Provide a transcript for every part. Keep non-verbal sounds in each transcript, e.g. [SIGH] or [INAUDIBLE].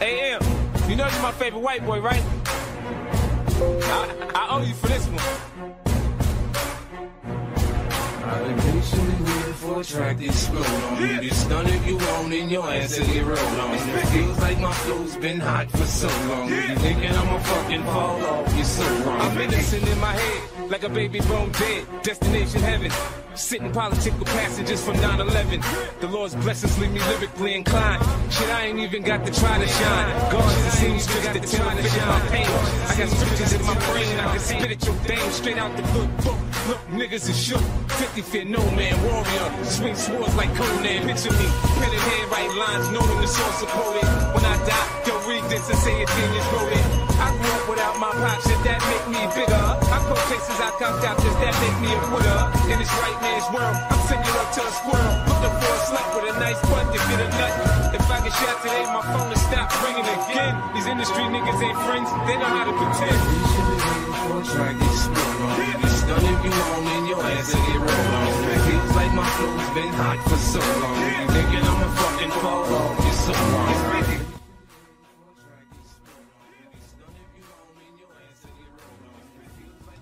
Hey, M, you know you're my favorite white boy, right? I, I owe you for this one. Track explode on you. This stun if you want and your ass is get rolled on. It feels like my flow's been hot for so long. You thinking I'ma fucking fall off? You're so wrong. I'm innocent in my head, like a baby bone dead. Destination heaven. Sitting political passengers from 9-11. The Lord's blessings leave me lyrically inclined. Shit, I ain't even got to try to shine. God just seems just to tell my pain. I got scriptures in my brain, I can spit at your dame straight out the good book. Look, niggas is shook. 50 feet, no man, warrior. Swing swords like Conan. Picture me, pen and hand, write lines, noting the source supported. When I die, yo, read this and say a genius wrote it. I grew up without my pops, shit that make me bigger. I quote cases I conked out, just that make me a quitter. In this right man's world, I'm singular to a squirrel. Looking for a slut with a nice butt to get a nut. If I get shot today, my phone will stop ringing again. These industry niggas ain't friends, they know how to pretend. Patiently waiting for a stun if you want in your ass to get rolled on. It feels like my flow's been hot for so long. You thinking I'ma fucking fall off? You're so wrong.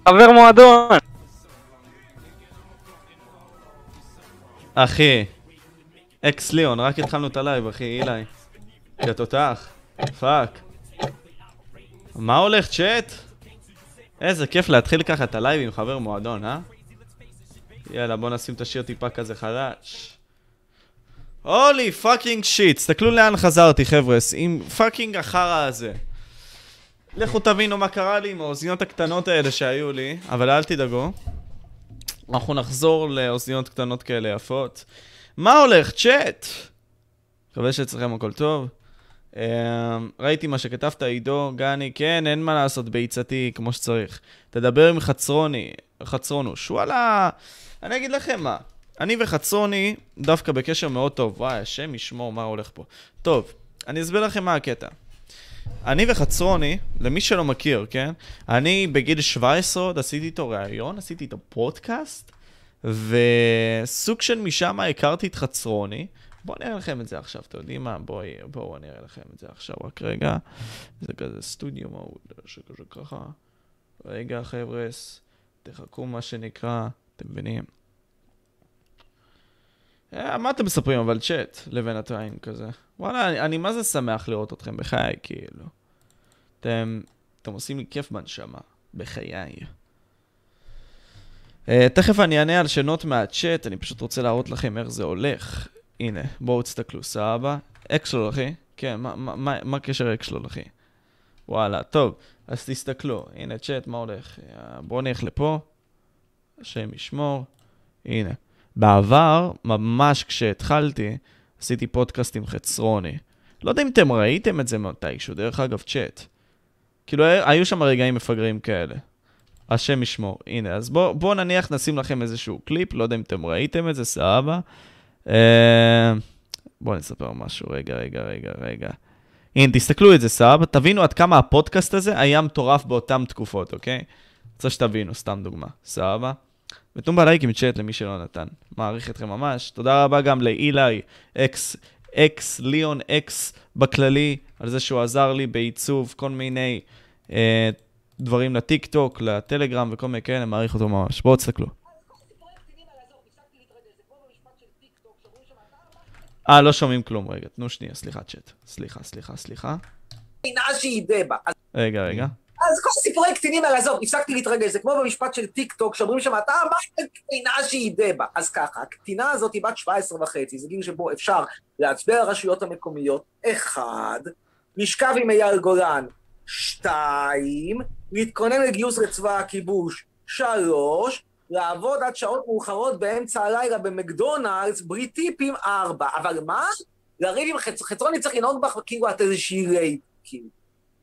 חבר מועדון! אחי, אקס ליאון, רק התחלנו את הלייב, אחי, אילי. יא תותח, fuck. מה הולך, צ'אט? איזה כיף להתחיל ככה את הלייב עם חבר מועדון, אה? יאללה, בוא נשים את השיר טיפה כזה חדש. holy fucking shit, תסתכלו לאן חזרתי, חבר'ס, עם fucking החרא הזה. לכו תבינו מה קרה לי עם האוזניות הקטנות האלה שהיו לי, אבל אל תדאגו. אנחנו נחזור לאוזניות קטנות כאלה יפות. מה הולך, צ'אט? מקווה שאצלכם הכל טוב. Um, ראיתי מה שכתבת, עידו, גני, כן, אין מה לעשות, ביצתי, כמו שצריך. תדבר עם חצרוני, חצרונוש. וואלה, אני אגיד לכם מה. אני וחצרוני דווקא בקשר מאוד טוב. וואי, השם ישמור מה הולך פה. טוב, אני אסביר לכם מה הקטע. אני וחצרוני, למי שלא מכיר, כן? אני בגיל 17 עוד עשיתי איתו ראיון, עשיתי איתו פודקאסט, וסוג של משם הכרתי את חצרוני. בואו נראה לכם את זה עכשיו, אתם יודעים מה? בואו בוא, אני אראה לכם את זה עכשיו, רק רגע. זה כזה סטודיו מוד, שכזה ככה. רגע, חבר'ס, תחכו מה שנקרא, אתם מבינים? אה, מה אתם מספרים אבל צ'אט לבינתיים כזה? וואלה, אני, אני מה זה שמח לראות אתכם בחיי, כאילו. אתם, אתם עושים לי כיף בנשמה, בחיי. Uh, תכף אני אענה על שאלות מהצ'אט, אני פשוט רוצה להראות לכם איך זה הולך. הנה, בואו תסתכלו, סבבה? אקסלול, אחי? כן, מה, הקשר אקסלול, אחי? וואלה, טוב, אז תסתכלו. הנה, צ'אט, מה הולך? בואו נלך לפה, השם ישמור. הנה. בעבר, ממש כשהתחלתי, עשיתי פודקאסט עם חצרוני. לא יודע אם אתם ראיתם את זה מתישהו, דרך אגב, צ'אט. כאילו, היו שם רגעים מפגרים כאלה. השם ישמור. הנה, אז בואו בוא נניח נשים לכם איזשהו קליפ, לא יודע אם אתם ראיתם את זה, סבבה. אה, בואו נספר משהו, רגע, רגע, רגע, רגע. הנה, תסתכלו את זה, סבבה. תבינו עד כמה הפודקאסט הזה היה מטורף באותן תקופות, אוקיי? רוצה שתבינו, סתם דוגמה, סבבה. ותנו בלייקים צ'אט למי שלא נתן. מעריך אתכם ממש. תודה רבה גם לאילי, אקס, אקס, ליאון אקס בכללי, על זה שהוא עזר לי בעיצוב כל מיני אה, דברים לטיק טוק, לטלגרם וכל מיני כאלה, מעריך אותו ממש. בואו תסתכלו. אה, לא שומעים כלום, רגע, תנו שנייה, סליחה צ'אט. סליחה, סליחה, סליחה. רגע, רגע. אז כל סיפורי קטינים האלה, עזוב, הפסקתי להתרגש, זה כמו במשפט של טיק טוק, שאומרים שם, אתה אמרת קטינה שהיא דבה. אז ככה, הקטינה הזאת היא בת 17 וחצי, זה גיל שבו אפשר להצביע לרשויות המקומיות, אחד, לשכב עם אייל גולן, שתיים, להתכונן לגיוס לצבא הכיבוש, שלוש, לעבוד עד שעות מאוחרות באמצע הלילה במקדונלדס, בלי טיפים, ארבע. אבל מה? לריב עם חצ... חצרוני צריך לנהוג בך כאילו את איזושהי רייט, כאילו.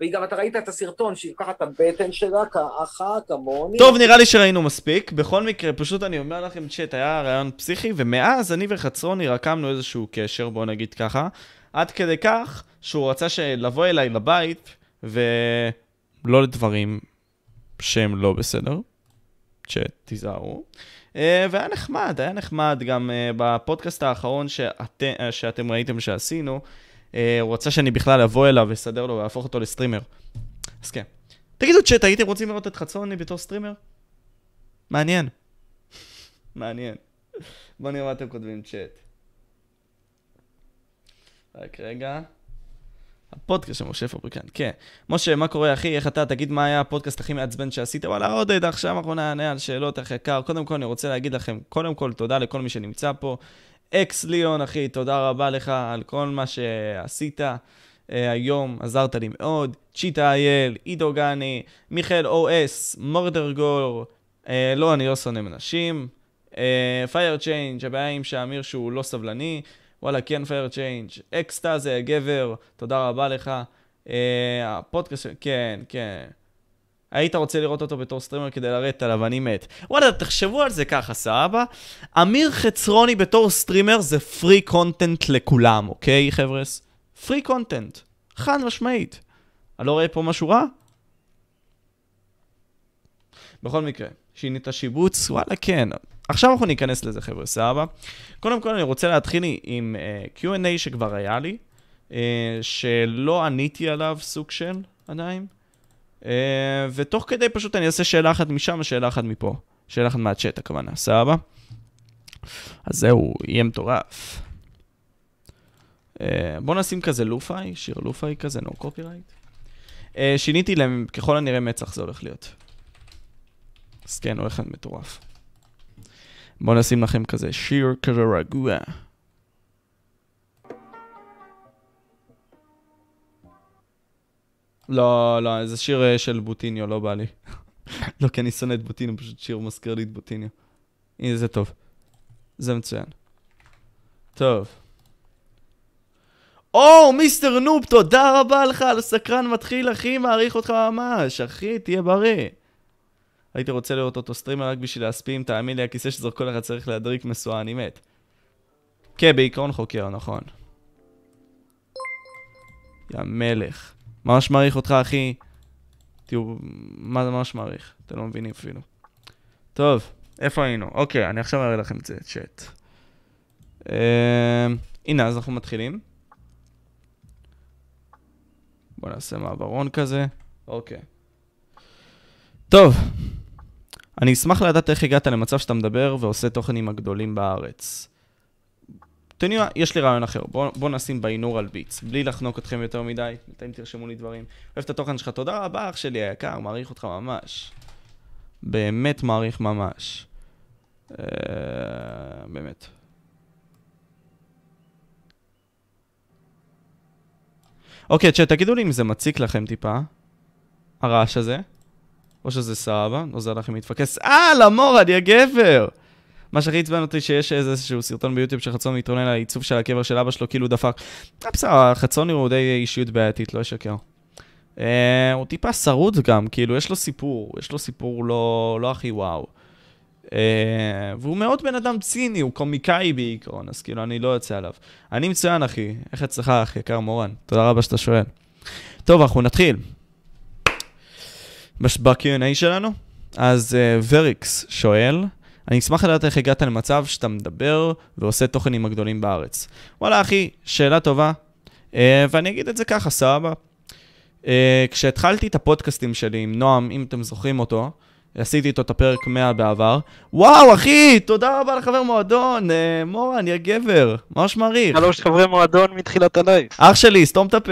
וגם אתה ראית את הסרטון שהיא לוקחת את הבטן שלה ככה, כמוני. טוב, נראה לי שראינו מספיק. בכל מקרה, פשוט אני אומר לכם, צ'אט, היה רעיון פסיכי, ומאז אני וחצרוני רקמנו איזשהו קשר, בואו נגיד ככה, עד כדי כך שהוא רצה לבוא אליי לבית, ולא לדברים שהם לא בסדר. צ'אט, תיזהרו. אה, והיה נחמד, היה נחמד גם אה, בפודקאסט האחרון שאת, אה, שאתם ראיתם שעשינו, הוא רצה שאני בכלל אבוא אליו ואסדר לו ואהפוך אותו לסטרימר. אז כן. תגידו צ'אט, הייתם רוצים לראות את חצרוני בתור סטרימר? מעניין. [LAUGHS] מעניין. בואו נראה מה אתם כותבים צ'אט. רק רגע. הפודקאסט של משה פבריקן, כן. משה, מה קורה, אחי? איך אתה? תגיד מה היה הפודקאסט הכי מעצבן שעשית. וואלה, עודד, עכשיו אנחנו נענה על שאלות, אחי יקר. קודם כל, אני רוצה להגיד לכם, קודם כל, תודה לכל מי שנמצא פה. אקס ליאון, אחי, תודה רבה לך על כל מה שעשית. Uh, היום עזרת לי מאוד, צ'יטה אייל, עידו גני, מיכאל או-אס, מורדר גור, uh, לא, אני לא שונא מנשים, פייר צ'יינג', הבעיה עם שאמיר שהוא לא סבלני, וואלה, כן פייר צ'יינג', אקסטאזה, גבר, תודה רבה לך. Uh, הפודקאסט, כן, כן. היית רוצה לראות אותו בתור סטרימר כדי לרדת עליו, אני מת. וואלה, תחשבו על זה ככה, סבבה? אמיר חצרוני בתור סטרימר זה free content לכולם, אוקיי, חבר'ס? free content. חד משמעית. אני לא רואה פה משהו רע? בכל מקרה, שינית שיבוץ? וואלה, כן. עכשיו אנחנו ניכנס לזה, חבר'ה, סבבה? קודם כל אני רוצה להתחיל עם אה, Q&A שכבר היה לי, אה, שלא עניתי עליו סוג של עדיין, אה, ותוך כדי פשוט אני אעשה שאלה אחת משם ושאלה אחת מפה. שאלה אחת מהצ'אט הכוונה, סבבה? אז זהו, יהיה מטורף. Uh, בוא נשים כזה לופאי, שיר לופאי כזה, נו קופירייט. Uh, שיניתי להם, ככל הנראה מצח זה הולך להיות. אז כן, הולך להיות מטורף. בואו נשים לכם כזה שיר כזה רגוע. לא, לא, זה שיר אה, של בוטיניו, לא בא לי. [LAUGHS] לא, כי אני שונא את בוטיניו, פשוט שיר מזכיר לי את בוטיניו. הנה, זה טוב. זה מצוין. טוב. או, מיסטר נופ, תודה רבה לך על סקרן מתחיל, אחי, מעריך אותך ממש. אחי, תהיה בריא. הייתי רוצה לראות אותו סטרימר רק בשביל להספים, תאמין לי, הכיסא שזרקו לך צריך להדליק משואה, אני מת. כן, בעיקרון חוקר, נכון. יא מלך. ממש מעריך אותך, אחי. תראו, מה זה ממש מעריך? אתם לא מבינים אפילו. טוב, איפה היינו? אוקיי, אני עכשיו אראה לכם את זה, צ'אט. אה, הנה, אז אנחנו מתחילים. בואו נעשה מעברון כזה. אוקיי. טוב, אני אשמח לדעת איך הגעת למצב שאתה מדבר ועושה תוכנים הגדולים בארץ. תניעו, יש לי רעיון אחר, בואו בוא נשים באינור על ביטס, בלי לחנוק אתכם יותר מדי, בינתיים תרשמו לי דברים. אוהב את התוכן שלך, תודה רבה אח שלי היקר, מעריך אותך ממש. באמת מעריך ממש. אה, באמת. אוקיי, צ'אט, תגידו לי אם זה מציק לכם טיפה, הרעש הזה. או שזה סבבה, עוזר לכם להתפקס. אה, למור, אני הגבר! מה שהכי עצבן אותי שיש איזשהו סרטון ביוטיוב שחצון מתרונן על העיצוב של הקבר של אבא שלו, כאילו דפק. אה, בסדר, חצון הוא די אישיות בעייתית, לא אשקר. אה, הוא טיפה שרוד גם, כאילו, יש לו סיפור, יש לו סיפור לא, לא הכי וואו. אה, והוא מאוד בן אדם ציני, הוא קומיקאי בעיקרון, אז כאילו, אני לא יוצא עליו. אני מצוין, אחי. איך אצלך, אחי, יקר מורן? תודה רבה שאתה שואל. טוב, אנחנו נתחיל. ב-Q&A שלנו. אז אה, וריקס שואל, אני אשמח לדעת איך הגעת למצב שאתה מדבר ועושה תוכנים הגדולים בארץ. וואלה אחי, שאלה טובה, אה, ואני אגיד את זה ככה, סבבה. אה, כשהתחלתי את הפודקאסטים שלי עם נועם, אם אתם זוכרים אותו, עשיתי איתו את הפרק 100 בעבר. וואו, אחי, תודה רבה לחבר מועדון, אה, מורן, יא גבר, ממש מעריך. שלוש חברי מועדון מתחילת הלייב. אח שלי, סתום את הפה.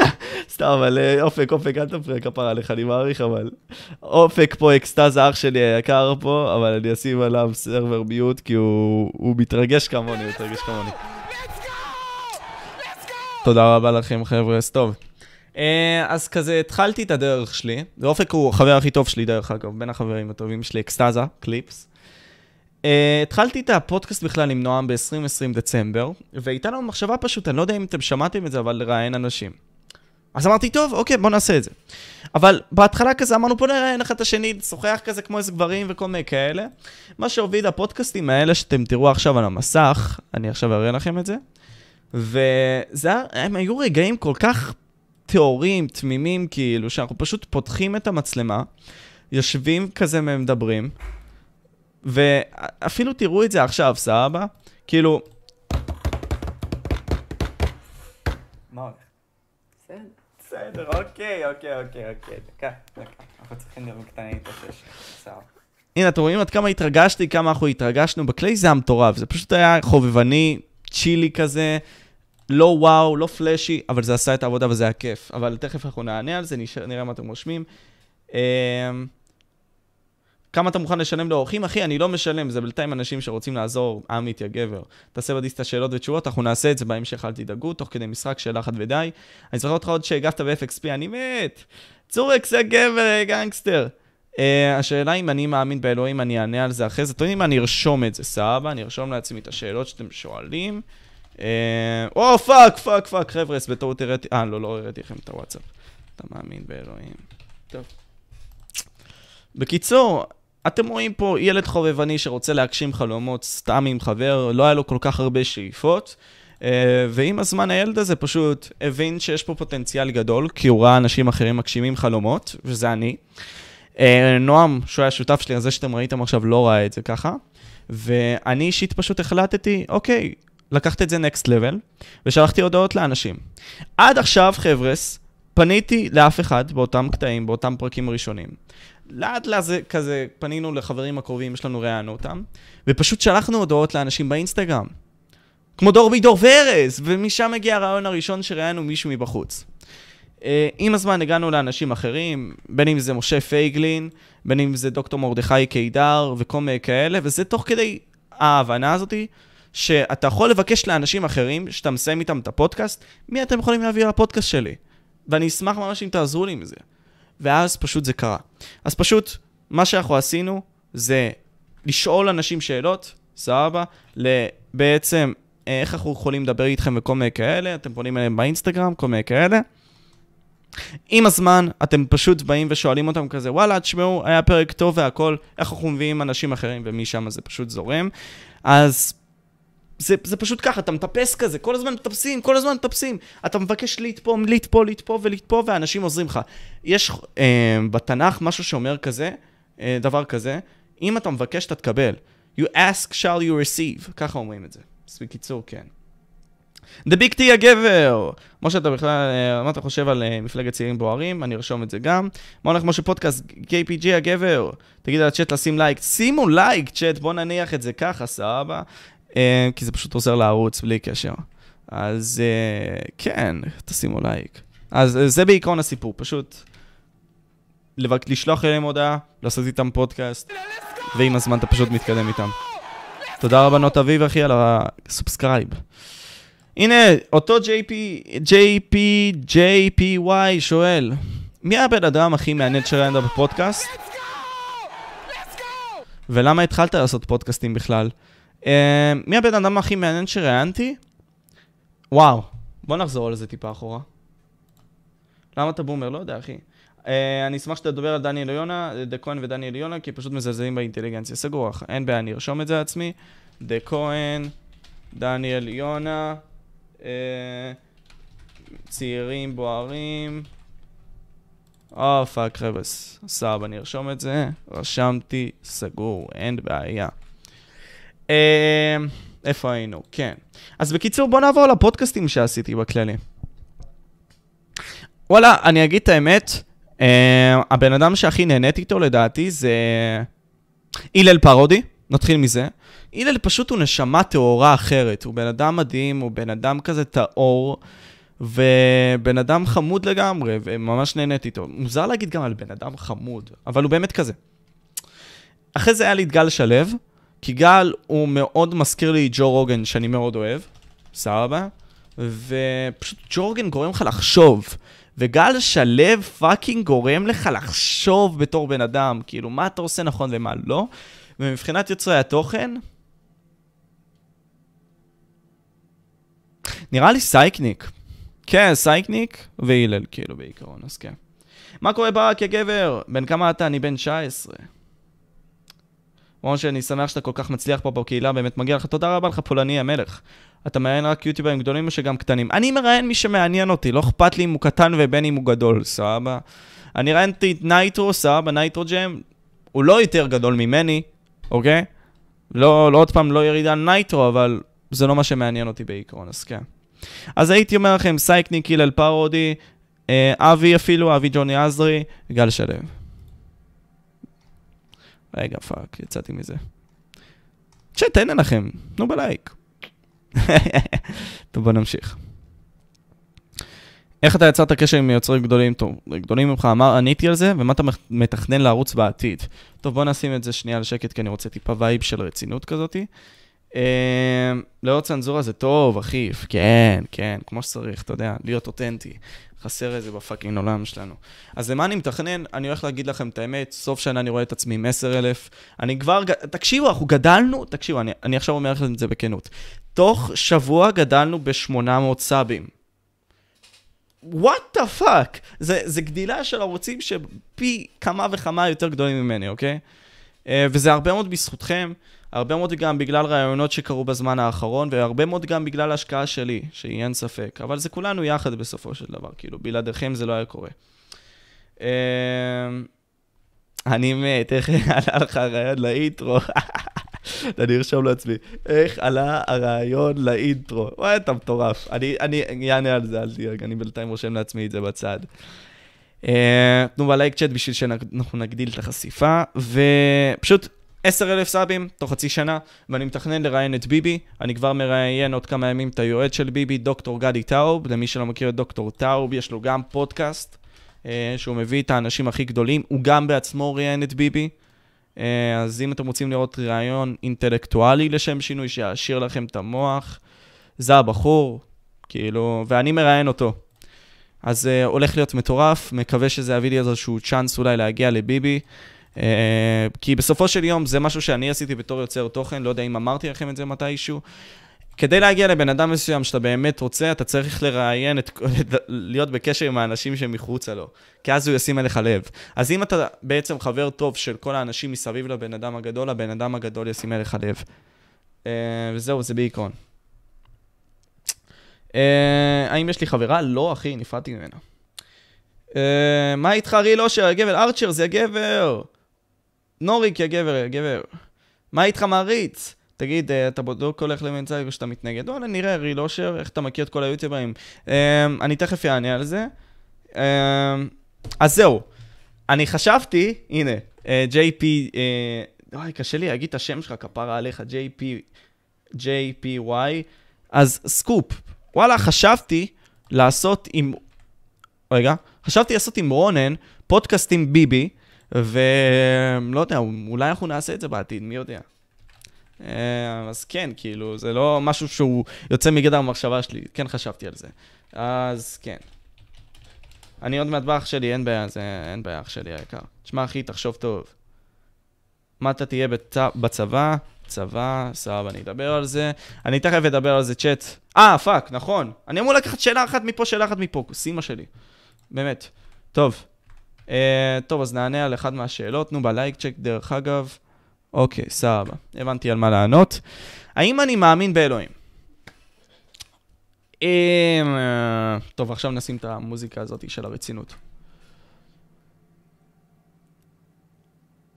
[LAUGHS] סתם, אבל אה, אופק, אופק, אל תפריע כפרה עליך, אני מעריך, אבל... אופק פה, אקסטאז, אח שלי היקר פה, אבל אני אשים עליו server mute, כי הוא, הוא מתרגש כמוני, הוא מתרגש כמוני. תודה רבה לכם, חבר'ה, טוב. אה, אז כזה התחלתי את הדרך שלי, ואופק הוא החבר הכי טוב שלי דרך אגב, בין החברים הטובים שלי, אקסטזה, קליפס. אה, התחלתי את הפודקאסט בכלל עם נועם ב-2020 דצמבר, והייתה לנו מחשבה פשוט, אני לא יודע אם אתם שמעתם את זה, אבל לראיין אנשים. אז אמרתי, טוב, אוקיי, בוא נעשה את זה. אבל בהתחלה כזה אמרנו, בוא נראיין אחד את השני, נשוחח כזה כמו איזה גברים וכל מיני כאלה. מה שהוביל הפודקאסטים האלה שאתם תראו עכשיו על המסך, אני עכשיו אראה לכם את זה, וזה, הם היו רגעים כל כך טהורים, תמימים, כאילו, שאנחנו פשוט פותחים את המצלמה, יושבים כזה ומדברים, ואפילו תראו את זה עכשיו, סבבה? כאילו... מה הולך? בסדר, אוקיי, אוקיי, אוקיי, אוקיי, דקה, דקה. אנחנו צריכים לראות. סבבה. הנה, אתם רואים עד כמה התרגשתי, כמה אנחנו התרגשנו בקליי, זה היה מטורף. זה פשוט היה חובבני, צ'ילי כזה, לא וואו, לא פלאשי, אבל זה עשה את העבודה וזה היה כיף. אבל תכף אנחנו נענה על זה, נשאר, נראה מה אתם רושמים. אמ, כמה אתה מוכן לשלם לאורחים? אחי, אני לא משלם, זה בינתיים אנשים שרוצים לעזור, עמית, יא גבר. תעשה בדיסטה שאלות ותשובות, אנחנו נעשה את זה בהמשך, אל תדאגו, תוך כדי משחק, שאלה אחת ודי. אני זוכר אותך עוד שהגבת ב-FXP, אני מת. צורקס יא גבר, גנגסטר. אה, השאלה אם אני מאמין באלוהים, אני אענה על זה אחרי זה. אתם יודעים מה, אני ארשום את זה, סבבה? אני ארשום לעצמי את השאלות שאתם שואלים. או, fuck, fuck, fuck, חבר'ה, בטעות הראיתי... אה, לא, לא הראיתי לכם את הוואטסאפ. אתה מאמין באלוהים. טוב. בקיצור, אתם רואים פה ילד חובבני שרוצה להגשים חלומות סתם עם חבר, לא היה לו כל כך הרבה שאיפות. Uh, ועם הזמן הילד הזה פשוט הבין שיש פה פוטנציאל גדול, כי הוא ראה אנשים אחרים מגשימים חלומות, וזה אני. Uh, נועם, שהוא היה שותף שלי, זה שאתם ראיתם עכשיו, לא ראה את זה ככה. ואני אישית פשוט החלטתי, אוקיי, לקחת את זה נקסט לבל, ושלחתי הודעות לאנשים. עד עכשיו, חבר'ס, פניתי לאף אחד באותם קטעים, באותם פרקים ראשונים. לאט לאט זה כזה, פנינו לחברים הקרובים, יש לנו ראיינו אותם, ופשוט שלחנו הודעות לאנשים באינסטגרם. כמו דור בידור וארז, ומשם הגיע הרעיון הראשון שראיינו מישהו מבחוץ. Uh, עם הזמן הגענו לאנשים אחרים, בין אם זה משה פייגלין, בין אם זה דוקטור מרדכי קידר וכל מיני כאלה, וזה תוך כדי ההבנה הזאתי שאתה יכול לבקש לאנשים אחרים, שאתה מסיים איתם את הפודקאסט, מי אתם יכולים להביא לפודקאסט שלי? ואני אשמח ממש אם תעזרו לי עם זה. ואז פשוט זה קרה. אז פשוט, מה שאנחנו עשינו זה לשאול אנשים שאלות, סבבה, בעצם איך אנחנו יכולים לדבר איתכם וכל מיני כאלה, אתם פונים אליהם באינסטגרם, כל מיני כאלה. עם הזמן, אתם פשוט באים ושואלים אותם כזה, וואלה, תשמעו, היה פרק טוב והכל, איך אנחנו מביאים אנשים אחרים, ומשם זה פשוט זורם. אז זה, זה פשוט ככה, אתה מטפס כזה, כל הזמן מטפסים, כל הזמן מטפסים. אתה מבקש לתפום, לתפוא, לתפוא ולתפוא, ואנשים עוזרים לך. יש אה, בתנ"ך משהו שאומר כזה, אה, דבר כזה, אם אתה מבקש, אתה תקבל. You ask shall you receive, ככה אומרים את זה. אז בקיצור, כן. The Big T הגבר! משה, אתה בכלל, אה, מה אתה חושב על אה, מפלגת צעירים בוערים? אני ארשום את זה גם. מה הולך משה פודקאסט? KPG הגבר! תגיד על הצ'אט לשים לייק. שימו לייק, צ'אט, בוא נניח את זה ככה, סבבה? אה, כי זה פשוט עוזר לערוץ בלי קשר. אז כן, תשימו לייק. אז זה בעיקרון הסיפור, פשוט לשלוח אליהם הודעה, לעשות איתם פודקאסט, ועם הזמן אתה פשוט מתקדם איתם. תודה רבה נוט אביב אחי על ה subscribe. הנה, אותו JP, JP, JPY שואל, מי הבן אדם הכי מעניין שראיינת בפודקאסט? ולמה התחלת לעשות פודקאסטים בכלל? Uh, מי הבן אדם הכי מעניין שראיינתי? וואו, בוא נחזור על זה טיפה אחורה. למה אתה בומר? לא יודע, אחי. Uh, אני אשמח שתדבר על דניאל יונה, דה כהן ודניאל יונה, כי פשוט מזלזלים באינטליגנציה. סגור, אין בעיה, אני ארשום את זה לעצמי. דה כהן, דניאל יונה. אה, צעירים בוערים. או fuck רבס, סבבה, אני ארשום את זה. רשמתי, סגור, אין בעיה. אה, איפה היינו? כן. אז בקיצור, בוא נעבור לפודקאסטים שעשיתי בכללי. וואלה, אני אגיד את האמת, אה, הבן אדם שהכי נהניתי איתו לדעתי זה הלל פרודי, נתחיל מזה. הלל פשוט הוא נשמה טהורה אחרת, הוא בן אדם מדהים, הוא בן אדם כזה טהור, ובן אדם חמוד לגמרי, וממש נהניתי איתו. מוזר להגיד גם על בן אדם חמוד, אבל הוא באמת כזה. אחרי זה היה לי את גל שלו, כי גל הוא מאוד מזכיר לי ג'ו רוגן, שאני מאוד אוהב, סבבה? ופשוט ג'ו רוגן גורם לך לחשוב. וגל שלו fucking גורם לך לחשוב בתור בן אדם, כאילו, מה אתה עושה נכון ומה לא. ומבחינת יוצרי התוכן, נראה לי סייקניק. כן, סייקניק והלל, כאילו, בעיקרון, אז כן. מה קורה ברק, יא גבר? בן כמה אתה? אני בן 19. משה, אני שמח שאתה כל כך מצליח פה בקהילה, באמת מגיע לך. תודה רבה לך, פולני המלך. אתה מראיין רק יוטיוברים גדולים או שגם קטנים? אני מראיין מי שמעניין אותי, לא אכפת לי אם הוא קטן ובין אם הוא גדול, סבבה? אני ראיינתי את נייטרו, סבבה, נייטרו ג'ם, הוא לא יותר גדול ממני, אוקיי? לא, לא עוד פעם, לא ירידה נייטרו, אבל זה לא מה שמעניין אותי בעיקרון, אז כן. אז הייתי אומר לכם, סייקניק, הלל פרודי, אה, אבי אפילו, אבי ג'וני עזרי, גל שלו. רגע, fuck, יצאתי מזה. צ'אט, תהנה לכם, תנו בלייק. טוב, בוא נמשיך. איך אתה יצרת קשר עם יוצרים גדולים, טוב, גדולים ממך, אמר, עניתי על זה, ומה אתה מתכנן לערוץ בעתיד? טוב, בוא נשים את זה שנייה לשקט, כי אני רוצה טיפה vibe של רצינות כזאתי. אה, ללא צנזורה זה טוב, אחי, כן, כן, כמו שצריך, אתה יודע, להיות אותנטי. חסר איזה ב fucking עולם שלנו. אז למה אני מתכנן? אני הולך להגיד לכם את האמת, סוף שנה אני רואה את עצמי עם 10,000. אני כבר, תקשיבו, אנחנו גדלנו, תקשיבו, אני, אני עכשיו אומר לכם את זה בכנות. תוך שבוע גדלנו ב-800 סאבים. What the fuck? זה גדילה של ערוצים שפי כמה וכמה יותר גדולים ממני, אוקיי? אה, וזה הרבה מאוד בזכותכם. הרבה מאוד גם בגלל רעיונות שקרו בזמן האחרון, והרבה מאוד גם בגלל ההשקעה שלי, שהיא אין ספק. אבל זה כולנו יחד בסופו של דבר, כאילו, בלעדיכם זה לא היה קורה. אמ, אני מת, איך עלה לך הרעיון לאינטרו? [LAUGHS] אני ארשום לעצמי, איך עלה הרעיון לאינטרו? וואי, אתה מטורף. אני אענה על זה, אל תדאג, אני בינתיים רושם לעצמי את זה בצד. אה, תנו בלייק צ'אט בשביל שאנחנו נגדיל את החשיפה, ופשוט 10,000 סאבים תוך חצי שנה, ואני מתכנן לראיין את ביבי. אני כבר מראיין עוד כמה ימים את היועץ של ביבי, דוקטור גדי טאוב. למי שלא מכיר את דוקטור טאוב, יש לו גם פודקאסט, אה, שהוא מביא את האנשים הכי גדולים. הוא גם בעצמו ראיין את ביבי. אה, אז אם אתם רוצים לראות ראיון אינטלקטואלי לשם שינוי, שיעשיר לכם את המוח, זה הבחור, כאילו, ואני מראיין אותו. אז אה, הולך להיות מטורף, מקווה שזה יביא לי איזשהו צ'אנס אולי להגיע לביבי. אה, כי בסופו של יום זה משהו שאני עשיתי בתור יוצר תוכן, לא יודע אם אמרתי לכם את זה מתישהו. כדי להגיע לבן אדם מסוים שאתה באמת רוצה, אתה צריך לראיין, את, להיות בקשר עם האנשים שמחוצה לו, כי אז הוא ישים אליך לב. אז אם אתה בעצם חבר טוב של כל האנשים מסביב לבן אדם הגדול, הבן אדם הגדול ישים אליך לב. Uh, וזהו, זה בעיקרון. Uh, האם יש לי חברה? לא, אחי, נפרדתי ממנה. מה איתך, ריל אושר? הגבר, ארצ'ר זה הגבר. נוריק, יא גבר, יא גבר. מה איתך מעריץ? תגיד, אה, אתה בודוק הולך למנצח או שאתה מתנגד? וואלה, נראה, ריל אושר, איך אתה מכיר את כל היוטיוברים. Um, אני תכף אענה על זה. Um, אז זהו, אני חשבתי, הנה, JP, uh, אוי, קשה לי להגיד את השם שלך, כפרה עליך, JP, JPY, אז סקופ. וואלה, חשבתי לעשות עם, רגע, חשבתי לעשות עם רונן פודקאסט עם ביבי, ולא יודע, אולי אנחנו נעשה את זה בעתיד, מי יודע. אה, אז כן, כאילו, זה לא משהו שהוא יוצא מגדר המחשבה שלי, כן חשבתי על זה. אז כן. אני עוד מעט באח שלי, אין בעיה, זה אין בעיה, אח שלי היקר. תשמע, אחי, תחשוב טוב. מה אתה תהיה בצ... בצבא? צבא, סבבה, אני אדבר על זה. אני תכף אדבר על זה צ'אט. אה, fuck, נכון. אני אמור לקחת שאלה אחת מפה, שאלה אחת מפה, נשמה שלי. באמת. טוב. אה, טוב, אז נענה על אחד מהשאלות. תנו בלייק צ'אט, דרך אגב. אוקיי, סבבה. הבנתי על מה לענות. האם אני מאמין באלוהים? Um, uh, טוב, עכשיו נשים את המוזיקה הזאת של הרצינות.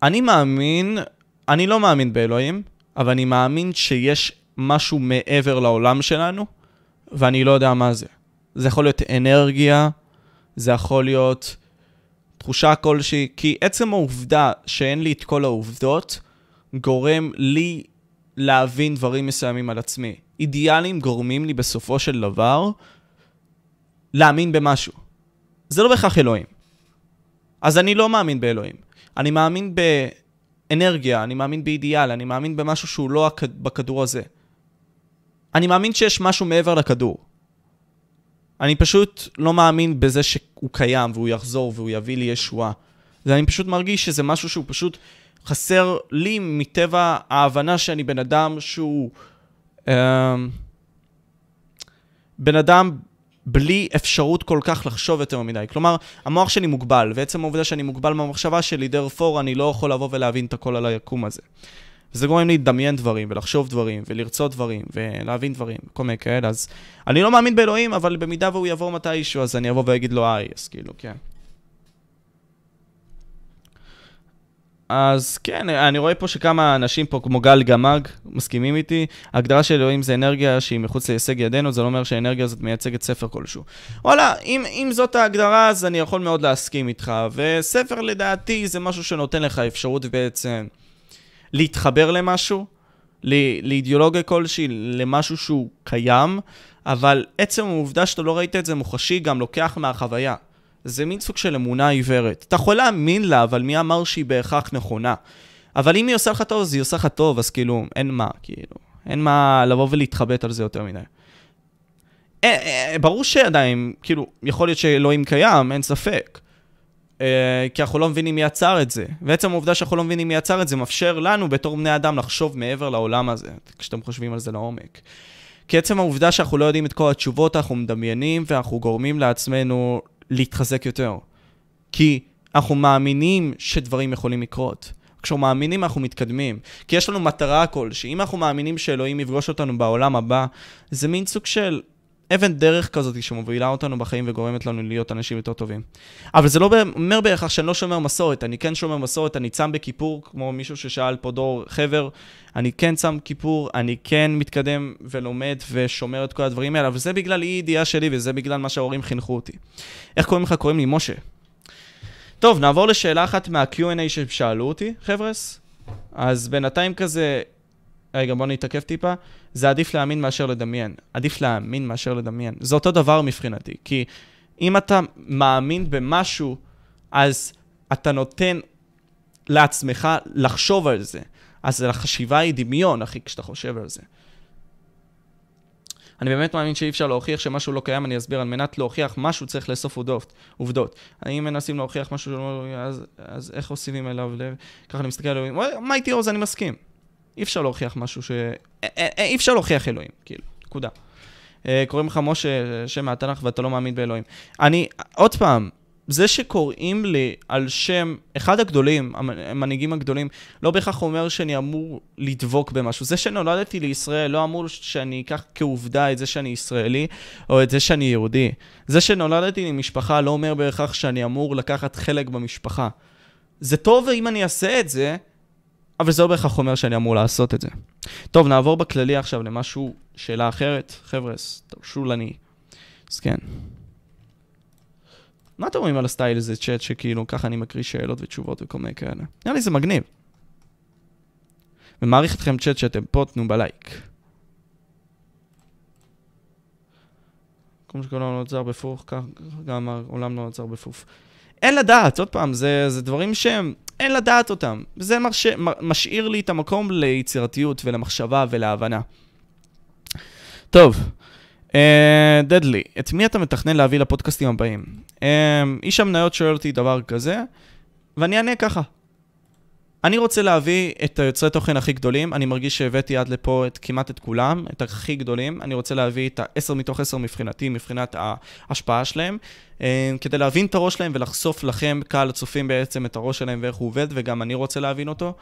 אני מאמין, אני לא מאמין באלוהים, אבל אני מאמין שיש משהו מעבר לעולם שלנו, ואני לא יודע מה זה. זה יכול להיות אנרגיה, זה יכול להיות תחושה כלשהי, כי עצם העובדה שאין לי את כל העובדות, גורם לי להבין דברים מסוימים על עצמי. אידיאלים גורמים לי בסופו של דבר להאמין במשהו. זה לא בהכרח אלוהים. אז אני לא מאמין באלוהים. אני מאמין באנרגיה, אני מאמין באידיאל, אני מאמין במשהו שהוא לא בכדור הזה. אני מאמין שיש משהו מעבר לכדור. אני פשוט לא מאמין בזה שהוא קיים והוא יחזור והוא יביא לי ישועה. ואני פשוט מרגיש שזה משהו שהוא פשוט חסר לי מטבע ההבנה שאני בן אדם שהוא... אה, בן אדם בלי אפשרות כל כך לחשוב יותר מדי. כלומר, המוח שלי מוגבל, ועצם העובדה שאני מוגבל מהמחשבה שלי, דרפור אני לא יכול לבוא ולהבין את הכל על היקום הזה. וזה גורם לי לדמיין דברים, ולחשוב דברים, ולרצות דברים, ולהבין דברים, כל מיני כאלה, אז אני לא מאמין באלוהים, אבל במידה והוא יבוא מתישהו, אז אני אבוא ואגיד לו היי, אז כאילו, כן. אז כן, אני רואה פה שכמה אנשים פה, כמו גל גמג, מסכימים איתי. ההגדרה של אלוהים זה אנרגיה שהיא מחוץ להישג ידינו, זה לא אומר שהאנרגיה הזאת מייצגת ספר כלשהו. וואלה, אם, אם זאת ההגדרה, אז אני יכול מאוד להסכים איתך. וספר לדעתי זה משהו שנותן לך אפשרות בעצם להתחבר למשהו, לאידיאולוגיה כלשהי, למשהו שהוא קיים, אבל עצם העובדה שאתה לא ראית את זה מוחשי גם לוקח מהחוויה. זה מין סוג של אמונה עיוורת. אתה יכול להאמין לה, אבל מי אמר שהיא בהכרח נכונה? אבל אם היא עושה לך טוב, אז היא עושה לך טוב, אז כאילו, אין מה, כאילו, אין מה לבוא ולהתחבט על זה יותר מדי. אה, אה, ברור שעדיין, כאילו, יכול להיות שאלוהים קיים, אין ספק. אה, כי אנחנו לא מבינים מי יצר את זה. ועצם העובדה שאנחנו לא מבינים מי יצר את זה, מאפשר לנו בתור בני אדם לחשוב מעבר לעולם הזה, כשאתם חושבים על זה לעומק. כי עצם העובדה שאנחנו לא יודעים את כל התשובות, אנחנו מדמיינים ואנחנו גורמים לעצמנו להתחזק יותר. כי אנחנו מאמינים שדברים יכולים לקרות. כשאנחנו מאמינים אנחנו מתקדמים. כי יש לנו מטרה כלשהי. אם אנחנו מאמינים שאלוהים יפגוש אותנו בעולם הבא, זה מין סוג של אבן דרך כזאת שמובילה אותנו בחיים וגורמת לנו להיות אנשים יותר טובים. אבל זה לא אומר בהכרח שאני לא שומר מסורת, אני כן שומר מסורת, אני צם בכיפור, כמו מישהו ששאל פה דור חבר, אני כן צם כיפור, אני כן מתקדם ולומד ושומר את כל הדברים האלה, אבל זה בגלל אי ידיעה שלי וזה בגלל מה שההורים חינכו אותי. איך קוראים לך? קוראים לי משה. טוב, נעבור לשאלה אחת מה-Q&A ששאלו אותי, חבר'ס. אז בינתיים כזה, רגע, בוא נתעכב טיפה. זה עדיף להאמין מאשר לדמיין. עדיף להאמין מאשר לדמיין. זה אותו דבר מבחינתי, כי אם אתה מאמין במשהו, אז אתה נותן לעצמך לחשוב על זה. אז החשיבה היא דמיון, אחי, כשאתה חושב על זה. אני באמת מאמין שאי אפשר להוכיח שמשהו לא קיים, אני אסביר, על מנת להוכיח משהו צריך לאסוף עודות, עובדות. אם מנסים להוכיח משהו, אז, אז איך עושים אליו לב? ככה אני מסתכל על אלוהים, מה איתי עוז, אני מסכים. אי אפשר להוכיח משהו ש... אי אפשר להוכיח אלוהים, כאילו, נקודה. אה, קוראים לך משה, שם מהתנ"ך ואתה לא מאמין באלוהים. אני, עוד פעם, זה שקוראים לי על שם אחד הגדולים, המנהיגים הגדולים, לא בהכרח אומר שאני אמור לדבוק במשהו. זה שנולדתי לישראל לא אמור שאני אקח כעובדה את זה שאני ישראלי, או את זה שאני יהודי. זה שנולדתי למשפחה לא אומר בהכרח שאני אמור לקחת חלק במשפחה. זה טוב אם אני אעשה את זה, אבל זה לא בהכרח אומר שאני אמור לעשות את זה. טוב, נעבור בכללי עכשיו למשהו, שאלה אחרת. חבר'ה, תרשו לני. אז כן. מה אתם אומרים על הסטייל הזה, צ'אט, שכאילו ככה אני מקריא שאלות ותשובות וכל מיני כאלה? נראה לי זה מגניב. ומעריך אתכם צ'אט שאתם פה, תנו בלייק. כמו שכל העולם לא נוצר בפוך, כך גם העולם לא נוצר בפוף. אין לדעת, עוד פעם, זה, זה דברים שהם, אין לדעת אותם. זה מרש, משאיר לי את המקום ליצירתיות ולמחשבה ולהבנה. טוב, דדלי, uh, את מי אתה מתכנן להביא לפודקאסטים הבאים? Uh, איש המניות שואל אותי דבר כזה, ואני אענה ככה. אני רוצה להביא את היוצרי תוכן הכי גדולים, אני מרגיש שהבאתי עד לפה את, כמעט את כולם, את הכי גדולים, אני רוצה להביא את ה-10 מתוך 10 מבחינתי, מבחינת ההשפעה שלהם, אה, כדי להבין את הראש שלהם ולחשוף לכם, קהל הצופים בעצם, את הראש שלהם ואיך הוא עובד, וגם אני רוצה להבין אותו.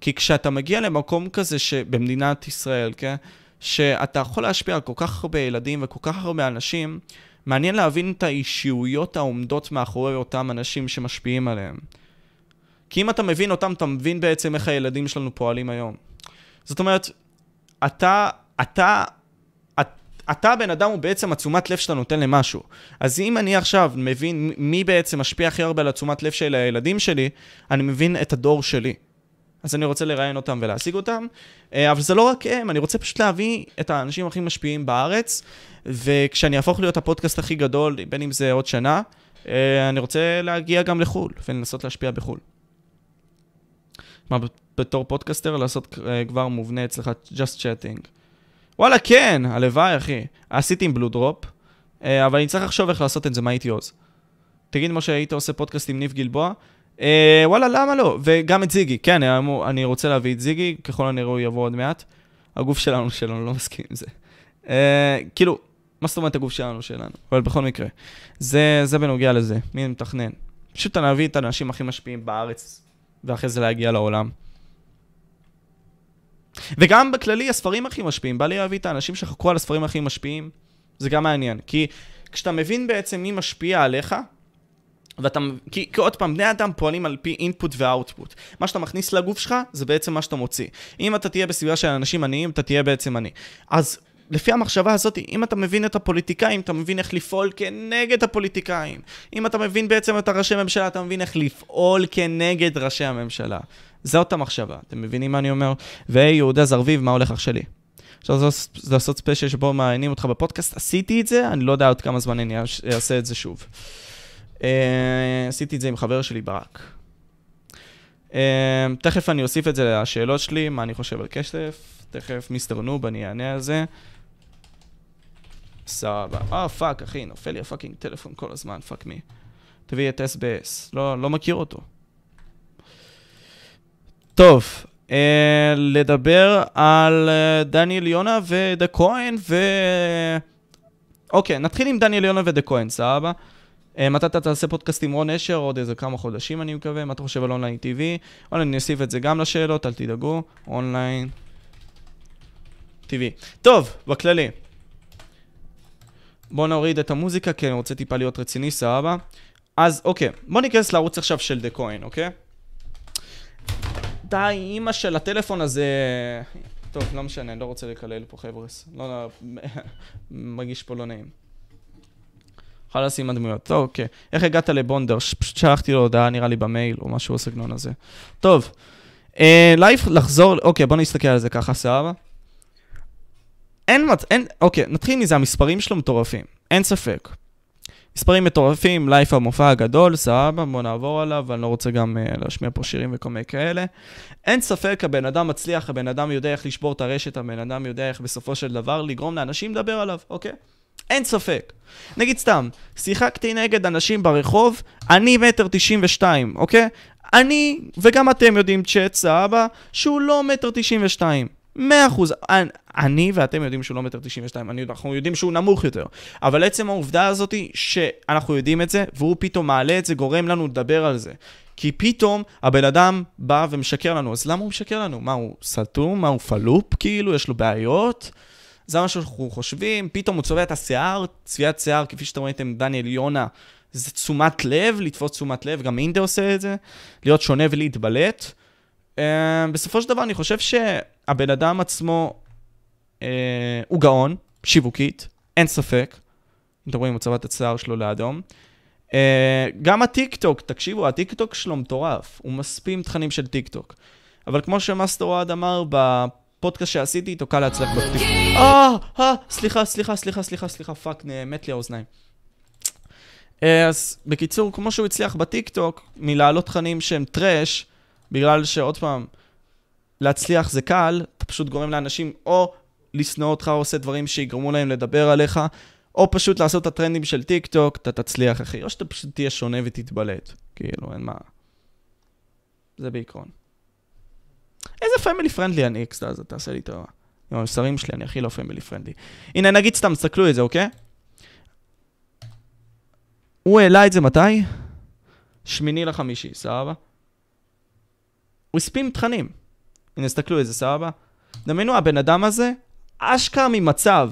כי כשאתה מגיע למקום כזה שבמדינת ישראל, כן, שאתה יכול להשפיע על כל כך הרבה ילדים וכל כך הרבה אנשים, מעניין להבין את האישיויות העומדות מאחורי אותם אנשים שמשפיעים עליהם. כי אם אתה מבין אותם, אתה מבין בעצם איך הילדים שלנו פועלים היום. זאת אומרת, אתה, אתה, אתה, אתה בן אדם הוא בעצם התשומת לב שאתה נותן למשהו. אז אם אני עכשיו מבין מי בעצם משפיע הכי הרבה על התשומת לב של הילדים שלי, אני מבין את הדור שלי. אז אני רוצה לראיין אותם ולהשיג אותם, אה, אבל זה לא רק הם, אני רוצה פשוט להביא את האנשים הכי משפיעים בארץ, וכשאני אהפוך להיות הפודקאסט הכי גדול, בין אם זה עוד שנה, אה, אני רוצה להגיע גם לחו"ל ולנסות להשפיע בחו"ל. מה, בתור פודקאסטר לעשות uh, כבר מובנה אצלך just chatting. וואלה, כן, הלוואי, אחי. עשיתי עם בלו דרופ, uh, אבל אני צריך לחשוב איך לעשות את זה, מה הייתי עוז. תגיד, משה, היית עושה פודקאסט עם ניב גלבוע? Uh, וואלה, למה לא? וגם את זיגי. כן, אני רוצה להביא את זיגי, ככל הנראה הוא יבוא עוד מעט. הגוף שלנו שלנו, לא מסכים עם זה. Uh, כאילו, מה זאת אומרת הגוף שלנו שלנו? אבל בכל מקרה, זה, זה בנוגע לזה, מי מתכנן. פשוט אביא את האנשים הכי משפיעים בארץ ואחרי זה להגיע לעולם. וגם בכללי, הספרים הכי משפיעים, בא לי להביא את האנשים שחקרו על הספרים הכי משפיעים, זה גם מעניין. כי כשאתה מבין בעצם מי משפיע עליך, ואתה, כי, כי עוד פעם, בני אדם פועלים על פי אינפוט ואוטפוט. מה שאתה מכניס לגוף שלך, זה בעצם מה שאתה מוציא. אם אתה תהיה בסביבה של אנשים עניים, אתה תהיה בעצם עני. אז לפי המחשבה הזאת, אם אתה מבין את הפוליטיקאים, אתה מבין איך לפעול כנגד הפוליטיקאים. אם אתה מבין בעצם את הראשי ממשלה, אתה מבין איך לפעול כנגד ראשי הממשלה. זאת המחשבה, אתם מבינים מה אני אומר? והי, יהודה זרביב, מה הולך אח שלי? אפשר לעשות- ספיישל שבו מעניינים אותך בפודקאסט, עשיתי את זה, אני לא יודע עוד כמה זמן אני אעשה את זה שוב. אה, עשיתי את זה עם חבר שלי, ברק. אה, תכף אני אוסיף את זה לשאלות שלי, מה אני חושב על כסף. תכף מיסטר נוב, אני אענה על זה. סבבה. אה, fuck, אחי, נופל לי ה fucking טלפון כל הזמן, fuck me. תביא את SBS. לא, לא מכיר אותו. טוב, אה, לדבר על אה, דניאל יונה ודה כהן ו... אוקיי, נתחיל עם דניאל יונה ודה כהן, סבבה? אה, מתי אתה תעשה פודקאסט עם רון אשר? עוד איזה כמה חודשים אני מקווה. מה אתה חושב על Online TV? אונליין, אני אוסיף את זה גם לשאלות, אל תדאגו. אונליין TV. טוב, בכללי. בואו נוריד את המוזיקה, כי אני רוצה טיפה להיות רציני, סבבה? אז אוקיי, בואו ניכנס לערוץ עכשיו של דה כהן, אוקיי? די, אימא של הטלפון הזה... טוב, לא משנה, אני לא רוצה לקלל פה חבר'ס. לא, לא, [LAUGHS] מרגיש פה לא נעים. חלאס עם הדמויות. טוב, אוקיי. איך הגעת לבונדר? פשוט שלחתי לו הודעה, נראה לי במייל, או משהו בסגנון הזה. טוב. אה, לייף לחזור, אוקיי, בוא נסתכל על זה ככה, סבבה? אין. אין... אוקיי, נתחיל מזה, המספרים שלו מטורפים. אין ספק. מספרים מטורפים, לייף המופע הגדול, סבבה, בוא נעבור עליו, אני לא רוצה גם uh, להשמיע פה שירים וכל מיני כאלה. אין ספק, הבן אדם מצליח, הבן אדם יודע איך לשבור את הרשת, הבן אדם יודע איך בסופו של דבר לגרום לאנשים לדבר עליו, אוקיי? אין ספק. נגיד סתם, שיחקתי נגד אנשים ברחוב, אני מטר תשעים ושתיים, אוקיי? אני, וגם אתם יודעים צ'אט, סבבה, שהוא לא מטר תשעים ושתיים. מאה אחוז. אני- ואתם יודעים שהוא לא מטר תשעים ושתיים, אני- אנחנו יודעים שהוא נמוך יותר. אבל עצם העובדה הזאת שאנחנו יודעים את זה, והוא פתאום מעלה את זה, גורם לנו לדבר על זה. כי פתאום הבן אדם בא ומשקר לנו, אז למה הוא משקר לנו? מה, הוא סתום? מה, הוא פלופ כאילו? יש לו בעיות? זה מה שאנחנו חושבים, פתאום הוא צובע את השיער, צביעת שיער, כפי שאתם ראיתם, דניאל יונה, זה תשומת לב, לתפוס תשומת לב, גם אינדה עושה את זה, להיות שונה ולהתבלט. Uh, בסופו של דבר אני חושב שהבן אדם עצמו uh, הוא גאון, שיווקית, אין ספק. אתם רואים, הוא צבע את השיער שלו לאדום. Uh, גם הטיק טוק, תקשיבו, הטיק טוק שלו מטורף, הוא מספים תכנים של טיק טוק. אבל כמו שמאסטר אוהד אמר בפודקאסט שעשיתי איתו, קל להצליח בטיק אה, אה, סליחה, סליחה, סליחה, סליחה, סליחה, fuck, מת לי האוזניים. אה, אז בקיצור, כמו שהוא הצליח בטיקטוק, מלהעלות תכנים שהם trash, בגלל שעוד פעם, להצליח זה קל, אתה פשוט גורם לאנשים או לשנוא אותך או עושה דברים שיגרמו להם לדבר עליך, או פשוט לעשות את הטרנדים של טיקטוק, אתה תצליח, אחי, או שאתה פשוט תהיה שונה ותתבלט. כאילו, אין מה. זה בעיקרון. איזה family friendly אני אקסטה, אז תעשה לי את ה... עם המסרים שלי, אני הכי לא family friendly. הנה, נגיד סתם, תסתכלו את זה, אוקיי? הוא העלה את זה מתי? שמיני לחמישי, סבבה? הוא הספים תכנים. הנה, תסתכלו את זה, סבבה? דמיינו, הבן אדם הזה, אשכרה ממצב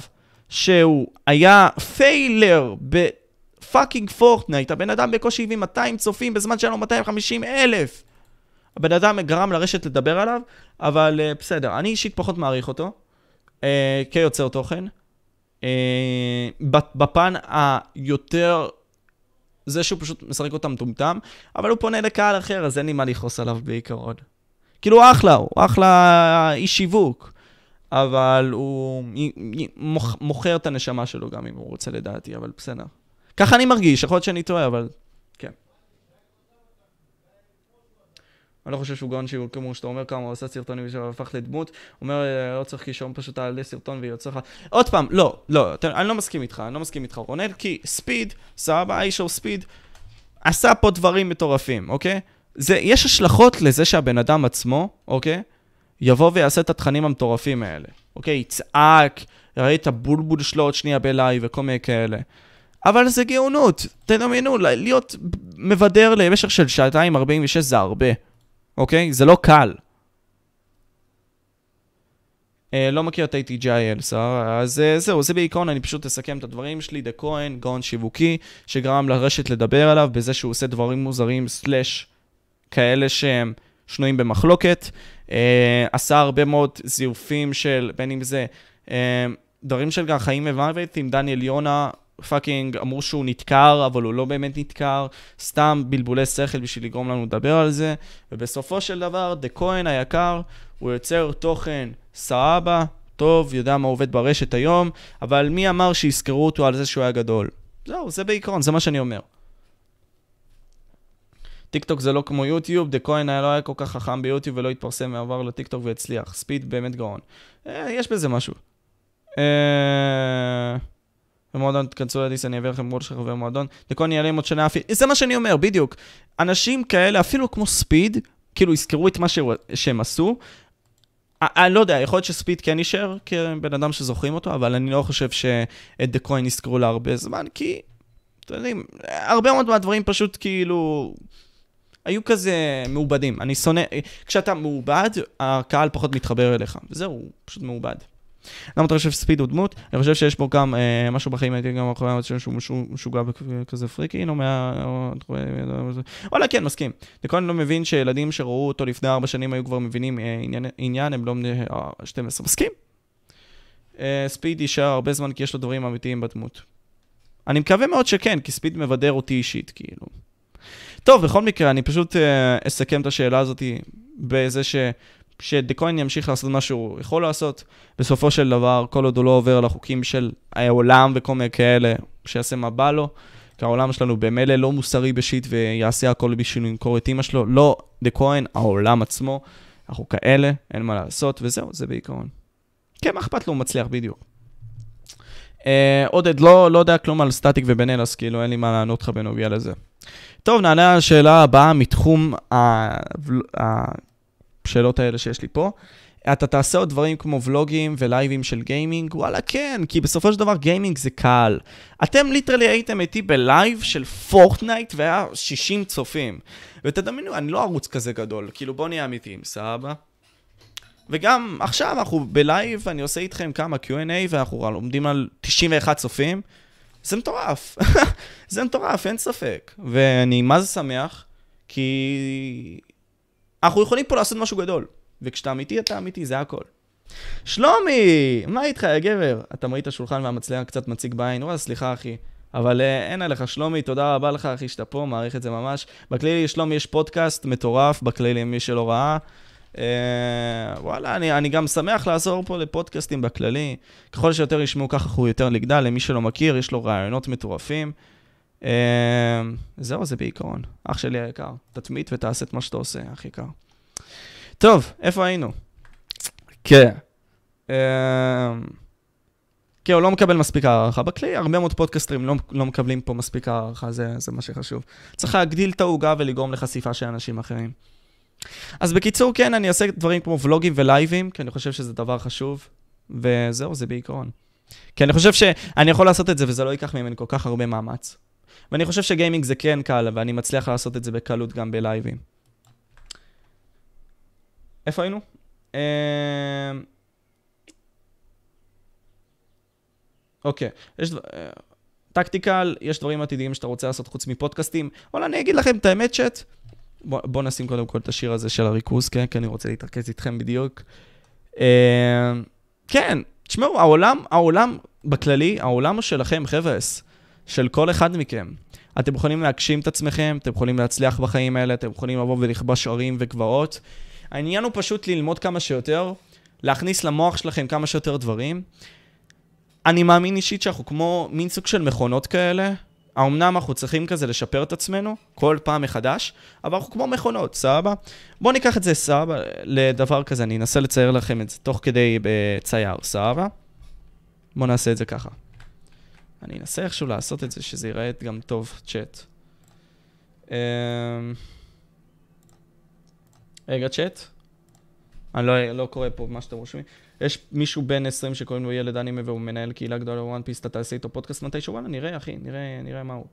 שהוא היה פיילר ב fucking פורטנייט, הבן אדם בקושי הביא 200 צופים בזמן שהיה לו 250 אלף. הבן אדם גרם לרשת לדבר עליו, אבל uh, בסדר, אני אישית פחות מעריך אותו, uh, כיוצר תוכן. Uh, בפן היותר, זה שהוא פשוט משחק אותה מטומטם, אבל הוא פונה לקהל אחר, אז אין לי מה לכעוס עליו בעיקרון. כאילו הוא אחלה, הוא אחלה איש שיווק, אבל הוא מוכ, מוכר את הנשמה שלו גם אם הוא רוצה לדעתי, אבל בסדר. ככה אני מרגיש, יכול להיות שאני טועה, אבל כן. אני לא חושב שהוא גאון שיווק כמו שאתה אומר כמה הוא עשה סרטונים והפך לדמות. הוא אומר, לא צריך קישור פשוט תעלה סרטון ויוצא לך. עוד פעם, לא, לא, אני לא מסכים איתך, אני לא מסכים איתך, רונל, כי ספיד, סבבה, האיש ספיד, עשה פה דברים מטורפים, אוקיי? זה, יש השלכות לזה שהבן אדם עצמו, אוקיי? יבוא ויעשה את התכנים המטורפים האלה, אוקיי? יצעק, יראה את הבולבול שלו עוד שנייה בלייב וכל מיני כאלה. אבל זה גאונות, תדמיינו, להיות מבדר למשך של שעתיים 46 זה הרבה. אוקיי? זה לא קל. אה, לא מכיר את ATGIL, סבבה? אז אה, זהו, זה בעיקרון, אני פשוט אסכם את הדברים שלי. דה כהן, גאון שיווקי, שגרם לרשת לדבר עליו בזה שהוא עושה דברים מוזרים, סלאש כאלה שהם שנויים במחלוקת. אה, עשה הרבה מאוד זיופים של, בין אם זה אה, דברים של גם חיים ומוות עם דניאל יונה. fucking אמרו שהוא נתקר, אבל הוא לא באמת נתקר, סתם בלבולי שכל בשביל לגרום לנו לדבר על זה, ובסופו של דבר, דה כהן היקר, הוא יוצר תוכן סבבה, טוב, יודע מה עובד ברשת היום, אבל מי אמר שיזכרו אותו על זה שהוא היה גדול? זהו, זה בעיקרון, זה מה שאני אומר. טיק טוק זה לא כמו יוטיוב, דה כהן היה לא היה כל כך חכם ביוטיוב ולא התפרסם ועבר לטיק טוק והצליח. ספיד באמת גאון. אה, יש בזה משהו. אה... במועדון תכנסו לדיס, אני אביא לכם מול של חבר מועדון. דה כהן יעלה עם עוד שנה אפילו, זה מה שאני אומר, בדיוק. אנשים כאלה, אפילו כמו ספיד, כאילו יזכרו את מה שהם עשו. אני לא יודע, יכול להיות שספיד כן יישאר כבן אדם שזוכרים אותו, אבל אני לא חושב שאת דה כהן יזכרו להרבה זמן, כי, אתם יודעים, הרבה מאוד מהדברים פשוט כאילו... היו כזה מעובדים. אני שונא, כשאתה מעובד, הקהל פחות מתחבר אליך. זהו, הוא פשוט מעובד. למה אתה חושב שספיד הוא דמות? אני חושב שיש בו גם אה, משהו בחיים, הייתי גם אחרי המאמץ שהוא משו- משוגע וכזה פריקי, נו, מה... וואלה, כן, מסכים. דקון לא מבין שילדים שראו אותו לפני ארבע שנים היו כבר מבינים אה, עניין, עניין, הם לא בני אה, 12. מסכים. אה, ספיד יישאר הרבה זמן כי יש לו דברים אמיתיים בדמות. אני מקווה מאוד שכן, כי ספיד מבדר אותי אישית, כאילו. טוב, בכל מקרה, אני פשוט אה, אסכם את השאלה הזאת בזה ש... שדקוין ימשיך לעשות מה שהוא יכול לעשות, בסופו של דבר, כל עוד הוא לא עובר על החוקים של העולם וכל מיני כאלה, שיעשה מה בא לו, כי העולם שלנו במילא לא מוסרי בשיט ויעשה הכל בשביל למכור את אימא שלו, לא דקוין, העולם עצמו, אנחנו כאלה, אין מה לעשות, וזהו, זה בעיקרון. כן, מה אכפת לו, הוא מצליח בדיוק. אה, עודד, לא, לא יודע כלום על סטטיק ובן אז כאילו אין לי מה לענות לך בנוגע לזה. טוב, נענה על השאלה הבאה מתחום השאלות האלה שיש לי פה. אתה תעשה עוד דברים כמו ולוגים ולייבים של גיימינג? וואלה, כן, כי בסופו של דבר גיימינג זה קל. אתם literally הייתם איתי בלייב של פורטנייט והיה 60 צופים. ותדמיינו, אני לא ערוץ כזה גדול, כאילו בוא נהיה אמיתיים, סבבה? וגם עכשיו אנחנו בלייב, אני עושה איתכם כמה Q&A ואנחנו עומדים על 91 צופים. זה מטורף. [LAUGHS] זה מטורף, אין ספק. ואני מה זה שמח, כי אנחנו יכולים פה לעשות משהו גדול. וכשאתה אמיתי, אתה אמיתי, זה הכל. שלומי, מה איתך, יא גבר? אתה מראית השולחן והמצלמה קצת מציג בעין, וואלה, סליחה, אחי. אבל אה, אין עליך, שלומי, תודה רבה לך, אחי, שאתה פה, מעריך את זה ממש. בכללי, שלומי, יש פודקאסט מטורף, בכללי, מי שלא ראה. אה, וואלה, אני, אני גם שמח לעזור פה לפודקאסטים בכללי. ככל שיותר ישמעו ככה, הוא יותר לגדל. למי שלא מכיר, יש לו רעיונות מטורפים. אה, זהו, זה בעיקרון. אח שלי היקר, תתמיד ותעשה את מה שאתה עושה, אח יקר. טוב, איפה היינו? כן. אה, כן, הוא לא מקבל מספיק הערכה. בכלי, הרבה מאוד פודקסטרים לא, לא מקבלים פה מספיק הערכה, זה, זה מה שחשוב. צריך להגדיל את העוגה ולגרום לחשיפה של אנשים אחרים. אז בקיצור, כן, אני אעשה דברים כמו ולוגים ולייבים, כי אני חושב שזה דבר חשוב, וזהו, זה בעיקרון. כי אני חושב שאני יכול לעשות את זה וזה לא ייקח ממני כל כך הרבה מאמץ. ואני חושב שגיימינג זה כן קל, ואני מצליח לעשות את זה בקלות גם בלייבים. איפה היינו? אמ, אוקיי, יש דבר... אה, טקטיקל, יש דברים עתידיים שאתה רוצה לעשות חוץ מפודקאסטים. וואלה, אני אגיד לכם את האמת, צ'אט. בוא, בוא נשים קודם כל את השיר הזה של הריכוז, כן? כי אני רוצה להתרכז איתכם בדיוק. אה, כן, תשמעו, העולם, העולם בכללי, העולם הוא שלכם, חבר'ס, של כל אחד מכם. אתם יכולים להגשים את עצמכם, אתם יכולים להצליח בחיים האלה, אתם יכולים לבוא ולכבוש ערים וגבעות. העניין הוא פשוט ללמוד כמה שיותר, להכניס למוח שלכם כמה שיותר דברים. אני מאמין אישית שאנחנו כמו מין סוג של מכונות כאלה. האמנם אנחנו צריכים כזה לשפר את עצמנו כל פעם מחדש, אבל אנחנו כמו מכונות, סבבה? בואו ניקח את זה, סבבה, לדבר כזה, אני אנסה לצייר לכם את זה תוך כדי בצייר, סבבה? בואו נעשה את זה ככה. אני אנסה איכשהו לעשות את זה, שזה ייראה גם טוב, צ'אט. אמ, רגע, צ'אט. אני לא, לא קורא פה מה שאתם רושמים. יש מישהו בן 20 שקוראים לו ילד אנימה והוא מנהל קהילה גדולה בוואן פיס, אתה תעשה איתו פודקאסט מתישהו? וואלה, נראה, אחי, נראה, נראה מה הוא.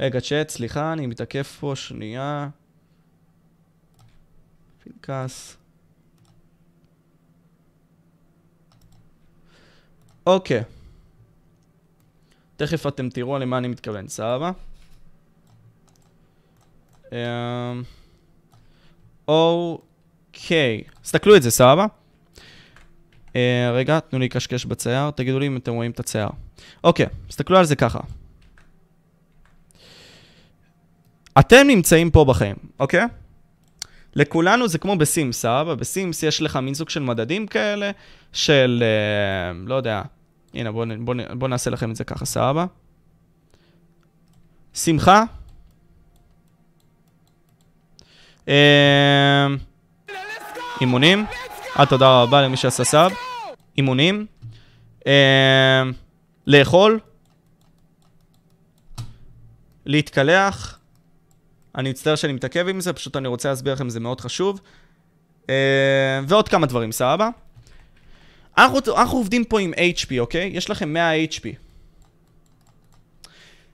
רגע, צ'אט, סליחה, אני מתעכב פה שנייה. פנקס. אוקיי. תכף אתם תראו למה אני מתכוון, סבבה? אוקיי, תסתכלו את זה, סבבה? אה, רגע, תנו לי לקשקש בצייר, תגידו לי אם אתם רואים את הצייר. אוקיי, תסתכלו על זה ככה. אתם נמצאים פה בחיים, אוקיי? לכולנו זה כמו בסימס, סבבה? בסימס יש לך מין סוג של מדדים כאלה, של, אה, לא יודע, הנה בואו בוא, בוא נעשה לכם את זה ככה, סבבה? שמחה. אימונים. אה, תודה רבה למי שעשה סאב. אימונים. אה, לאכול. להתקלח. אני מצטער שאני מתעכב עם זה, פשוט אני רוצה להסביר לכם, זה מאוד חשוב. אה, ועוד כמה דברים, סבבה? אנחנו, אנחנו עובדים פה עם HP, אוקיי? יש לכם 100 HP.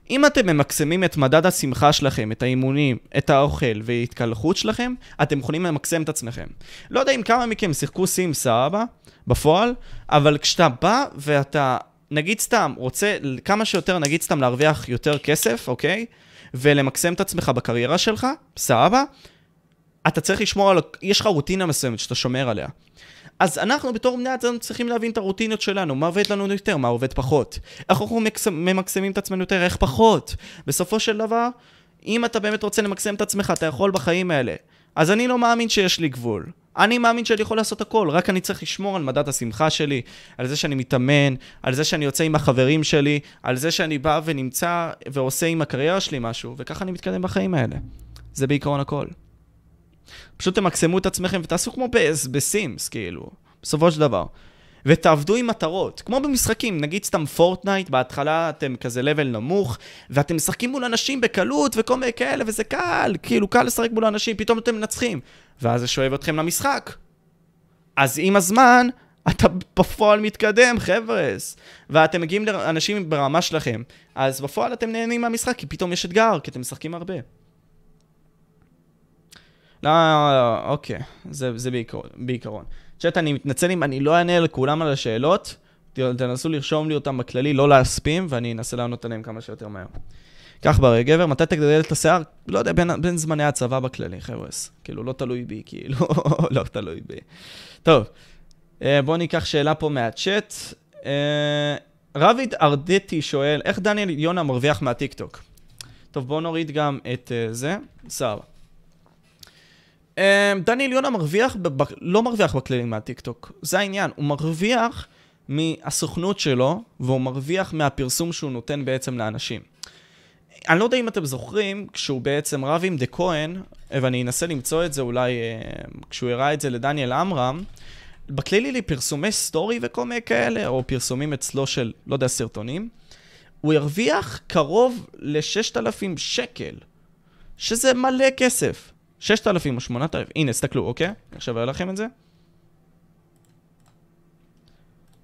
אם אתם ממקסמים את מדד השמחה שלכם, את האימונים, את האוכל וההתקלחות שלכם, אתם יכולים למקסם את עצמכם. לא יודע אם כמה מכם שיחקו סים סבבה, בפועל, אבל כשאתה בא ואתה, נגיד סתם, רוצה כמה שיותר, נגיד סתם להרוויח יותר כסף, אוקיי? ולמקסם את עצמך בקריירה שלך, סבבה? אתה צריך לשמור על... יש לך רוטינה מסוימת שאתה שומר עליה. אז אנחנו בתור בני אדם צריכים להבין את הרוטינות שלנו, מה עובד לנו יותר, מה עובד פחות. איך אנחנו ממקסמים את עצמנו יותר, איך פחות. בסופו של דבר, אם אתה באמת רוצה למקסם את עצמך, אתה יכול בחיים האלה. אז אני לא מאמין שיש לי גבול. אני מאמין שאני יכול לעשות הכל, רק אני צריך לשמור על מדד השמחה שלי, על זה שאני מתאמן, על זה שאני יוצא עם החברים שלי, על זה שאני בא ונמצא ועושה עם הקריירה שלי משהו, וככה אני מתקדם בחיים האלה. זה בעיקרון הכל. פשוט תמקסמו את עצמכם ותעשו כמו בסימס, כאילו, בסופו של דבר. ותעבדו עם מטרות, כמו במשחקים, נגיד סתם פורטנייט, בהתחלה אתם כזה לבל נמוך, ואתם משחקים מול אנשים בקלות וכל מיני כאלה, וזה קל, כאילו קל לשחק מול אנשים, פתאום אתם מנצחים, ואז זה שואב אתכם למשחק. אז עם הזמן, אתה בפועל מתקדם, חבר'ס, ואתם מגיעים לאנשים ברמה שלכם, אז בפועל אתם נהנים מהמשחק, כי פתאום יש אתגר, כי אתם משחקים הרבה. לא, אוקיי, זה, זה בעיקר, בעיקרון. צ'אט, אני מתנצל אם אני לא אענה לכולם על השאלות, תנסו לרשום לי אותם בכללי, לא להספים, ואני אנסה לענות עליהם כמה שיותר מהר. קח ברי גבר, מתי תגדל את השיער? לא יודע, בין, בין זמני הצבא בכללי, חבר'ס. כאילו, לא תלוי בי, כאילו, [LAUGHS] לא תלוי בי. טוב, אה, בואו ניקח שאלה פה מהצ'אט. אה, רביד ארדטי שואל, איך דניאל יונה מרוויח מהטיקטוק? טוב, בואו נוריד גם את זה. סבבה. אמ, דניאל יונה מרוויח, לא מרוויח בכללים מהטיקטוק, זה העניין, הוא מרוויח מהסוכנות שלו, והוא מרוויח מהפרסום שהוא נותן בעצם לאנשים. אני לא יודע אם אתם זוכרים, כשהוא בעצם רב עם דה כהן, ואני אנסה למצוא את זה אולי אה, כשהוא הראה את זה לדניאל עמרם, בכללי לפרסומי סטורי וכל מיני כאלה, או פרסומים אצלו של, לא יודע, סרטונים, הוא הרוויח קרוב ל-6,000 שקל, שזה מלא כסף. 6,000 או 8,000, הנה, תסתכלו, אוקיי? עכשיו היה לכם את זה?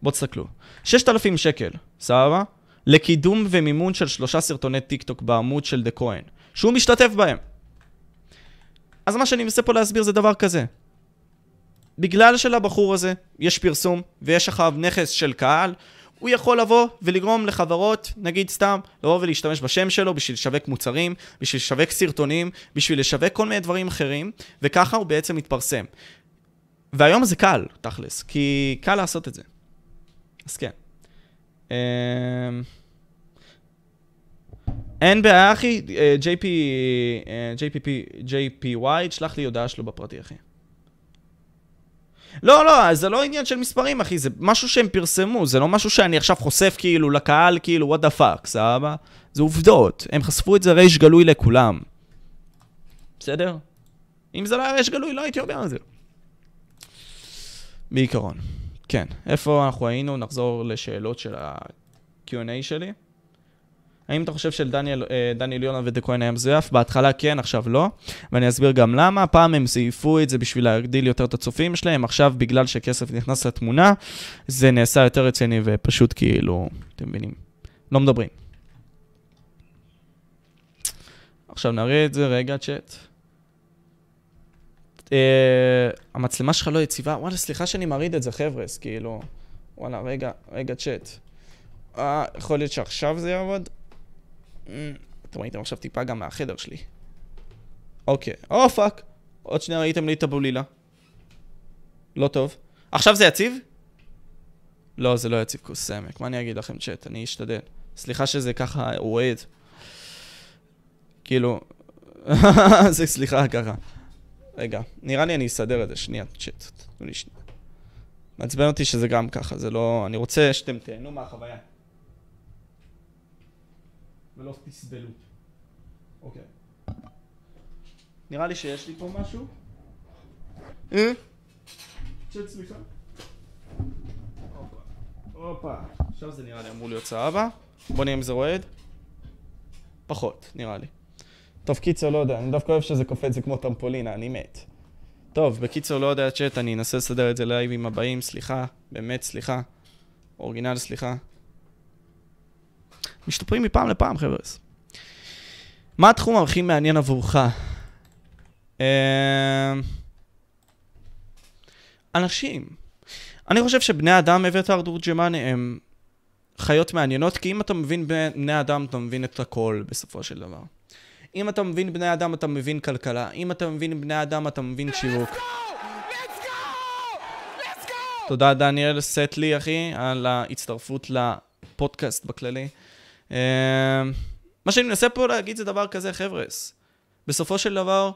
בואו תסתכלו. 6,000 שקל, סבבה? לקידום ומימון של שלושה סרטוני טיק טוק בעמוד של דה כהן, שהוא משתתף בהם. אז מה שאני מנסה פה להסביר זה דבר כזה. בגלל שלבחור הזה יש פרסום ויש אחריו נכס של קהל, הוא יכול לבוא ולגרום לחברות, נגיד סתם, לבוא ולהשתמש בשם שלו בשביל לשווק מוצרים, בשביל לשווק סרטונים, בשביל לשווק כל מיני דברים אחרים, וככה הוא בעצם מתפרסם. והיום זה קל, תכלס, כי קל לעשות את זה. אז כן. אמ, אין בעיה, אחי, JP, JPP, JPY, תשלח לי הודעה שלו בפרטי, אחי. לא, לא, זה לא עניין של מספרים, אחי, זה משהו שהם פרסמו, זה לא משהו שאני עכשיו חושף כאילו לקהל, כאילו, what the fuck, סבבה? זה עובדות, הם חשפו את זה ריש גלוי לכולם. בסדר? אם זה לא היה ריש גלוי, לא הייתי אומר את זה. בעיקרון. כן, איפה אנחנו היינו? נחזור לשאלות של ה-Q&A שלי. האם אתה חושב שלדניאל אה, יונה ודקוין היה מזויף? בהתחלה כן, עכשיו לא. ואני אסביר גם למה. פעם הם זייפו את זה בשביל להגדיל יותר את הצופים שלהם, עכשיו בגלל שכסף נכנס לתמונה, זה נעשה יותר רציני ופשוט כאילו, אתם מבינים, לא מדברים. עכשיו נראה את זה, רגע צ'אט. אה, המצלמה שלך לא יציבה, וואלה, סליחה שאני מרעיד את זה, חבר'ה, כאילו... וואלה, רגע, רגע, צ'אט. אה, יכול להיות שעכשיו זה יעבוד? אתם ראיתם עכשיו טיפה גם מהחדר שלי. אוקיי, או fuck. עוד שנייה ראיתם לי את הבולילה. לא טוב. עכשיו זה יציב? לא, זה לא יציב כוס סמק. מה אני אגיד לכם, צ'אט? אני אשתדל. סליחה שזה ככה אוהד. כאילו... [LAUGHS] זה סליחה ככה. רגע, נראה לי אני אסדר את זה. שנייה, צ'אט. תנו לי שנייה. מעצבן אותי שזה גם ככה, זה לא... אני רוצה שאתם תהנו מהחוויה. ולא תסבלו. אוקיי. נראה לי שיש לי פה משהו. אה? צ'אט, סליחה. הופה. הופה. עכשיו זה נראה לי אמור להיות סבבה. בוא נראה אם זה רועד. פחות, נראה לי. טוב, קיצר, לא יודע, אני דווקא אוהב שזה קופץ, זה כמו טמפולינה, אני מת. טוב, בקיצור, לא יודע, צ'אט, אני אנסה לסדר את זה לייבים הבאים, סליחה, באמת, סליחה. אורגינל, סליחה. משתפרים מפעם לפעם, חבר'ה. מה התחום הכי מעניין עבורך? אה, אנשים. אני חושב שבני אדם, אביתר דורג'מאני, הם חיות מעניינות, כי אם אתה מבין בני אדם, אתה מבין את הכל בסופו של דבר. אם אתה מבין בני אדם, אתה מבין כלכלה. אם אתה מבין בני אדם, אתה מבין שיווק. תודה, דניאל סטלי, אחי, על ההצטרפות לפודקאסט בכללי. אה, מה שאני מנסה פה להגיד זה דבר כזה, חבר'ס. בסופו של דבר,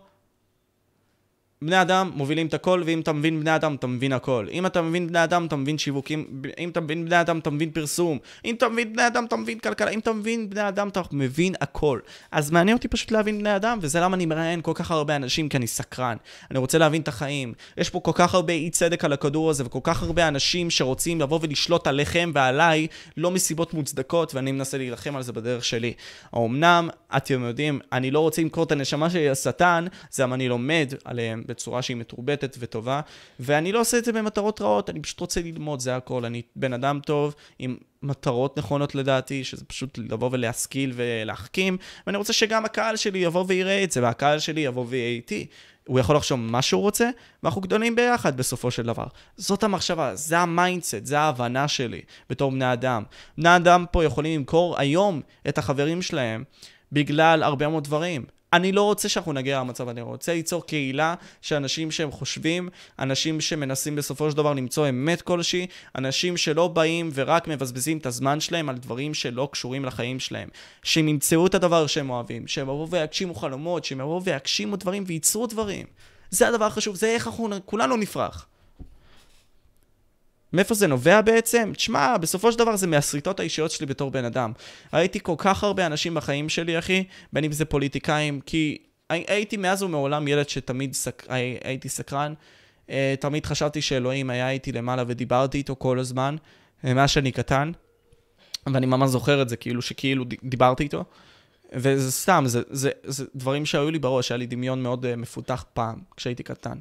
בני אדם מובילים את הכל, ואם אתה מבין בני אדם, אתה מבין הכל. אם אתה מבין בני אדם, אתה מבין שיווקים, אם אתה מבין בני אדם, אתה מבין פרסום. אם אתה מבין בני אדם, אתה מבין כלכלה. אם אתה מבין בני אדם, אתה מבין הכל. אז מעניין אותי פשוט להבין בני אדם, וזה למה אני מראיין כל כך הרבה אנשים, כי אני סקרן. אני רוצה להבין את החיים. יש פה כל כך הרבה אי צדק על הכדור הזה, וכל כך הרבה אנשים שרוצים לבוא ולשלוט עליכם ועליי, לא מסיבות מוצדקות, ואני מנסה להילחם על זה בדרך שלי. אמנם, אתם יודעים, אני לא רוצה למכור את הנשמה שלי לשטן, זה למה אני לומד עליהם בצורה שהיא מתורבתת וטובה, ואני לא עושה את זה במטרות רעות, אני פשוט רוצה ללמוד, זה הכל. אני בן אדם טוב, עם מטרות נכונות לדעתי, שזה פשוט לבוא ולהשכיל ולהחכים, ואני רוצה שגם הקהל שלי יבוא ויראה את זה, והקהל שלי יבוא ויהיה איתי. הוא יכול לחשוב מה שהוא רוצה, ואנחנו גדולים ביחד בסופו של דבר. זאת המחשבה, זה ה mindset, זה ההבנה שלי בתור בני אדם. בני אדם פה יכולים למכור היום את החברים שלהם בגלל הרבה מאוד דברים. אני לא רוצה שאנחנו נגיע למצב, אני רוצה ליצור קהילה של אנשים שהם חושבים, אנשים שמנסים בסופו של דבר למצוא אמת כלשהי, אנשים שלא באים ורק מבזבזים את הזמן שלהם על דברים שלא קשורים לחיים שלהם. שהם ימצאו את הדבר שהם אוהבים, שהם יבואו ויגשימו חלומות, שהם יבואו ויגשימו דברים וייצרו דברים. זה הדבר החשוב, זה איך אנחנו כולנו נפרח. מאיפה זה נובע בעצם? תשמע, בסופו של דבר זה מהשריטות האישיות שלי בתור בן אדם. ראיתי כל כך הרבה אנשים בחיים שלי, אחי, בין אם זה פוליטיקאים, כי הייתי מאז ומעולם ילד שתמיד סק... הייתי סקרן. אה, תמיד חשבתי שאלוהים היה איתי למעלה ודיברתי איתו כל הזמן, אה, מאז שאני קטן. ואני ממש זוכר את זה, כאילו שכאילו דיברתי איתו. וזה סתם, זה, זה, זה דברים שהיו לי בראש, היה לי דמיון מאוד uh, מפותח פעם, כשהייתי קטן.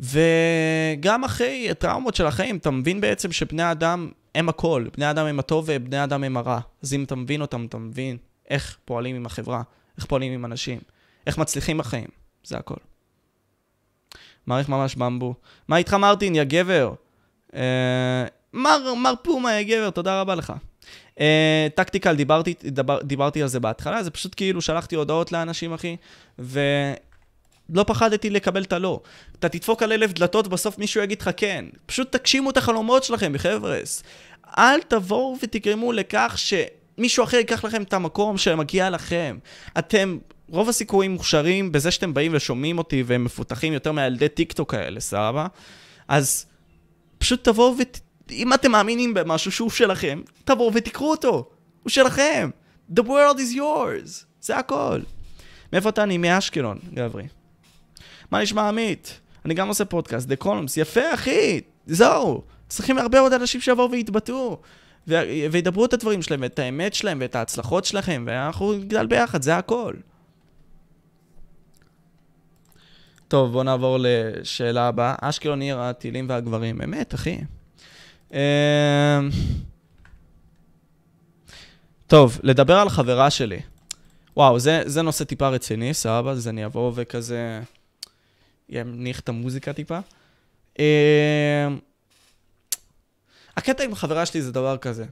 וגם אחרי הטראומות של החיים, אתה מבין בעצם שבני אדם הם הכל. בני אדם הם הטוב ובני אדם הם הרע. אז אם אתה מבין אותם, אתה מבין איך פועלים עם החברה, איך פועלים עם אנשים, איך מצליחים בחיים. זה הכל. מעריך ממש במבו. מה איתך מרטין, יא גבר? אה, מר, מר פומה, יא גבר, תודה רבה לך. אה, טקטיקל, דיברתי, דבר, דיברתי על זה בהתחלה, זה פשוט כאילו שלחתי הודעות לאנשים, אחי, ו... לא פחדתי לקבל את הלא. אתה תדפוק על אלף דלתות, בסוף מישהו יגיד לך כן. פשוט תגשימו את החלומות שלכם, חבר'ס. אל תבואו ותגרמו לכך שמישהו אחר ייקח לכם את המקום שמגיע לכם. אתם, רוב הסיכויים מוכשרים בזה שאתם באים ושומעים אותי והם מפותחים יותר מהילדי טיק טוק האלה, סבבה? אז פשוט תבואו ות... אם אתם מאמינים במשהו שהוא שלכם, תבואו ותקחו אותו. הוא שלכם. The world is yours. זה הכל. מאיפה אתה? אני מאשקלון, גברי. מה נשמע עמית? אני גם עושה פודקאסט, דה קולמס, יפה אחי, זהו. צריכים הרבה עוד אנשים שיבואו ויתבטאו. וידברו את הדברים שלהם, ואת האמת שלהם, ואת ההצלחות שלכם, ואנחנו נגדל ביחד, זה הכל. טוב, בואו נעבור לשאלה הבאה. אשקלון עיר הטילים והגברים. אמת, אחי. אמ, טוב, לדבר על חברה שלי. וואו, זה, זה נושא טיפה רציני, סבבה? אז אני אבוא וכזה... ינמיך את המוזיקה טיפה. אה, הקטע עם החברה שלי זה דבר כזה.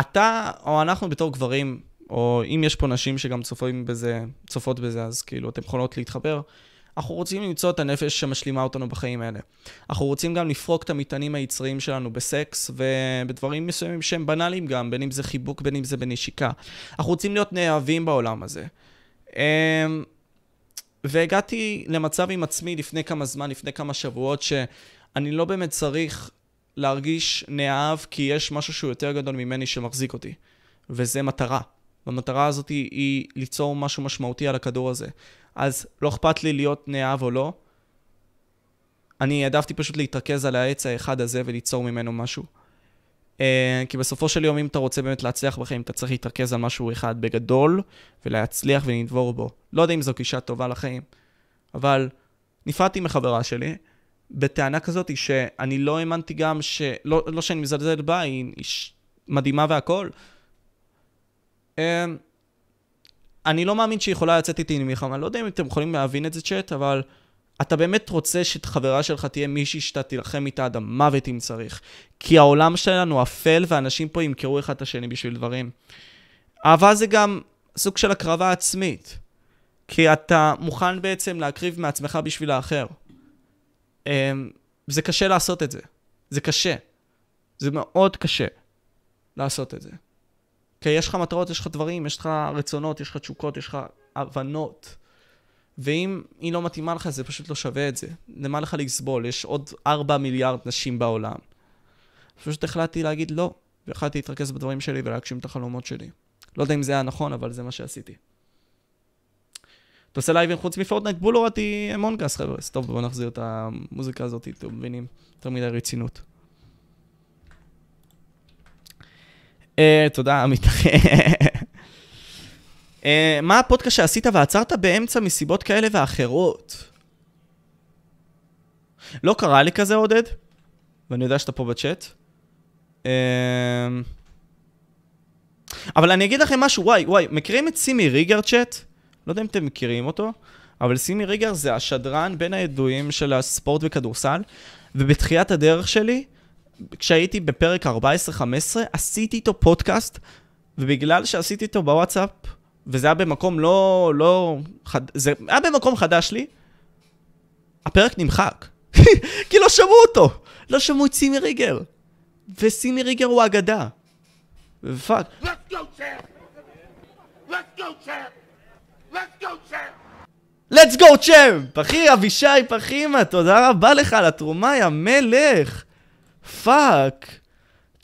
אתה, או אנחנו בתור גברים, או אם יש פה נשים שגם צופים בזה, צופות בזה, אז כאילו, אתן יכולות להתחבר. אנחנו רוצים למצוא את הנפש שמשלימה אותנו בחיים האלה. אנחנו רוצים גם לפרוק את המטענים היצריים שלנו בסקס ובדברים מסוימים שהם בנאליים גם, בין אם זה חיבוק, בין אם זה בנשיקה. אנחנו רוצים להיות נאהבים בעולם הזה. והגעתי למצב עם עצמי לפני כמה זמן, לפני כמה שבועות, שאני לא באמת צריך להרגיש נאהב, כי יש משהו שהוא יותר גדול ממני שמחזיק אותי. וזה מטרה. והמטרה הזאת היא, היא ליצור משהו משמעותי על הכדור הזה. אז לא אכפת לי להיות נאהב או לא. אני העדפתי פשוט להתרכז על העץ האחד הזה וליצור ממנו משהו. Uh, כי בסופו של יום, אם אתה רוצה באמת להצליח בחיים, אתה צריך להתרכז על משהו אחד בגדול, ולהצליח ולנדבור בו. לא יודע אם זו גישה טובה לחיים, אבל נפרדתי מחברה שלי, בטענה כזאת שאני לא האמנתי גם ש... לא, לא שאני מזלזל בה, היא איש מדהימה והכול. Um, אני לא מאמין שהיא יכולה לצאת איתי למלחמה. לא יודע אם אתם יכולים להבין את זה, צ'אט, אבל אתה באמת רוצה שאת חברה שלך תהיה מישהי שאתה תילחם איתה עד המוות אם צריך. כי העולם שלנו אפל, ואנשים פה ימכרו אחד את השני בשביל דברים. אהבה זה גם סוג של הקרבה עצמית. כי אתה מוכן בעצם להקריב מעצמך בשביל האחר. אמ, זה קשה לעשות את זה. זה קשה. זה מאוד קשה לעשות את זה. כי יש לך מטרות, יש לך דברים, יש לך רצונות, יש לך תשוקות, יש לך הבנות. ואם היא לא מתאימה לך, זה פשוט לא שווה את זה. למה לך לסבול? יש עוד 4 מיליארד נשים בעולם. פשוט החלטתי להגיד לא, והחלטתי להתרכז בדברים שלי ולהגשים את החלומות שלי. לא יודע אם זה היה נכון, אבל זה מה שעשיתי. אתה עושה לייבים חוץ מפורטנייט? בול הורדתי אמונגס, חבר'ה. טוב, בואו נחזיר את המוזיקה הזאת, אתם מבינים? יותר מדי רצינות. אה, תודה, עמית. [LAUGHS] אה, מה הפודקאסט שעשית ועצרת באמצע מסיבות כאלה ואחרות? לא קרה לי כזה, עודד, ואני יודע שאתה פה בצ'אט. אה, אבל אני אגיד לכם משהו, וואי, וואי, מכירים את סימי ריגר צ'אט? לא יודע אם אתם מכירים אותו, אבל סימי ריגר זה השדרן בין הידועים של הספורט וכדורסל, ובתחילת הדרך שלי, כשהייתי בפרק 14-15, עשיתי איתו פודקאסט, ובגלל שעשיתי איתו בוואטסאפ, וזה היה במקום לא, לא, חד... זה היה במקום חדש לי, הפרק נמחק. [LAUGHS] כי לא שמעו אותו. לא שמעו את סימי ריגר. וסימי ריגר הוא אגדה. Fuck. Let's go, champ! Let's go, champ! Let's go, champ! let's go champ! אחי, אבישי פחימה, תודה רבה לך על התרומה, יא מלך! Fuck.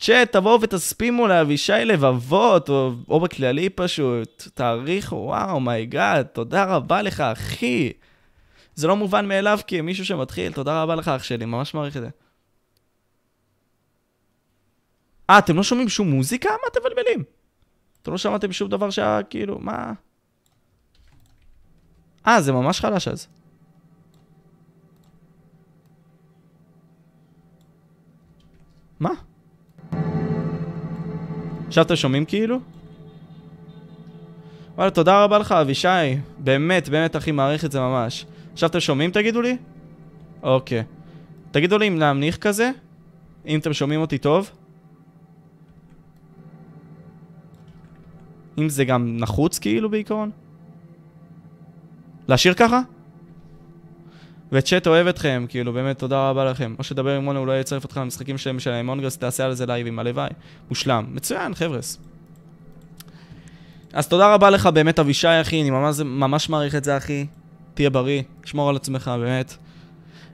צ'אט, תבואו ותספימו לאבישי לבבות, או, או בכללי פשוט. תעריכו, וואו, my god, תודה רבה לך, אחי. זה לא מובן מאליו כי מישהו שמתחיל, תודה רבה לך, אח שלי, ממש מעריך את זה. אה, אתם לא שומעים שום מוזיקה? מה אתם מבלבלים? אתם לא שמעתם שום דבר שהיה, כאילו, מה? אה, זה ממש חלש אז. מה? עכשיו אתם שומעים כאילו? וואלה, תודה רבה לך, אבישי. באמת, באמת, אחי, מעריך את זה ממש. עכשיו אתם שומעים, תגידו לי? אוקיי. תגידו לי אם להמניח כזה? אם אתם שומעים אותי טוב? אם זה גם נחוץ כאילו בעיקרון? להשאיר ככה? וצ'אט אוהב אתכם, כאילו, באמת, תודה רבה לכם. או שתדבר עם מונה, אולי יצרף אותך למשחקים שלהם של האמונגרס, תעשה על זה לייבים, הלוואי. מושלם. מצוין, חבר'ס. אז תודה רבה לך באמת, אבישי, אחי, אני ממש, ממש מעריך את זה, אחי. תהיה בריא, שמור על עצמך, באמת.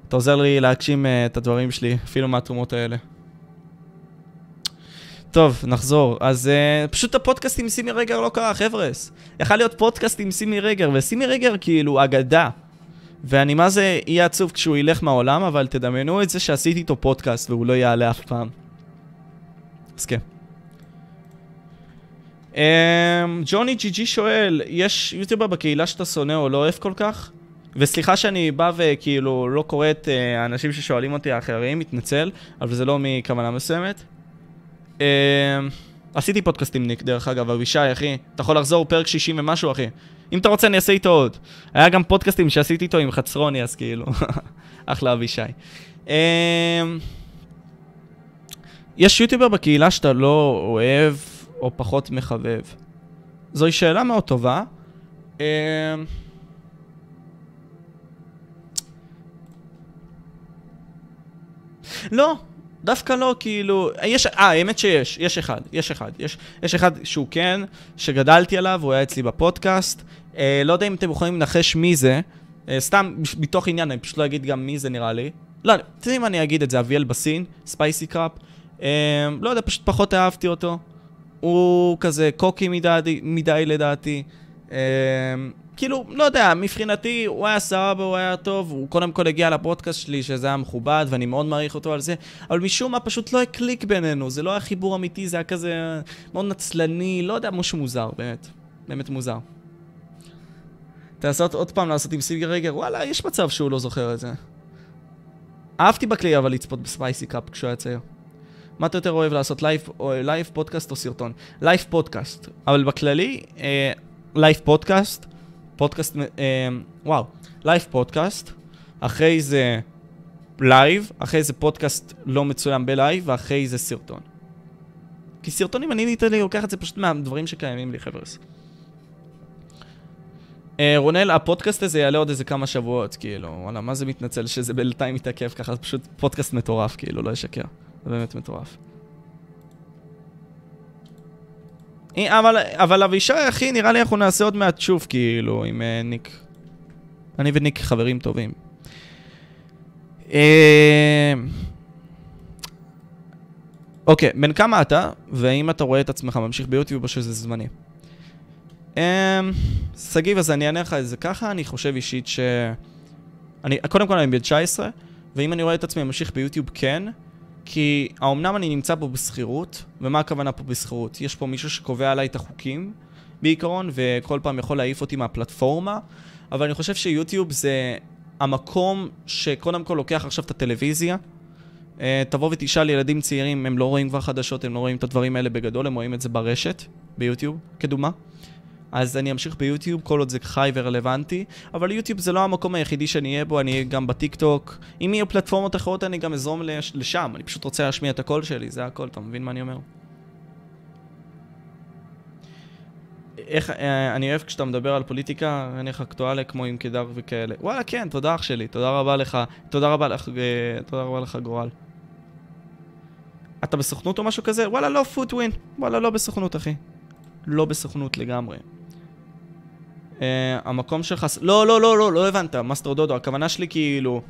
אתה עוזר לי להגשים uh, את הדברים שלי, אפילו מהתרומות האלה. טוב, נחזור. אז uh, פשוט הפודקאסט עם סימי רגר לא קרה, חבר'ס. יכל להיות פודקאסט עם סימי רגר, וסימי רגר כאילו אגדה. ואני מה זה יהיה עצוב כשהוא ילך מהעולם, אבל תדמיינו את זה שעשיתי איתו פודקאסט והוא לא יעלה אף פעם. אז כן. Um, ג'וני ג'י ג'י שואל, יש יוטיובר בקהילה שאתה שונא או לא אוהב כל כך? וסליחה שאני בא וכאילו לא קורא את uh, האנשים ששואלים אותי האחרים, מתנצל, אבל זה לא מכוונה מסוימת. Um, עשיתי פודקאסט עם ניק, דרך אגב, אבישי, אחי. אתה יכול לחזור פרק 60 ומשהו, אחי. אם אתה רוצה, אני אעשה איתו עוד. היה גם פודקאסטים שעשיתי איתו עם חצרוני, אז כאילו, [LAUGHS] אחלה אבישי. אמ, יש יוטיובר בקהילה שאתה לא אוהב או פחות מחבב? זוהי שאלה מאוד טובה. אמ, לא, דווקא לא, כאילו, יש, אה, האמת שיש, יש אחד, יש אחד, יש, יש אחד שהוא כן, שגדלתי עליו, הוא היה אצלי בפודקאסט, אה, לא יודע אם אתם יכולים לנחש מי זה, אה, סתם מתוך עניין, אני פשוט לא אגיד גם מי זה נראה לי. לא, אתם יודעים מה אני אגיד את זה, אביאל בסין, ספייסי קאפ, אה, לא יודע, פשוט פחות אהבתי אותו. הוא כזה קוקי מדי, מדי לדעתי. אה, כאילו, לא יודע, מבחינתי הוא היה סבבה, הוא היה טוב, הוא קודם כל הגיע לפודקאסט שלי, שזה היה מכובד, ואני מאוד מעריך אותו על זה, אבל משום מה פשוט לא הקליק בינינו, זה לא היה חיבור אמיתי, זה היה כזה מאוד נצלני, לא יודע, משהו מוזר, באמת. באמת מוזר. תעשות עוד פעם לעשות עם סיגר רגר, וואלה, יש מצב שהוא לא זוכר את זה. אהבתי בכללי אבל לצפות בספייסי קאפ כשהוא היה צעיר. מה אתה יותר אוהב לעשות, לייב, לייב פודקאסט או סרטון? לייב פודקאסט, אבל בכללי, אה, לייב פודקאסט, פודקאסט, אה, וואו, לייב פודקאסט, אחרי זה לייב, אחרי זה פודקאסט לא מצולם בלייב, ואחרי זה סרטון. כי סרטונים, אני literally לוקח את זה פשוט מהדברים שקיימים לי, חבר'ס. אה, רונל, הפודקאסט הזה יעלה עוד איזה כמה שבועות, כאילו, וואלה, מה זה מתנצל שזה בינתיים מתעכב ככה, זה פשוט פודקאסט מטורף, כאילו, לא אשקר. זה באמת מטורף. אבל, אבל אבישי, אחי, נראה לי אנחנו נעשה עוד מעט שוב, כאילו, עם uh, ניק. אני וניק חברים טובים. אה, אוקיי, בן כמה אתה, והאם אתה רואה את עצמך ממשיך ביוטיוב או שזה זמני? שגיב, אז אני אענה לך את זה ככה, אני חושב אישית ש... אני, קודם כל אני בן 19, ואם אני רואה את עצמי ממשיך ביוטיוב, כן. כי האומנם אני נמצא פה בשכירות, ומה הכוונה פה בשכירות? יש פה מישהו שקובע עליי את החוקים, בעיקרון, וכל פעם יכול להעיף אותי מהפלטפורמה, אבל אני חושב שיוטיוב זה המקום שקודם כל לוקח עכשיו את הטלוויזיה. Uh, תבוא ותשאל ילדים צעירים, הם לא רואים כבר חדשות, הם לא רואים את הדברים האלה בגדול, הם רואים את זה ברשת, ביוטיוב, כדוגמה. אז אני אמשיך ביוטיוב כל עוד זה חי ורלוונטי, אבל יוטיוב זה לא המקום היחידי שאני אהיה בו, אני אהיה גם בטיק טוק. אם יהיו פלטפורמות אחרות אני גם אזרום לש... לשם, אני פשוט רוצה להשמיע את הקול שלי, זה הכל, אתה מבין מה אני אומר? איך, אה, אני אוהב כשאתה מדבר על פוליטיקה, אין לך אקטואליה כמו עם קדר וכאלה. וואלה, כן, תודה אח שלי, תודה רבה לך, תודה רבה לך, אה, תודה רבה לך גורל. אתה בסוכנות או משהו כזה? וואלה, לא פוטווין. וואלה, לא בסוכנות, אחי. לא בסוכנות לגמרי. אה, המקום שלך... לא, לא, לא, לא, לא הבנת, מאסטר דודו. הכוונה שלי כאילו...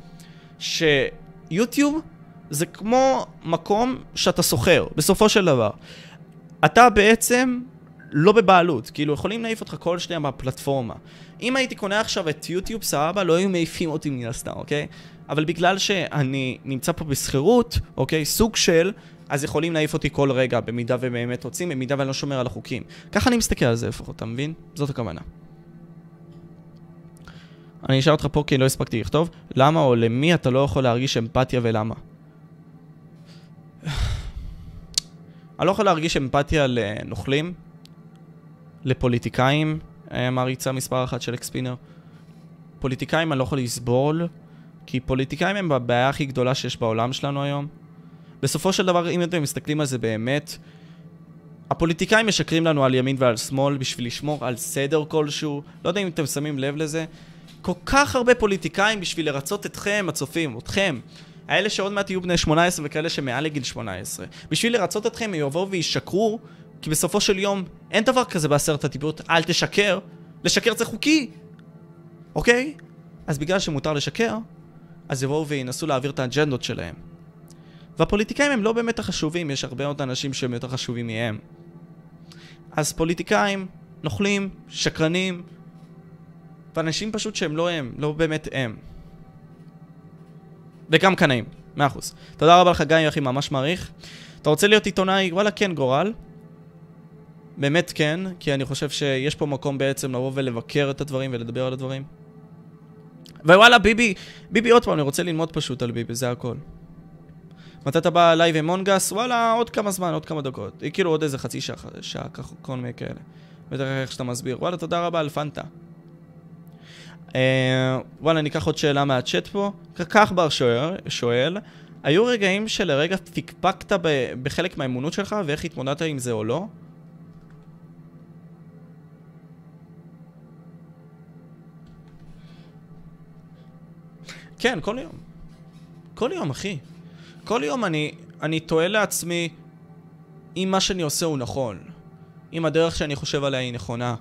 שיוטיוב זה כמו מקום שאתה סוחר, בסופו של דבר. אתה בעצם לא בבעלות, כאילו יכולים להעיף אותך כל שנייה בפלטפורמה. אם הייתי קונה עכשיו את יוטיוב, סבבה, לא היו מעיפים אותי מן הסתם, אוקיי? אבל בגלל שאני נמצא פה בשכירות, אוקיי? סוג של... אז יכולים להעיף אותי כל רגע, במידה ובאמת רוצים, במידה ואני לא שומר על החוקים. ככה אני מסתכל על זה לפחות, אתה מבין? זאת הכוונה. אני אשאל אותך פה כי לא הספקתי לכתוב, למה או למי אתה לא יכול להרגיש אמפתיה ולמה? [SIGHS] אני לא יכול להרגיש אמפתיה לנוכלים, לפוליטיקאים, אה, מעריצה מספר אחת של אקספינר. פוליטיקאים אני לא יכול לסבול, כי פוליטיקאים הם הבעיה הכי גדולה שיש בעולם שלנו היום. בסופו של דבר, אם אתם מסתכלים על זה באמת, הפוליטיקאים משקרים לנו על ימין ועל שמאל בשביל לשמור על סדר כלשהו. לא יודע אם אתם שמים לב לזה. כל כך הרבה פוליטיקאים בשביל לרצות אתכם, הצופים, אתכם. האלה שעוד מעט יהיו בני 18 וכאלה שמעל לגיל 18. בשביל לרצות אתכם הם יבואו וישקרו, כי בסופו של יום אין דבר כזה בעשרת הדיברות, אל תשקר. לשקר זה חוקי, אוקיי? אז בגלל שמותר לשקר, אז יבואו וינסו להעביר את האג'נדות שלהם. והפוליטיקאים הם לא באמת החשובים, יש הרבה מאוד אנשים שהם יותר חשובים מהם. אז פוליטיקאים, נוכלים, שקרנים, ואנשים פשוט שהם לא הם, לא באמת הם. וגם קנאים, מאה אחוז. תודה רבה לך גיא, אחי, ממש מעריך. אתה רוצה להיות עיתונאי? וואלה, כן, גורל. באמת כן, כי אני חושב שיש פה מקום בעצם לבוא ולבקר את הדברים ולדבר על הדברים. ווואלה, ביבי, ביבי עוד פעם, אני רוצה ללמוד פשוט על ביבי, זה הכל. מתי אתה בא לייב עם מונגס? וואלה, עוד כמה זמן, עוד כמה דקות. כאילו עוד איזה חצי שעה, שעה, ככה, כל מיני כאלה. בטח איך שאתה מסביר. וואלה, תודה רבה על פנטה. אה, וואלה, ניקח עוד שאלה מהצ'אט פה. כך בר שואל, שואל, היו רגעים שלרגע פקפקת ב- בחלק מהאמונות שלך ואיך התמודדת עם זה או לא? כן, כל יום. כל יום, אחי. כל יום אני, אני תוהה לעצמי אם מה שאני עושה הוא נכון. אם הדרך שאני חושב עליה היא נכונה.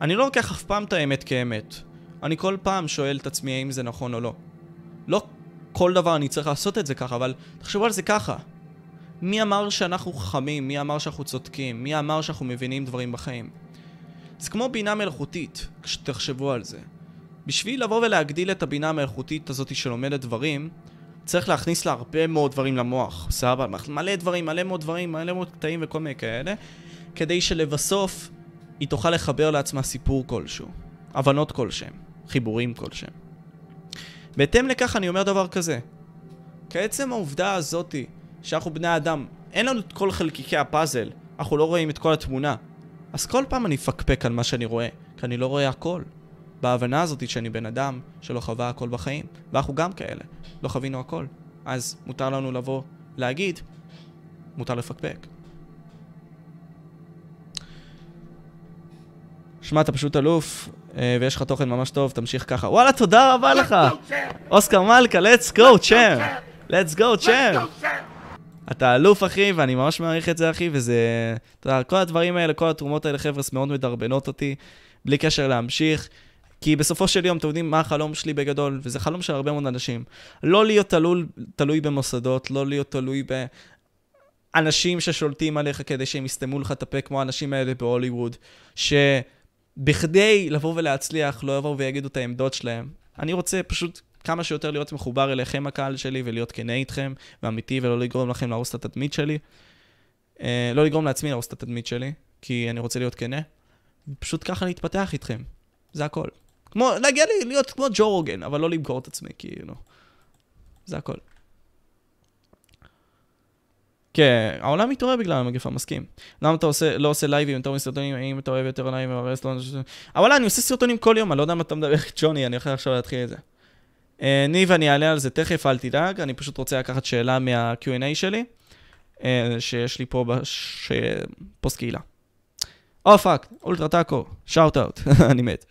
אני לא לוקח אף פעם את האמת כאמת. אני כל פעם שואל את עצמי האם זה נכון או לא. לא כל דבר אני צריך לעשות את זה ככה, אבל תחשבו על זה ככה. מי אמר שאנחנו חכמים? מי אמר שאנחנו צודקים? מי אמר שאנחנו מבינים דברים בחיים? זה כמו בינה מלאכותית, כשתחשבו על זה. בשביל לבוא ולהגדיל את הבינה המלאכותית הזאת שלומדת דברים, צריך להכניס לה הרבה מאוד דברים למוח, סבבה? מלא דברים, מלא מאוד דברים, מלא מאוד קטעים וכל מיני כאלה, כדי שלבסוף היא תוכל לחבר לעצמה סיפור כלשהו, הבנות כלשהם, חיבורים כלשהם. בהתאם לכך אני אומר דבר כזה, כעצם העובדה הזאתי שאנחנו בני אדם, אין לנו את כל חלקיקי הפאזל, אנחנו לא רואים את כל התמונה, אז כל פעם אני מפקפק על מה שאני רואה, כי אני לא רואה הכל. בהבנה הזאת שאני בן אדם שלא חווה הכל בחיים, ואנחנו גם כאלה, לא חווינו הכל. אז מותר לנו לבוא, להגיד, מותר לפקפק. שמע, אתה פשוט אלוף, ויש לך תוכן ממש טוב, תמשיך ככה. וואלה, תודה רבה לך! אוסקר מלכה, let's go, צ'אם! let's go, צ'אם! אתה אלוף, אחי, ואני ממש מעריך את זה, אחי, וזה... אתה יודע, כל הדברים האלה, כל התרומות האלה, חבר'ה, מאוד מדרבנות אותי, בלי קשר להמשיך. כי בסופו של יום, אתם יודעים מה החלום שלי בגדול, וזה חלום של הרבה מאוד אנשים. לא להיות תלוי, תלוי במוסדות, לא להיות תלוי באנשים ששולטים עליך כדי שהם יסתמו לך את הפה, כמו האנשים האלה בהוליווד, שבכדי לבוא ולהצליח, לא יבואו ויגידו את העמדות שלהם. אני רוצה פשוט כמה שיותר להיות מחובר אליכם, הקהל שלי, ולהיות כנה איתכם, ואמיתי, ולא לגרום לכם להרוס את התדמית שלי. אה, לא לגרום לעצמי להרוס את התדמית שלי, כי אני רוצה להיות כנה. פשוט ככה להתפתח איתכם. זה הכל. כמו, להגיע לי, להיות כמו ג'ו רוגן, אבל לא למכור את עצמי, כאילו. זה הכל. כן, העולם מתעורר בגלל המגפה, מסכים. למה אתה עושה, לא עושה לייבים יותר מסרטונים, האם אתה אוהב יותר לייבים, אבל לא... אבל אני עושה סרטונים כל יום, אני לא יודע מה אתה מדבר, ג'וני, אני הולך עכשיו להתחיל את זה. אה, ניב, אני אעלה על זה תכף, אל תדאג, אני פשוט רוצה לקחת שאלה מה-Q&A שלי, אה, שיש לי פה בש... פוסט קהילה. Oh fuck, אולטרה טאקו, shout out, [LAUGHS] אני מת.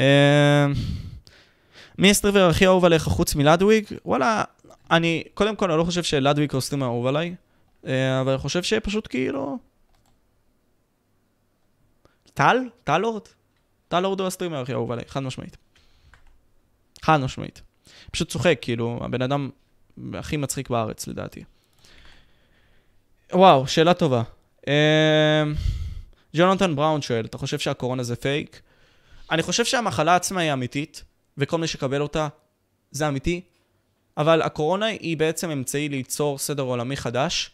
אה, מי הסטרימר הכי אהוב עליך חוץ מלדוויג? וואלה, אני, קודם כל, אני לא חושב שלדוויג הוא הסטרימר אהוב עליי, אה, אבל אני חושב שפשוט כאילו... טל? טל לורד? טל לורד הוא הסטרימר הכי אהוב עליי, חד משמעית. חד משמעית. פשוט צוחק, כאילו, הבן אדם הכי מצחיק בארץ, לדעתי. וואו, שאלה טובה. אה, ג'ונתן בראון שואל, אתה חושב שהקורונה זה פייק? אני חושב שהמחלה עצמה היא אמיתית, וכל מי שקבל אותה זה אמיתי, אבל הקורונה היא בעצם אמצעי ליצור סדר עולמי חדש,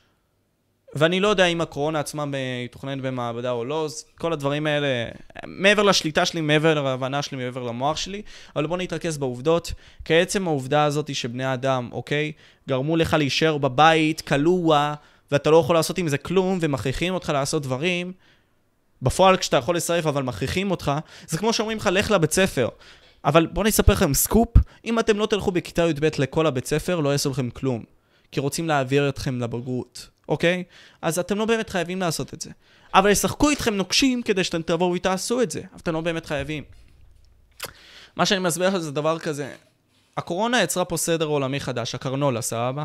ואני לא יודע אם הקורונה עצמה מתוכננת במעבדה או לא, כל הדברים האלה, מעבר לשליטה שלי, מעבר להבנה שלי, מעבר למוח שלי, אבל בוא נתרכז בעובדות. כעצם העובדה הזאת שבני אדם, אוקיי, גרמו לך להישאר בבית, כלוע, ואתה לא יכול לעשות עם זה כלום, ומכריחים אותך לעשות דברים, בפועל כשאתה יכול לשרף אבל מכריחים אותך, זה כמו שאומרים לך, לך לבית ספר. אבל בואו אני אספר לכם סקופ, אם אתם לא תלכו בכיתה י"ב לכל הבית ספר, לא יעשו לכם כלום. כי רוצים להעביר אתכם לבגרות, אוקיי? אז אתם לא באמת חייבים לעשות את זה. אבל ישחקו איתכם נוקשים כדי שאתם תבואו ותעשו את זה, אבל אתם לא באמת חייבים. מה שאני מסביר לך זה דבר כזה, הקורונה יצרה פה סדר עולמי חדש, הקרנולה, סבבה?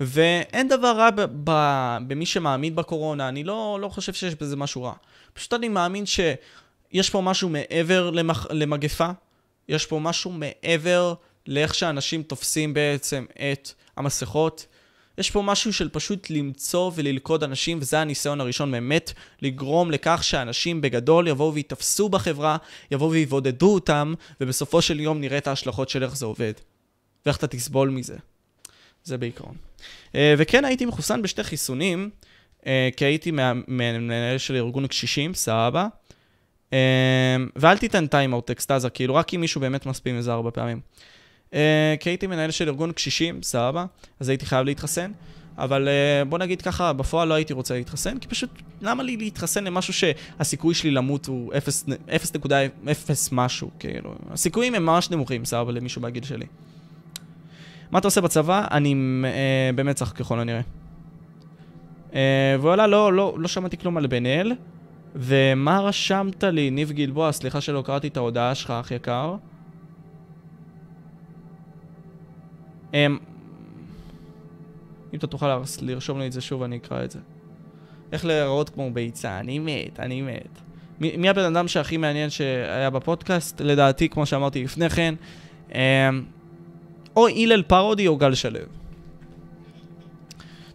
ואין דבר רע ב- ב- במי שמאמין בקורונה, אני לא, לא חושב שיש בזה משהו רע. פשוט אני מאמין שיש פה משהו מעבר למח, למגפה, יש פה משהו מעבר לאיך שאנשים תופסים בעצם את המסכות. יש פה משהו של פשוט למצוא וללכוד אנשים, וזה הניסיון הראשון באמת, לגרום לכך שאנשים בגדול יבואו ויתפסו בחברה, יבואו ויבודדו אותם, ובסופו של יום נראה את ההשלכות של איך זה עובד. ואיך אתה תסבול מזה. זה בעיקרון. אה, וכן, הייתי מחוסן בשתי חיסונים, אה, כי הייתי מנהל של ארגון קשישים, סבבה. אה, ואל תיתן טיימאוט אקסטזה, כאילו רק אם מישהו באמת מספיק מזה ארבע פעמים. אה, כי הייתי מנהל של ארגון קשישים, סבבה, אז הייתי חייב להתחסן. אבל אה, בוא נגיד ככה, בפועל לא הייתי רוצה להתחסן, כי פשוט, למה לי להתחסן למשהו שהסיכוי שלי למות הוא 0.0 משהו, כאילו. הסיכויים הם ממש נמוכים, סבבה, למישהו בגיל שלי. מה אתה עושה בצבא? אני אה, במצח ככל הנראה. אה, וואלה, לא, לא, לא שמעתי כלום על בן אל. ומה רשמת לי, ניב גלבוע? סליחה שלא קראתי את ההודעה שלך, אח יקר. אמ... אם אתה תוכל לרשום לי את זה שוב, אני אקרא את זה. איך להיראות כמו ביצה, אני מת, אני מת. מי, הבן אדם שהכי מעניין שהיה בפודקאסט? לדעתי, כמו שאמרתי לפני כן, אמ... או הלל פרודי או גל שלו.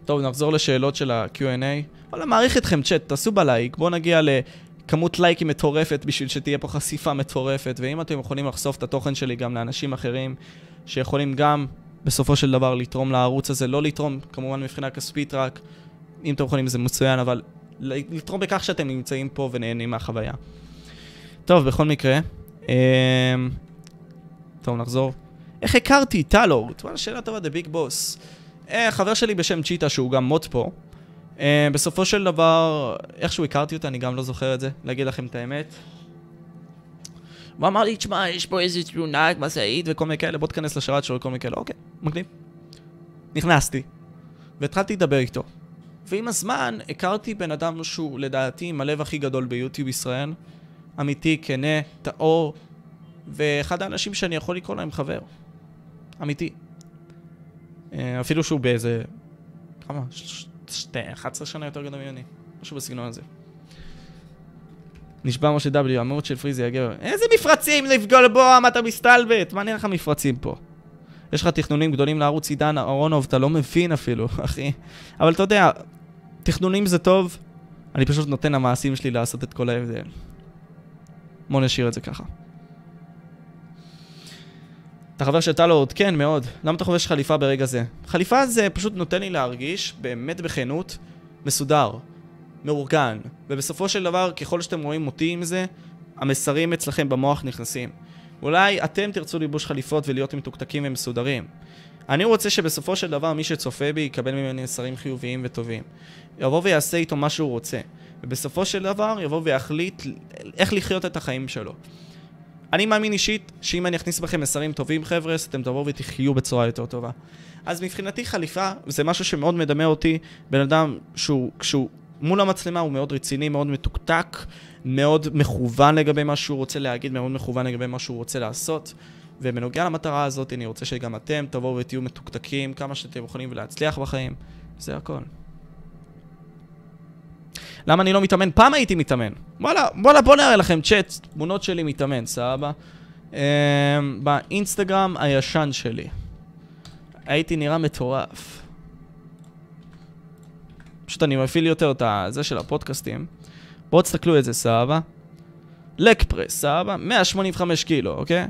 טוב, נחזור לשאלות של ה-Q&A. וואלה, מעריך אתכם, צ'אט, תעשו בלייק, בואו נגיע לכמות לייקים מטורפת בשביל שתהיה פה חשיפה מטורפת, ואם אתם יכולים לחשוף את התוכן שלי גם לאנשים אחרים, שיכולים גם בסופו של דבר לתרום לערוץ הזה, לא לתרום כמובן מבחינה כספית רק, אם אתם יכולים זה מצוין, אבל לתרום בכך שאתם נמצאים פה ונהנים מהחוויה. טוב, בכל מקרה, אמ... טוב, נחזור. איך הכרתי טלורד? וואלה, שאלה טובה, Big Boss. אה, חבר שלי בשם צ'יטה, שהוא גם מוט פה. אה, בסופו של דבר, איכשהו הכרתי אותה, אני גם לא זוכר את זה, להגיד לכם את האמת. הוא אמר לי, תשמע, יש פה איזה תלונה, משאית וכל מיני כאלה, בוא תכנס לשרת שלו וכל מיני כאלה. אוקיי, מגניב. נכנסתי, והתחלתי לדבר איתו. ועם הזמן הכרתי בן אדם שהוא לדעתי עם הלב הכי גדול ביוטיוב ישראל. אמיתי, כנה, טהור, ואחד האנשים שאני יכול לקרוא להם חבר. אמיתי. אה, אפילו שהוא באיזה... כמה? 11 שנה יותר גדול ממני. משהו בסגנון הזה. נשבע משה W, המהות של פריזי הגבר. איזה מפרצים לפגול בו, מה אתה מסתלבט? מה נראה לך מפרצים פה? יש לך תכנונים גדולים לערוץ עידן אהרונוב, אתה לא מבין אפילו, [LAUGHS] אחי. אבל אתה יודע, תכנונים זה טוב, אני פשוט נותן למעשים שלי לעשות את כל ההבדל. בוא נשאיר את זה ככה. אתה חבר של טלורד? כן, מאוד. למה אתה חובש חליפה ברגע זה? חליפה זה פשוט נותן לי להרגיש, באמת בכנות, מסודר, מאורגן. ובסופו של דבר, ככל שאתם רואים אותי עם זה, המסרים אצלכם במוח נכנסים. אולי אתם תרצו ללבוש חליפות ולהיות מתוקתקים ומסודרים. אני רוצה שבסופו של דבר מי שצופה בי יקבל ממני מסרים חיוביים וטובים. יבוא ויעשה איתו מה שהוא רוצה. ובסופו של דבר יבוא ויחליט איך לחיות את החיים שלו. אני מאמין אישית שאם אני אכניס בכם מסרים טובים חבר'ה, אתם תבואו ותחיו בצורה יותר טובה. אז מבחינתי חליפה זה משהו שמאוד מדמה אותי, בן אדם שהוא, כשהוא מול המצלמה הוא מאוד רציני, מאוד מתוקתק, מאוד מכוון לגבי מה שהוא רוצה להגיד, מאוד מכוון לגבי מה שהוא רוצה לעשות. ובנוגע למטרה הזאת, אני רוצה שגם אתם תבואו ותהיו מתוקתקים כמה שאתם יכולים ולהצליח בחיים. זה הכל. למה אני לא מתאמן? פעם הייתי מתאמן. וואלה, וואלה, בוא נראה לכם צ'אט, תמונות שלי מתאמן, סבבה? אמ, באינסטגרם הישן שלי. הייתי נראה מטורף. פשוט אני מפעיל יותר את זה של הפודקאסטים. בואו תסתכלו את זה, סבבה? leg press, סבבה? 185 קילו, אוקיי?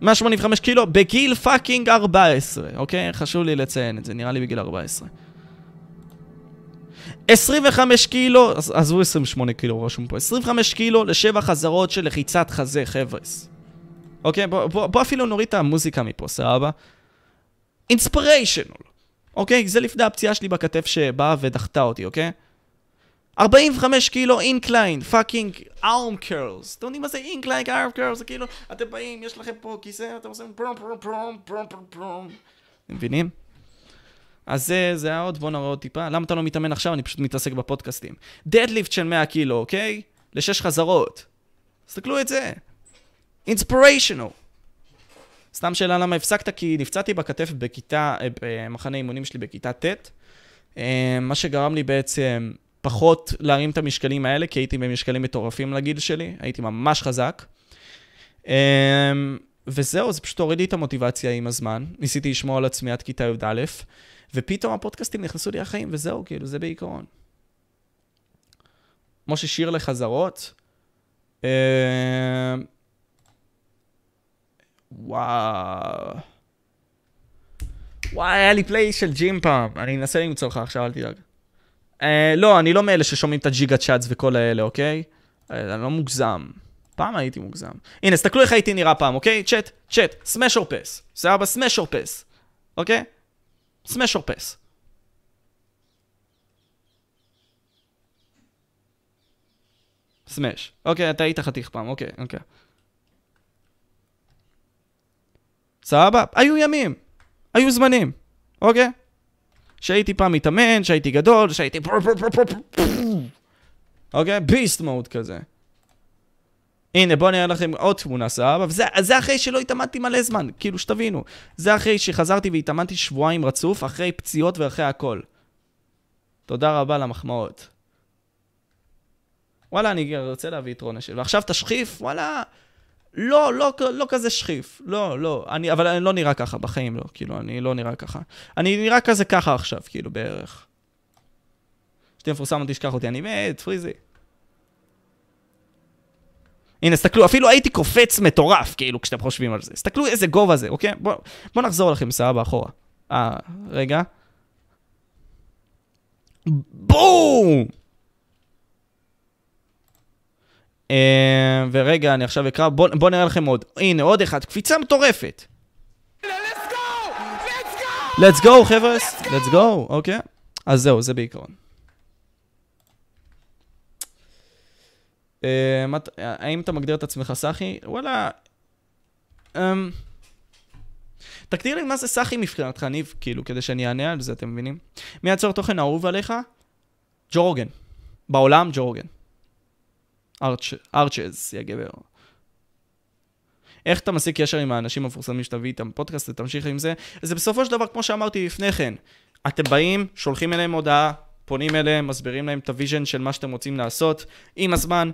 185 קילו בגיל fucking 14, אוקיי? חשוב לי לציין את זה, נראה לי בגיל 14. 25 קילו, עזבו 28 קילו רשום פה, 25 קילו לשבע חזרות של לחיצת חזה, חבר'ס. אוקיי, בוא, בוא, בוא אפילו נוריד את המוזיקה מפה, סבבה? Inspirational. אוקיי? זה לפני הפציעה שלי בכתף שבאה ודחתה אותי, אוקיי? 45 קילו incline, fucking arm curls. אתם יודעים מה זה incline arm curls? זה כאילו, אתם באים, יש לכם פה כיסא, אתם עושים פרום פרום פרום פרום פרום פרום. מבינים? אז זה, זה היה עוד, בוא נראה עוד טיפה. למה אתה לא מתאמן עכשיו? אני פשוט מתעסק בפודקאסטים. Deadlift של 100 קילו, אוקיי? לשש חזרות. תסתכלו את זה. אינספיריישנל. סתם שאלה למה הפסקת, כי נפצעתי בכתף בכיתה, אה, במחנה אימונים שלי בכיתה ט', אה, מה שגרם לי בעצם פחות להרים את המשקלים האלה, כי הייתי במשקלים מטורפים לגיל שלי, הייתי ממש חזק. אה, וזהו, זה פשוט הוריד לי את המוטיבציה עם הזמן. ניסיתי לשמור על עצמי עד כיתה י"א, ופתאום הפודקאסטים נכנסו לי לחיים, וזהו, כאילו, זה בעיקרון. משה שיר לחזרות. וואו. וואי, היה לי פליי של ג'ים פעם. אני אנסה למצוא לך עכשיו, אל תדאג. אה, לא, אני לא מאלה ששומעים את הג'יגה צ'אטס וכל האלה, אוקיי? אה, אני לא מוגזם. פעם הייתי מוגזם. הנה, תסתכלו איך הייתי נראה פעם, אוקיי? צ'אט, צ'אט, סמש אור פס. סבבה, סמש אור פס. אוקיי? סמש או פס. סמש. אוקיי, אתה היית חתיך פעם, אוקיי, אוקיי. סבבה? היו ימים. היו זמנים, אוקיי? שהייתי פעם מתאמן, שהייתי גדול, שהייתי... אוקיי? ביסט מוד כזה. הנה, בואו נראה לכם עוד תמונה, סבבה? וזה זה אחרי שלא התאמנתי מלא זמן, כאילו שתבינו. זה אחרי שחזרתי והתאמנתי שבועיים רצוף, אחרי פציעות ואחרי הכל. תודה רבה למחמאות. וואלה, אני רוצה להביא את רון אשל. ועכשיו תשחיף, וואלה, לא, לא, לא כזה שחיף. לא, לא. אני, אבל אני לא נראה ככה, בחיים לא. כאילו, אני לא נראה ככה. אני נראה כזה ככה עכשיו, כאילו, בערך. כשתהיה מפורסם, אל תשכח אותי, אני מת, פריזי. הנה, הסתכלו, אפילו הייתי קופץ מטורף, כאילו, כשאתם חושבים על זה. הסתכלו איזה גובה זה, אוקיי? בואו בוא נחזור לכם, סבבה, אחורה. אה, רגע. בום! אה, ורגע, אני עכשיו אקרא, בואו בוא נראה לכם עוד. הנה, עוד אחד, קפיצה מטורפת. let's go, חבר'ה, let's go, אוקיי? אז זהו, זה בעיקרון. האם אתה מגדיר את עצמך סאחי? וואלה... אמ, תגדיר לי מה זה סאחי מבחינתך, ניב, כאילו, כדי שאני אענה על זה, אתם מבינים? מי יצר תוכן אהוב עליך? ג'ו רוגן. בעולם, ג'ו רוגן. ארצ'ז, יא גבר. איך אתה משיג קשר עם האנשים המפורסמים שתביא איתם פודקאסט ותמשיך עם זה? זה בסופו של דבר, כמו שאמרתי לפני כן, אתם באים, שולחים אליהם הודעה, פונים אליהם, מסבירים להם את ה vision של מה שאתם רוצים לעשות. עם הזמן,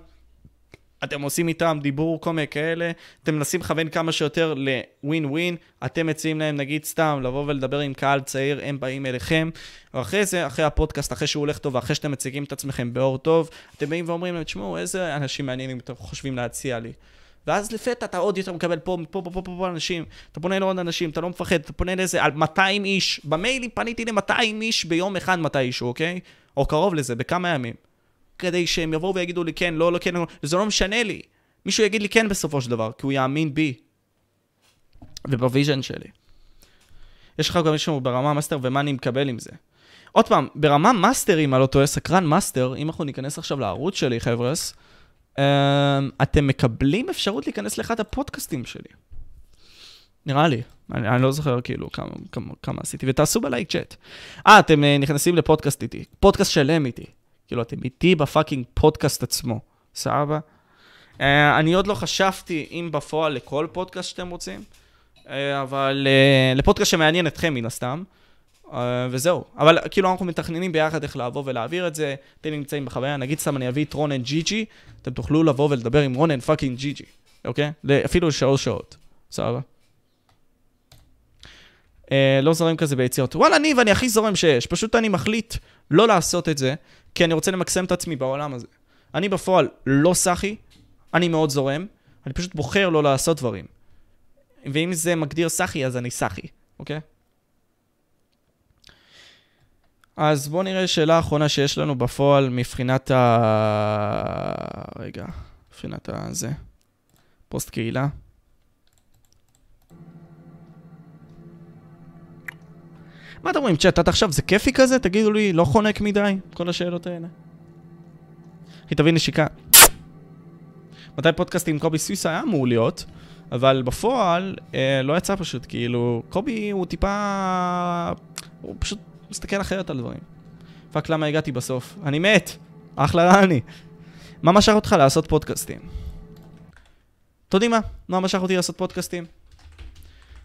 אתם עושים איתם דיבור, כל מיני כאלה, אתם מנסים לכוון כמה שיותר לווין ווין, אתם מציעים להם נגיד סתם לבוא ולדבר עם קהל צעיר, הם באים אליכם, ואחרי זה, אחרי הפודקאסט, אחרי שהוא הולך טוב, ואחרי שאתם מציגים את עצמכם באור טוב, אתם באים ואומרים להם, תשמעו, איזה אנשים מעניינים אתם חושבים להציע לי. ואז לפתע אתה עוד יותר מקבל פה, פה, פה, פה, פה, פה אנשים, אתה פונה לעוד אנשים, אתה לא מפחד, אתה פונה לאיזה, על 200 איש, במיילים פניתי ל-200 איש ביום אחד מתישהו, אוקיי? או קרוב לזה, בכמה ימים. כדי שהם יבואו ויגידו לי כן, לא, לא, כן, לא, זה לא משנה לי. מישהו יגיד לי כן בסופו של דבר, כי הוא יאמין בי. וב vision שלי. יש לך גם מישהו ברמה מאסטר ומה אני מקבל עם זה. עוד פעם, ברמה מאסטר, אם אני לא טועה, סקרן מאסטר, אם אנחנו ניכנס עכשיו לערוץ שלי, חבר'ס, אמ, אתם מקבלים אפשרות להיכנס לאחד הפודקאסטים שלי. נראה לי. אני, אני לא זוכר כאילו כמה, כמה, כמה עשיתי, ותעשו בלייק צ'אט. אה, אתם אה, נכנסים לפודקאסט איתי, פודקאסט שלם איתי. כאילו, אתם איתי ב fucking פודקאסט עצמו, סבבה? אה, אני עוד לא חשבתי אם בפועל לכל פודקאסט שאתם רוצים, אה, אבל אה, לפודקאסט שמעניין אתכם מן הסתם, אה, וזהו. אבל כאילו אנחנו מתכננים ביחד איך לעבור ולהעביר את זה, אתם נמצאים בחוויה, נגיד סתם אני אביא את רונן ג'י ג'י, אתם תוכלו לבוא ולדבר עם רונן fucking ג'י ג'י, אוקיי? אפילו שעות שעות, סבבה? אה, לא זורם כזה ביציאות. וואלה, ניב, אני הכי זורם שיש. פשוט אני מחליט לא לעשות את זה, כי אני רוצה למקסם את עצמי בעולם הזה. אני בפועל לא סאחי, אני מאוד זורם, אני פשוט בוחר לא לעשות דברים. ואם זה מגדיר סאחי, אז אני סאחי, אוקיי? אז בואו נראה שאלה אחרונה שיש לנו בפועל מבחינת ה... רגע, מבחינת ה... זה. פוסט קהילה. מה אתם אומרים, צ'אט, עד עכשיו זה כיפי כזה? תגידו לי, לא חונק מדי? כל השאלות האלה. אחי, תביא נשיקה. מתי פודקאסט עם קובי סוויסה היה אמור להיות, אבל בפועל אה, לא יצא פשוט, כאילו, קובי הוא טיפה... הוא פשוט מסתכל אחרת על דברים. Fuck, למה הגעתי בסוף? אני מת! אחלה רעני. מה משך אותך לעשות פודקאסטים? אתם יודעים מה? מה משך אותי לעשות פודקאסטים?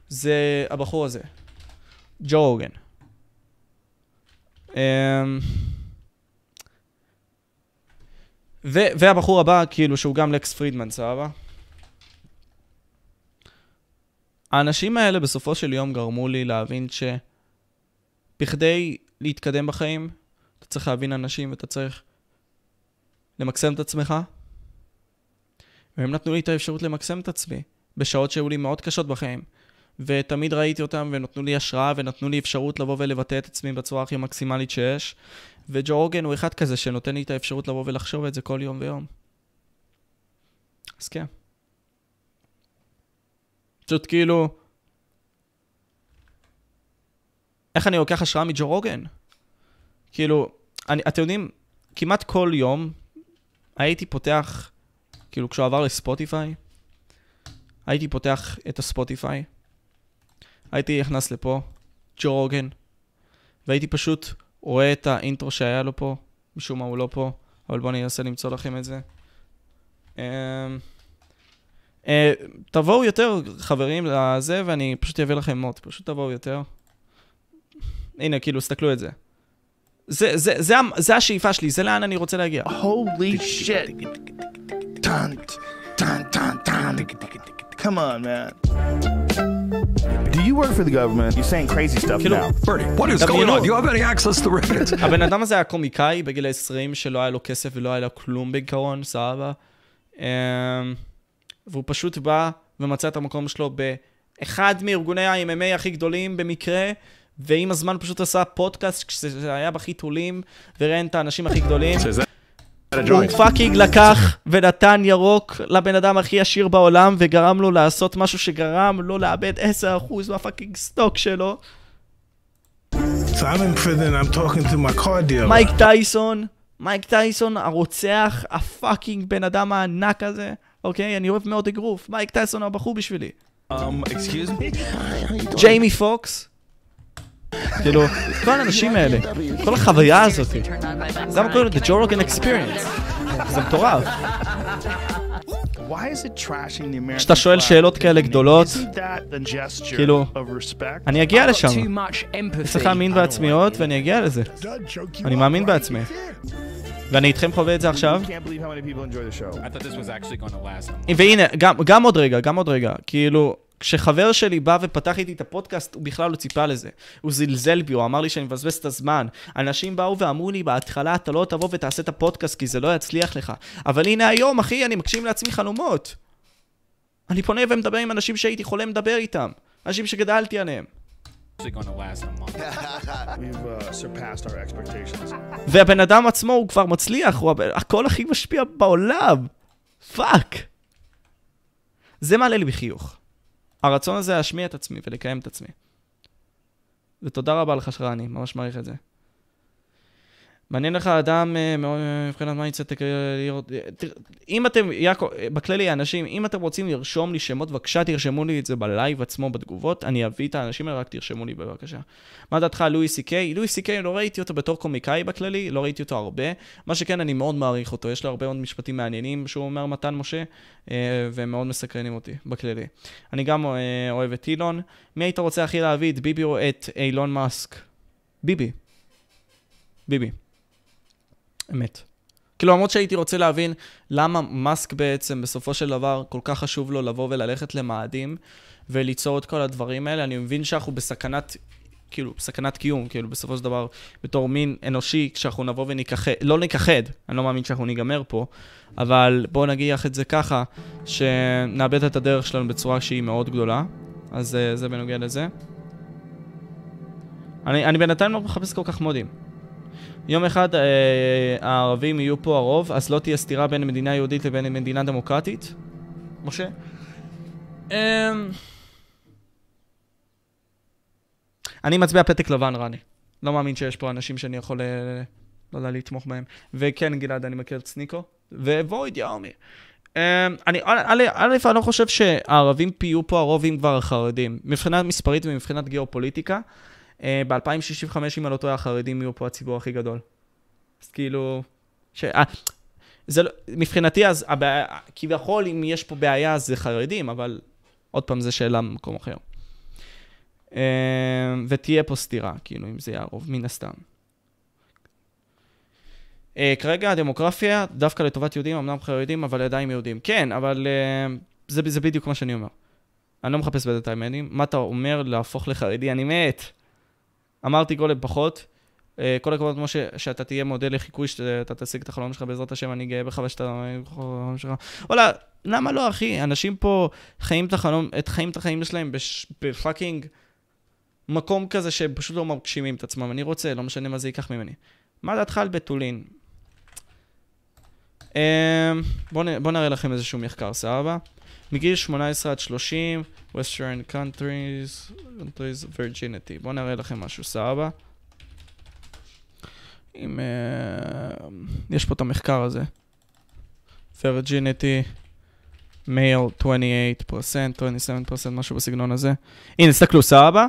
זה הבחור הזה, ג'ו רוגן. אמ, ו- והבחור הבא, כאילו, שהוא גם לקס פרידמן, סבבה? האנשים האלה בסופו של יום גרמו לי להבין שבכדי להתקדם בחיים, אתה צריך להבין אנשים ואתה צריך למקסם את עצמך. והם נתנו לי את האפשרות למקסם את עצמי, בשעות שהיו לי מאוד קשות בחיים. ותמיד ראיתי אותם ונתנו לי השראה ונתנו לי אפשרות לבוא ולבטא את עצמי בצורה הכי מקסימלית שיש. וג'ו אורגן הוא אחד כזה שנותן לי את האפשרות לבוא ולחשוב את זה כל יום ויום. אז כן. פשוט כאילו... איך אני לוקח השראה מג'ו רוגן? כאילו, אני, אתם יודעים, כמעט כל יום הייתי פותח, כאילו כשהוא עבר לספוטיפיי, הייתי פותח את הספוטיפיי, הייתי נכנס לפה, ג'ו רוגן, והייתי פשוט רואה את האינטרו שהיה לו פה, משום מה הוא לא פה, אבל בואו אני אנסה למצוא לכם את זה. אה, תבואו יותר חברים לזה, ואני פשוט אעביר לכם מוט, פשוט תבואו יותר. הנה, כאילו, סתכלו את זה. זה, זה, זה, ה- זה השאיפה שלי, זה לאן אני רוצה להגיע. Shit. Dun, dun, dun, dun. Come on, man. Do you work for the government? You're saying crazy stuff כאילו, now. Bernie, what is going on? Do you have any access to Reddit? [LAUGHS] הבן אדם הזה היה קומיקאי בגיל ה-20 שלא היה לו כסף ולא היה לו כלום בעיקרון, סבבה. אמ, והוא פשוט בא ומצא את המקום שלו באחד מארגוני ה-MMA הכי גדולים במקרה, ועם הזמן פשוט עשה פודקאסט כשזה היה בחיתולים, וראיין את האנשים הכי גדולים. הוא fucking לקח ונתן ירוק לבן אדם הכי עשיר בעולם, וגרם לו לעשות משהו שגרם לו לאבד 10% מה fucking stock שלו. So I'm in prison, I'm talking to my car dealer. מייק טייסון, מייק טייסון, הרוצח, ה fucking בן אדם הענק הזה, אוקיי? אני אוהב מאוד אגרוף. מייק טייסון הוא הבחור בשבילי. Um, excuse me? ג'יימי פוקס. כאילו, כל האנשים האלה, כל החוויה הזאת, זה מה קוראים לזה, Joe Rogan Experience. זה מטורף. Why is it trashing the American כשאתה שואל? שאלות כאלה גדולות, the כאילו? אני אגיע לשם. too much empathy. צריך להאמין בעצמי עוד, ואני אגיע לזה. אני מאמין בעצמי. ואני איתכם חווה את זה עכשיו. The. והנה, גם, גם עוד רגע, גם עוד רגע. כאילו, כשחבר שלי בא ופתח איתי את הפודקאסט, הוא בכלל לא ציפה לזה. הוא זלזל בי, הוא אמר לי שאני מבזבז את הזמן. אנשים באו ואמרו לי בהתחלה, אתה לא תבוא ותעשה את הפודקאסט כי זה לא יצליח לך. אבל הנה היום, אחי, אני מגשים לעצמי חלומות. אני פונה ומדבר עם אנשים שהייתי חולם לדבר איתם. אנשים שגדלתי עליהם. [LAUGHS] Uh, surpassed our expectations. והבן אדם עצמו הוא כבר מצליח, הוא הקול הכי משפיע בעולם. fuck. זה מעלה לי בחיוך. הרצון הזה להשמיע את עצמי ולקיים את עצמי. ותודה רבה לך שרני, ממש מעריך את זה. מעניין לך אדם אה, מאוד אה, מבחינת לראות... אה, אם אתם, יעקב, בכללי, אנשים, אם אתם רוצים לרשום לי שמות, בבקשה תרשמו לי את זה בלייב עצמו בתגובות, אני אביא את האנשים האלה, רק תרשמו לי בבקשה. מה דעתך על לואי סי קיי? לואי סי קיי, לא ראיתי אותו בתור קומיקאי בכללי, לא ראיתי אותו הרבה. מה שכן, אני מאוד מעריך אותו, יש לו הרבה מאוד משפטים מעניינים שהוא אומר מתן משה, והם מאוד מסקרנים אותי בכללי. אני גם אוהב את אילון. מי היית רוצה הכי להביא, את ביבי או את אילון מאסק? ביבי. ביבי. אמת. כאילו, למרות שהייתי רוצה להבין למה מאסק בעצם, בסופו של דבר, כל כך חשוב לו לבוא וללכת למאדים וליצור את כל הדברים האלה, אני מבין שאנחנו בסכנת, כאילו, סכנת קיום, כאילו, בסופו של דבר, בתור מין אנושי, כשאנחנו נבוא ונכחד, לא נכחד, אני לא מאמין שאנחנו ניגמר פה, אבל בואו נגיח את זה ככה, שנאבד את הדרך שלנו בצורה שהיא מאוד גדולה, אז אה, זה בנוגע לזה. אני, אני בינתיים לא מחפש כל כך מודים. יום אחד אה, הערבים יהיו פה הרוב, אז לא תהיה סתירה בין מדינה יהודית לבין מדינה דמוקרטית? משה? אמ... אני מצביע פתק לבן, רני. לא מאמין שיש פה אנשים שאני יכול, אה, לא יודע, לתמוך בהם. וכן, גלעד, אני מכיר את סניקו. וויד, יאומי. אמ, אני, א', אני לא חושב שהערבים יהיו פה הרוב אם כבר החרדים. מבחינה מספרית ומבחינת גיאופוליטיקה, אה, ב-2065, אם אני לא טועה, החרדים יהיו פה הציבור הכי גדול. אז כאילו... ש... אה, זה לא... מבחינתי, אז הבעיה... כביכול, אם יש פה בעיה, זה חרדים, אבל עוד פעם, זו שאלה במקום אחר. אה, ותהיה פה סתירה, כאילו, אם זה יהיה הרוב, מן הסתם. אה, כרגע הדמוגרפיה, דווקא לטובת יהודים, אמנם חרדים, אבל עדיין יהודים. כן, אבל אה, זה, זה בדיוק מה שאני אומר. אני לא מחפש האמנים. מה אתה אומר להפוך לחרדי? אני מת. אמרתי גולם פחות. אה, כל הכבוד, משה, שאתה תהיה מודל לחיקוי, שאתה תשיג את החלום שלך בעזרת השם, אני גאה בך ושאתה... וואלה, למה לא, אחי? אנשים פה חיים את החלום, את חיים את החיים שלהם בפאקינג מקום כזה שהם פשוט לא מגשימים את עצמם. אני רוצה, לא משנה מה זה ייקח ממני. מה דעתך על בתולין? אה, בואו נראה לכם איזשהו מחקר, סבבה? מגיל 18 עד 30, Western countries, countries virginity. בואו נראה לכם משהו, סבבה? אם... אה, יש פה את המחקר הזה. virginity, male 28%, 27%, משהו בסגנון הזה. הנה, תסתכלו, סבבה?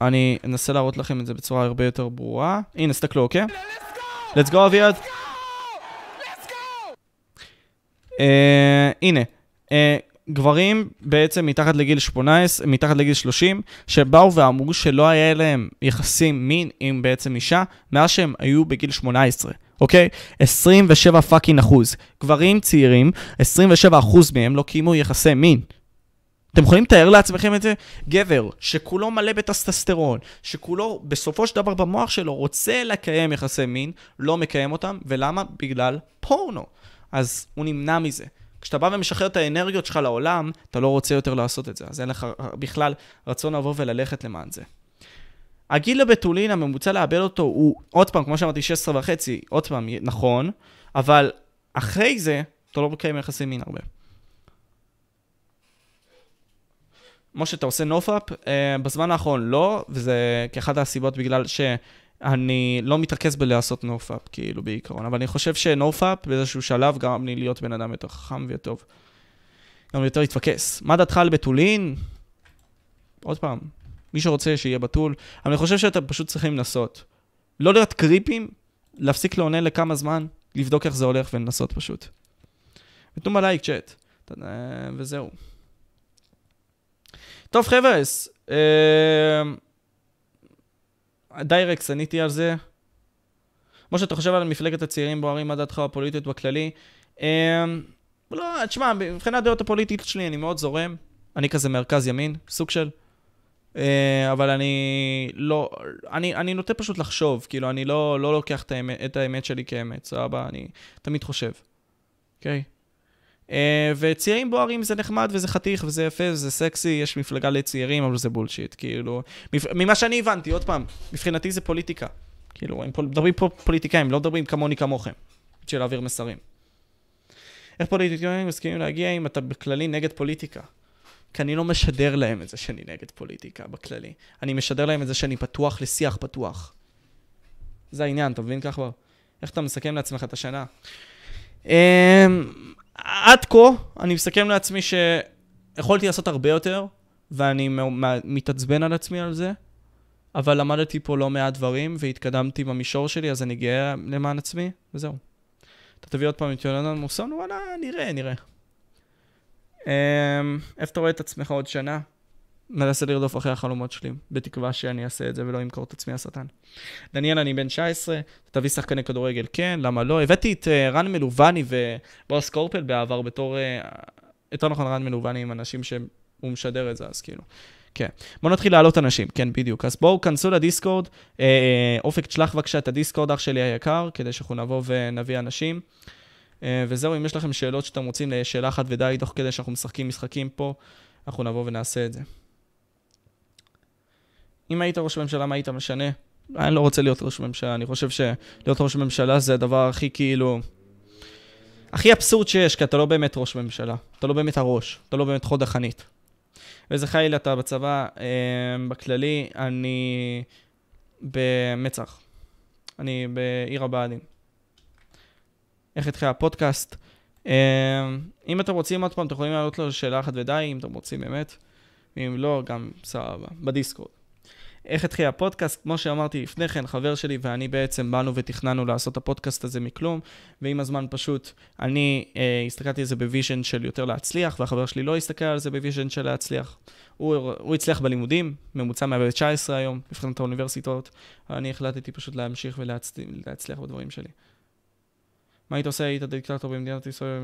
אני אנסה להראות לכם את זה בצורה הרבה יותר ברורה. הנה, תסתכלו, אוקיי? let's go, אביעד. אה, הנה, אה, גברים בעצם מתחת לגיל 18, מתחת לגיל 30, שבאו ואמרו שלא היה להם יחסים מין עם בעצם אישה, מאז שהם היו בגיל 18, אוקיי? 27 fucking אחוז. גברים צעירים, 27 אחוז מהם לא קיימו יחסי מין. אתם יכולים לתאר לעצמכם את זה? גבר שכולו מלא בטסטוסטרון, שכולו בסופו של דבר במוח שלו רוצה לקיים יחסי מין, לא מקיים אותם, ולמה? בגלל פורנו. אז הוא נמנע מזה. כשאתה בא ומשחרר את האנרגיות שלך לעולם, אתה לא רוצה יותר לעשות את זה. אז אין לך בכלל רצון לבוא וללכת למען זה. הגיל הבתולין, הממוצע לאבד אותו הוא, עוד פעם, כמו שאמרתי, 16 וחצי, עוד פעם, נכון, אבל אחרי זה, אתה לא מקיים יחסי מין הרבה. משה, אתה עושה נופאפ? Uh, בזמן האחרון לא, וזה כאחת הסיבות בגלל שאני לא מתרכז בלעשות נופאפ, כאילו, בעיקרון. אבל אני חושב שנופאפ באיזשהו שלב גרם לי להיות בן אדם יותר חכם ויותר גם יותר להתפקס. מה דעתך על בתולין? עוד פעם, מי שרוצה שיהיה בתול, אבל אני חושב שאתם פשוט צריכים לנסות. לא להיות קריפים, להפסיק לעונן לכמה זמן, לבדוק איך זה הולך ולנסות פשוט. ותנו בלייק צ'אט, וזהו. טוב חבר'ס, אה, דיירקס, עניתי על זה. כמו שאתה חושב על מפלגת הצעירים בוערים, מה דעתך הפוליטית בכללי? אה, לא, תשמע, מבחינת הדעות הפוליטית שלי אני מאוד זורם. אני כזה מרכז ימין, סוג של. אה, אבל אני לא, אני, אני נוטה פשוט לחשוב, כאילו, אני לא, לא לוקח את האמת, את האמת שלי כאמת, סבבה? אני תמיד חושב, אוקיי? Okay? Uh, וצעירים בוערים זה נחמד וזה חתיך וזה יפה וזה סקסי, יש מפלגה לצעירים, אבל זה בולשיט, כאילו... ממה שאני הבנתי, עוד פעם, מבחינתי זה פוליטיקה. כאילו, הם מדברים פה פוליטיקאים, לא מדברים כמוני כמוכם, בשביל להעביר מסרים. איך פוליטיקאים מסכימים להגיע אם אתה בכללי נגד פוליטיקה? כי אני לא משדר להם את זה שאני נגד פוליטיקה בכללי. אני משדר להם את זה שאני פתוח לשיח פתוח. זה העניין, אתה מבין ככה? איך אתה מסכם לעצמך את השנה? עד כה, אני מסכם לעצמי שיכולתי לעשות הרבה יותר, ואני מתעצבן על עצמי על זה, אבל למדתי פה לא מעט דברים, והתקדמתי במישור שלי, אז אני גאה למען עצמי, וזהו. אתה תביא עוד פעם את יונתן מוסון? וואלה, נראה, נראה. אמ, איפה אתה רואה את עצמך עוד שנה? מנסה לרדוף אחרי החלומות שלי, בתקווה שאני אעשה את זה ולא אמכור את עצמי השטן. דניאל, אני בן 19, תביא שחקני כדורגל, כן, למה לא? הבאתי את uh, רן מלובני ובועז קורפל בעבר בתור, uh, יותר נכון רן מלובני עם אנשים שהוא משדר את זה, אז כאילו. כן. בואו נתחיל להעלות אנשים, כן, בדיוק. אז בואו, כנסו לדיסקורד. אה, אופק, תשלח בבקשה את הדיסקורד, אח שלי היקר, כדי שאנחנו נבוא ונביא אנשים. אה, וזהו, אם יש לכם שאלות שאתם רוצים לשאלה אחת ודי, תוך כדי שאנחנו משחקים משחקים פה, אנחנו נבוא ונעשה את זה. אם היית ראש ממשלה, מה היית משנה? אני לא רוצה להיות ראש ממשלה, אני חושב שלהיות ראש ממשלה זה הדבר הכי כאילו... הכי אבסורד שיש, כי אתה לא באמת ראש ממשלה. אתה לא באמת הראש, אתה לא באמת חוד החנית. ואיזה חיל אתה בצבא, אה, בכללי, אני במצח. אני בעיר הבה"דים. איך התחיל הפודקאסט? אה, אם אתם רוצים עוד פעם, אתם יכולים לעלות לו שאלה אחת ודי, אם אתם רוצים באמת. אם לא, גם סבבה, ב Discord. איך התחיל הפודקאסט? כמו שאמרתי לפני כן, חבר שלי ואני בעצם באנו ותכננו לעשות הפודקאסט הזה מכלום, ועם הזמן פשוט אני אה, הסתכלתי על זה ב vision של יותר להצליח, והחבר שלי לא הסתכל על זה ב vision של להצליח. הוא, הוא הצליח בלימודים, ממוצע 119 היום, מבחינת האוניברסיטאות, אני החלטתי פשוט להמשיך ולהצליח בדברים שלי. מה היית עושה? היית דיקטטור במדינת ישראל?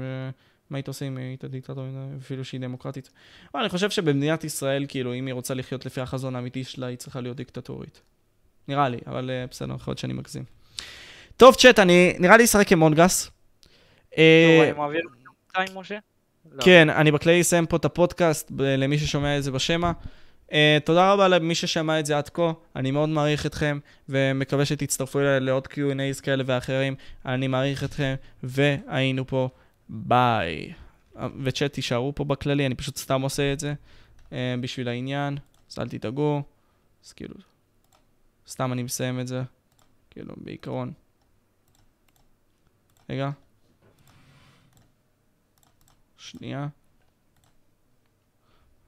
אה, מה היית עושה אם היית דיקטטור, אפילו שהיא דמוקרטית? אבל אני חושב שבמדינת ישראל, כאילו, אם היא רוצה לחיות לפי החזון האמיתי שלה, היא צריכה להיות דיקטטורית. נראה לי, אבל uh, בסדר, יכול להיות שאני מגזים. טוב, צ'אט, אני נראה לי אשחק עם מונגס. אה, כן, אני בכללי אסיים פה את הפודקאסט למי ששומע את זה בשמע. Uh, תודה רבה למי ששמע את זה עד כה, אני מאוד מעריך אתכם, ומקווה שתצטרפו אליי לעוד Q&A's כאלה ואחרים. אני מעריך אתכם, והיינו פה. Bye. וצ'אט תישארו פה בכללי, אני פשוט סתם עושה את זה אה, בשביל העניין, אז אל תדאגו. אז כאילו, סתם אני מסיים את זה, כאילו, בעיקרון. רגע. שנייה.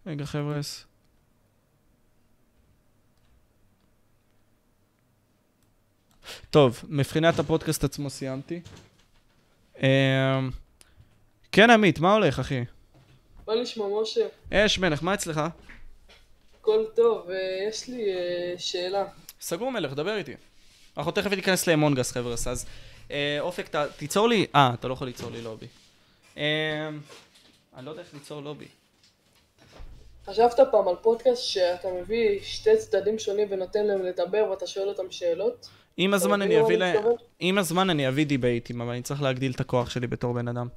רגע, חבר'ס. טוב, מבחינת הפודקאסט עצמו סיימתי. אמ, כן, עמית, מה הולך, אחי? מה נשמע, משה? אש מלך, מה אצלך? הכל טוב, אה, יש לי אה, שאלה. סגור מלך, דבר איתי. אנחנו תכף ניכנס לאמונגס, חבר'ס, אז אה, אופק, ת, תיצור לי... אה, אתה לא יכול ליצור לי לובי. אה, אני לא יודע איך ליצור לובי. חשבת פעם על פודקאסט שאתה מביא שתי צדדים שונים ונותן להם לדבר ואתה שואל אותם שאלות? הזמן אני אביא? עם הזמן אני אביא דיבייטים, אבל אני צריך להגדיל את הכוח שלי בתור בן אדם.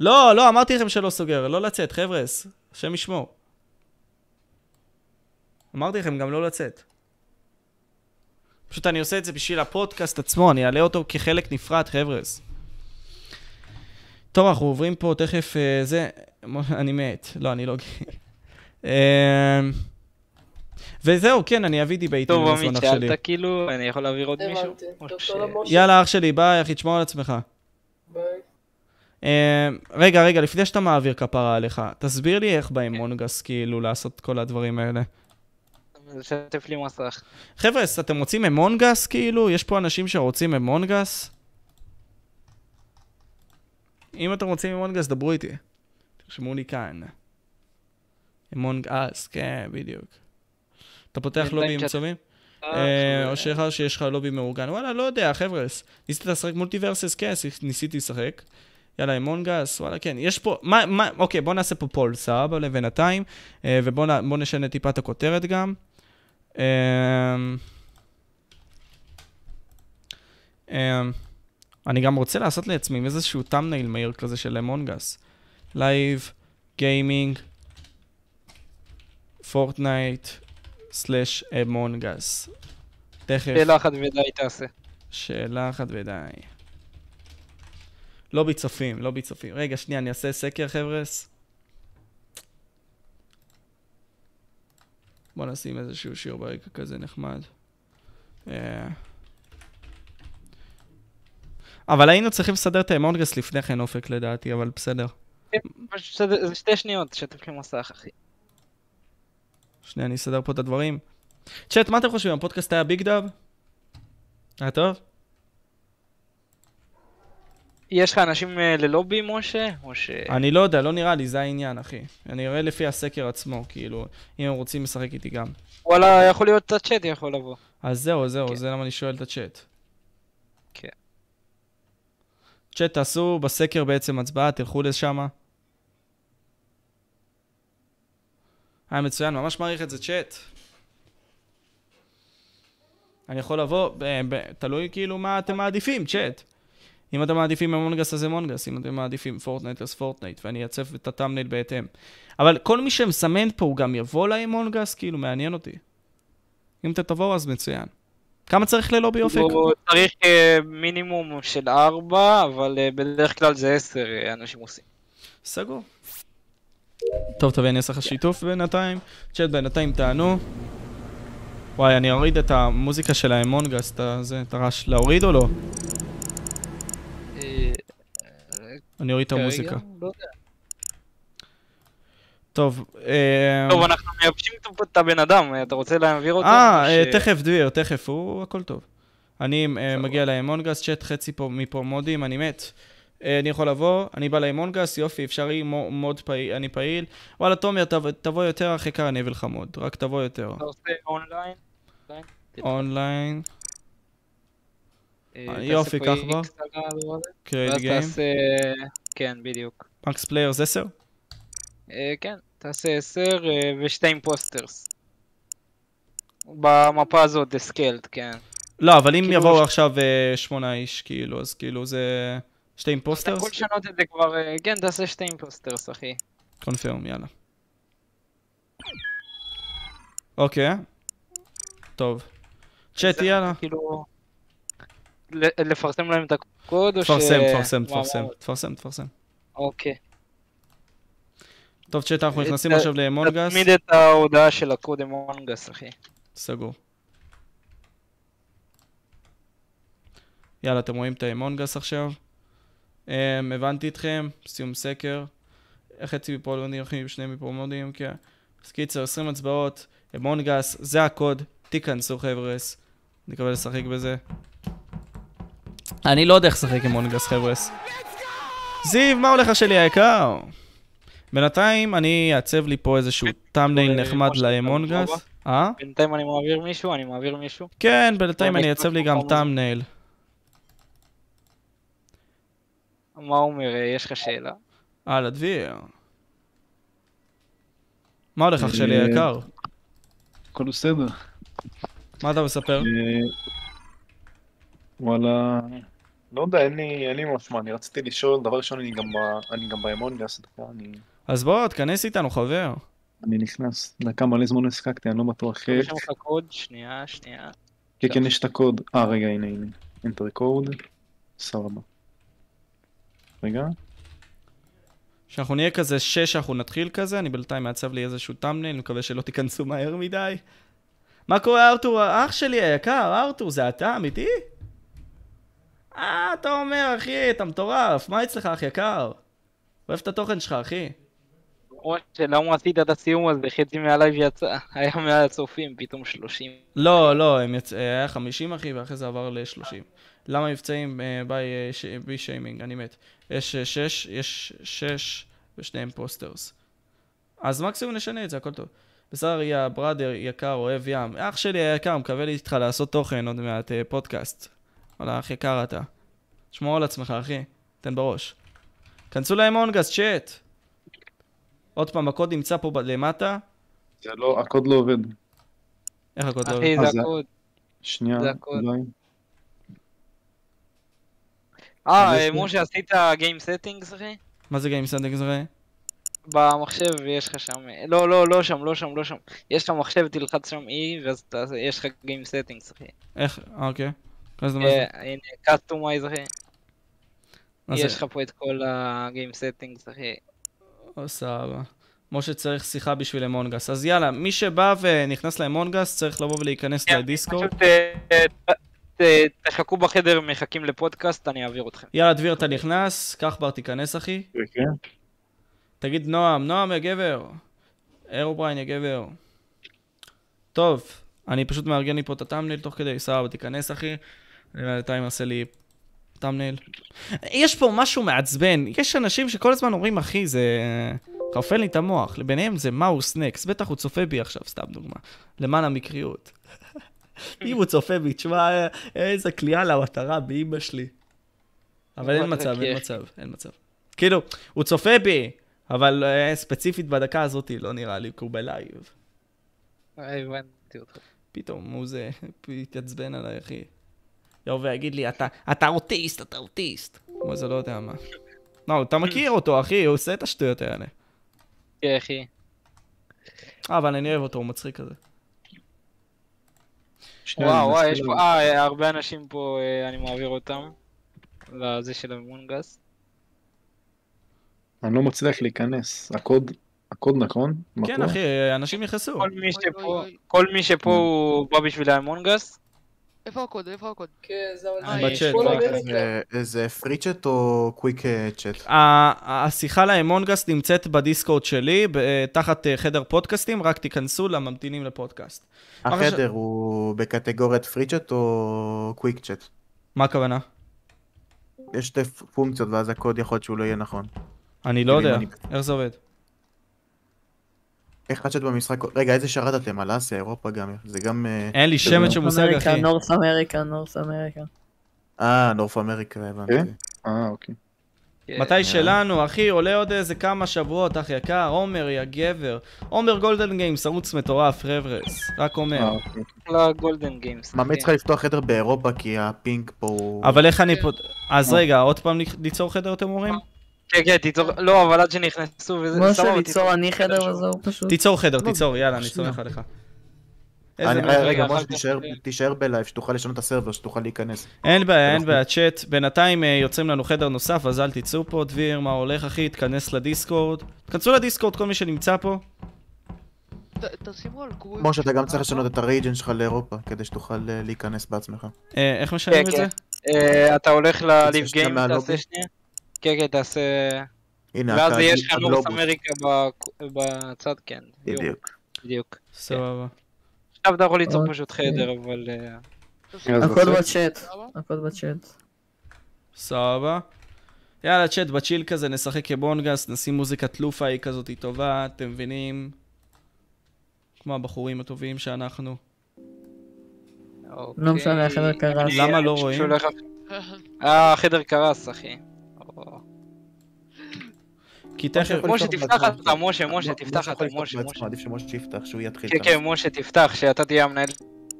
לא, לא, אמרתי לכם שלא סוגר, לא לצאת, חבר'ס, השם ישמור. אמרתי לכם גם לא לצאת. פשוט אני עושה את זה בשביל הפודקאסט עצמו, אני אעלה אותו כחלק נפרד, חבר'ס. טוב, אנחנו עוברים פה תכף, אה, זה, [LAUGHS] אני מת, לא, אני לא [LAUGHS] גיי. אה, וזהו, כן, אני אביא דיבייטים טוב, בזמן עמית, אח שלי. שאלת כאילו, אני יכול להעביר עוד מישהו? טוב. יאללה, אח שלי, ביי, אחי, תשמור על עצמך. ביי. אה, רגע, רגע, לפני שאתה מעביר כפרה עליך, תסביר לי איך ב Among Us, כאילו, לעשות כל הדברים האלה. לשתף לי מסך. חבר'ה, אתם רוצים Among Us, כאילו? יש פה אנשים שרוצים Among Us? אם אתם רוצים Among Us, דברו איתי. תרשמו לי כאן. Among Us, כן, בדיוק. אתה פותח בינתיים לובי עם צ'אט. צומים? אה, אה, או שיש לך לובי מאורגן. וואלה, לא יודע, חבר'ה. ניסית לשחק MultiVersus? כן, ניסיתי לשחק. יאללה, Among Us, וואלה, כן. יש פה, מה, מה, אוקיי, בוא נעשה פה poll sub לבינתיים, אה, ובוא נ- בוא נשנה טיפה את הכותרת גם. אמ, אמ, אני גם רוצה לעשות לעצמי איזשהו thumbnail מהיר כזה של Among Us. Live, gaming, Fortnite, slash Among Us. תכף. שאלה אחת ודי תעשה. שאלה אחת ודי. לא ביצופים, לא ביצופים. רגע, שנייה, אני אעשה סקר, חבר'ס. בוא נשים איזשהו שיר ברקע כזה נחמד. אה. אבל היינו צריכים לסדר את האמונגס לפני כן, אופק, לדעתי, אבל בסדר. פשוט זה- שתי שניות, תשתף לי מסך, אחי. שנייה, אני אסדר פה את הדברים. צ'אט, מה אתם חושבים? הפודקאסט היה ביג דאב? היה טוב? יש לך אנשים אה, ללובי, משה? או ש... אני לא יודע, לא נראה לי, זה העניין, אחי. אני אראה לפי הסקר עצמו, כאילו, אם הם רוצים לשחק איתי גם. וואלה, יכול להיות את הצ'אט יכול לבוא. אז זהו, זהו, זה למה אני שואל את הצ'אט. כן. צ'אט, תעשו בסקר בעצם הצבעה, תלכו לשם. היה מצוין, ממש מעריך את זה, צ'אט. אני יכול לבוא, תלוי כאילו מה אתם מעדיפים, צ'אט. אם אתם מעדיפים Among Us אז Among Us, אם אתם מעדיפים Fortnite אז Fortnite, ואני אעצב את ה thumbnail בהתאם. אבל כל מי שמסמן פה הוא גם יבוא לאמונגס, כאילו מעניין אותי. אם אתם תבואו אז מצוין. כמה צריך ללובי אופק? הוא צריך אה, מינימום של ארבע, אבל אה, בדרך כלל זה עשר אה, אנשים עושים. סגור. טוב, טוב, אני אעשה לך שיתוף בינתיים. צ'אט בינתיים תענו. וואי, אני אוריד את המוזיקה של האמונגס, את הרעש. להוריד או לא? אה, אני אוריד את המוזיקה. לא. טוב, אה... טוב, אנחנו מייבשים את הבן אדם, אתה רוצה להעביר אותו? אה, אה, ש- תכף דביר, תכף, הוא הכל טוב. אני אה, מגיע לאמונגס, צ'אט חצי פה מפה מודים, אני מת. אני יכול לבוא, אני בא לאמונגס, יופי, אפשרי, מו- מוד פעיל, אני פעיל. וואלה, תומר, תבוא- תבוא יותר, אחי קר, אני אביא לך מוד, רק תבוא יותר. אתה עושה אונליין? אונליין? אונליין, אה, אה, תעשה יופי, פה קח X בה. Create game. תעשה... כן, בדיוק. Max players 10? אה, כן, תעשה 10 אה, ושתי impostors. במפה הזאת, The Skeld, כן. לא, אבל אם כאילו יבואו עכשיו אה, שמונה איש, כאילו, אז כאילו זה... שתי אתה impostors? יכול לשנות את זה כבר, אה, כן, תעשה שתי impostors, אחי. Confirm, יאללה. אוקיי. טוב. צ'אט, זה יאללה. כאילו... לפרסם להם את הקוד או ש... תפרסם, תפרסם, תפרסם? תפרסם, תפרסם. אוקיי. טוב, צ'אט, אנחנו נכנסים ת- עכשיו למונגס. תצמיד את ההודעה של הקוד אמונגס, אחי. סגור. יאללה, אתם רואים את האמונגס עכשיו? Um, הבנתי אתכם, סיום סקר. חצי מפה לא שני מפה נראים, כן. אז קיצר, 20 הצבעות, Among Us, זה הקוד, תיכנסו חבר'ס. אני מקווה לשחק בזה. אני לא יודע איך לשחק עם Among Us חבר'ס. זיו, מה הולך אח שלי היקר? בינתיים אני אעצב לי פה איזשהו thumbnail אה, נחמד ל Among Us. אה? בינתיים אני מעביר מישהו, אני מעביר מישהו. כן, בינתיים אני אעצב לי גם. thumbnail. מה אומר? אה, יש לך שאלה? הלאה, דביר. מה הולך אח שלי אה, היקר? הכל בסדר. מה אתה מספר? אה, וואלה, לא יודע, אין לי, אין לי ממש מה, אני רציתי לשאול, דבר ראשון, אני גם, ב- אני גם באמונגס, דקה, אני, אז בוא, תכנס איתנו, חבר. אני נכנס, דקה מלא זמן לא השחקתי, אני לא בטוח איך. יש לך קוד? שנייה, שנייה. כן, כן, יש את הקוד, אה, רגע, הנה, הנה, enter code, סבבה. רגע, כשאנחנו נהיה כזה שש, אנחנו נתחיל כזה, אני בינתיים מעצב לי איזשהו thumbnail, אני מקווה שלא תיכנסו מהר מדי. מה קורה, ארתור? אח שלי היקר, ארתור, זה אתה, אמיתי? אה, אתה אומר, אחי, אתה מטורף, מה אצלך, אח יקר? אוהב את התוכן שלך, אחי. או שלמה עשית את הסיום הזה, חצי מהלייב יצא, היה מעל הצופים, פתאום 30. לא, לא, יצ... היה 50 אחי, ואחרי זה עבר ל-30. למה מבצעים אה, ביי אה, בי שיימינג? אני מת. יש 6, יש 6 ושני impostors. אז מקסימום נשנה את זה, הכל טוב. בסדר, יא brother, יקר, אוהב ים. אח שלי היקר, מקווה לי איתך לעשות תוכן עוד מעט, אה, פודקאסט. וואלה, אח יקר אתה. שמור על עצמך, אחי. תן בראש. כנסו ל Among Us, צ'אט. עוד פעם, הקוד נמצא פה למטה. זה לא, הקוד לא עובד. איך הקוד לא אחי, עובד? זה הקוד. שנייה. אולי. אה, אה, משה, עשית Game Settings, אחי? מה זה game setting זה? במחשב יש לך שם, לא, לא, לא שם, לא שם, לא שם. יש לך מחשב, תלחץ שם E, ואז יש לך Game Settings, אחי. איך? אה, אוקיי. אז מה זה? אה, הנה, Customize, אחי. מה זה? יש לך פה את כל ה-Game Settings, אחי. או סבבה. משה צריך שיחה בשביל אמונגס. אז יאללה, מי שבא ונכנס לאמונגס צריך לבוא ולהיכנס כן, לדיסקורד. אה, ת- תחכו בחדר, מחכים לפודקאסט, אני אעביר אתכם. יאללה, דביר, אתה נכנס, קח בר, תיכנס, אחי. תגיד נועם, נועם, יא גבר. אירובריין, יא גבר. טוב, אני פשוט מארגן לי פה את הטאמנייל תוך כדי, סבבה, תיכנס, אחי. אני בינתיים אעשה לי thumbnail. יש פה משהו מעצבן, יש אנשים שכל הזמן אומרים, אחי, זה... חרפן לי את המוח, ביניהם זה מאוס נקס, בטח הוא צופה בי עכשיו, סתם דוגמה. למען המקריות. [LAUGHS] אם הוא צופה בי, תשמע, איזה כליאה למטרה באימא שלי. אבל אין מצב, אין. מצב, אין מצב. כאילו, הוא צופה בי, אבל אה, ספציפית בדקה הזאת לא נראה לי, כי הוא בלייב. אה, הבנתי אותך. פתאום הוא זה, [LAUGHS] התעצבן עליי, אחי. יבוא ויגיד לי, אתה, אתה אוטיסט, אתה אוטיסט. כמו זה לא יודע מה. לא, אתה [LAUGHS] מכיר אותו, אחי, הוא עושה את השטויות האלה. כן, אחי. אה, אבל אני אוהב אותו, הוא מצחיק כזה. וואו, וואי, מנסה יש פה, אה, הרבה אנשים פה, אה, אני מעביר אותם. לזה של המונגס. אני לא מצליח להיכנס. הקוד, הקוד נכון? כן? אחי, אנשים נכנסו. כל מי שפה, כל מי שפה הוא בא בשביל האמונגס. איפה הקוד? איפה הקוד? כן, זה אה, בצ'אט, איזה פרי צ'אט או קוויק צ'אט? ה- השיחה לאמונגס נמצאת בדיסקורד שלי, ב- תחת אה, חדר פודקאסטים, רק תיכנסו לממתינים לפודקאסט. החדר הוא בקטגוריית פרי צ'אט או קוויק צ'אט? מה הכוונה? יש שתי פונקציות ואז הקוד יכול להיות שהוא לא יהיה נכון. אני לא יודע, איך זה עובד? איך הצ'אט במשחק? רגע, איזה שרת אתם? על אסיה, אירופה גם? זה גם... אה, אין לי שמץ של מושג, אחי. North America, North America. אה, North America, הבנתי. כן? אה, אוקיי. מתי שלנו, אחי, עולה עוד איזה כמה שבועות, אח יקר, עומר, יא גבר. עומר Golden Games, ערוץ מטורף, חבר'ס. רק אומר. אה, אוקיי. ל Golden Games. ממליץ לך לפתוח חדר באירופה כי ה ping פה הוא... אבל איך אני פה... אז רגע, עוד פעם ליצור חדר אתם אומרים? כן, כן, תיצור, לא, אבל עד שנכנסו וזה, משה, סבבה, ליצור אני חדר וזהו פשוט. תיצור חדר, תיצור, יאללה, אני סומך עליך. מלך. רגע, משה, תישאר- תישאר בלייב, שתוכל לשנות את ה server, שתוכל להיכנס. אין בעיה, אין בעיה, צ'אט. בינתיים אה, יוצרים לנו חדר נוסף, אז אל תצאו פה. דביר, מה הולך, אחי? תכנס ל Discord. תכנסו ל Discord, כל מי שנמצא פה. תשימו על. משה, אתה גם צריך לשנות את ה region שלך לאירופה, כדי שתוכל אה, להיכנס בעצמך. אה, איך משנים כן, את זה? כן. אה, אתה הולך לליב גיים. תעשה שנייה. כן, כן, תעשה... הנה, ואז יש לך נורס. אמריקה ב- בצד, כן. בדיוק. בדיוק. סבבה. עכשיו אתה יכול ליצור אוקיי. פשוט חדר, אבל... אה, הכל בצ'אט. הכל בצ'אט. סבבה. יאללה, צ'אט, בצ'יל כזה, נשחק כבונגס, נשים מוזיקת לופאי כזאת טובה, אתם מבינים? כמו הבחורים הטובים שאנחנו. לא משנה, החדר קרס. למה לא רואים? אה, החדר קרס, אחי. כי תכף... משה, תפתח אתה, משה, משה, תפתח אתה, משה, משה. עדיף שמשה יפתח, שהוא יתחיל. כן, כן, משה, תפתח, שאתה תהיה המנהל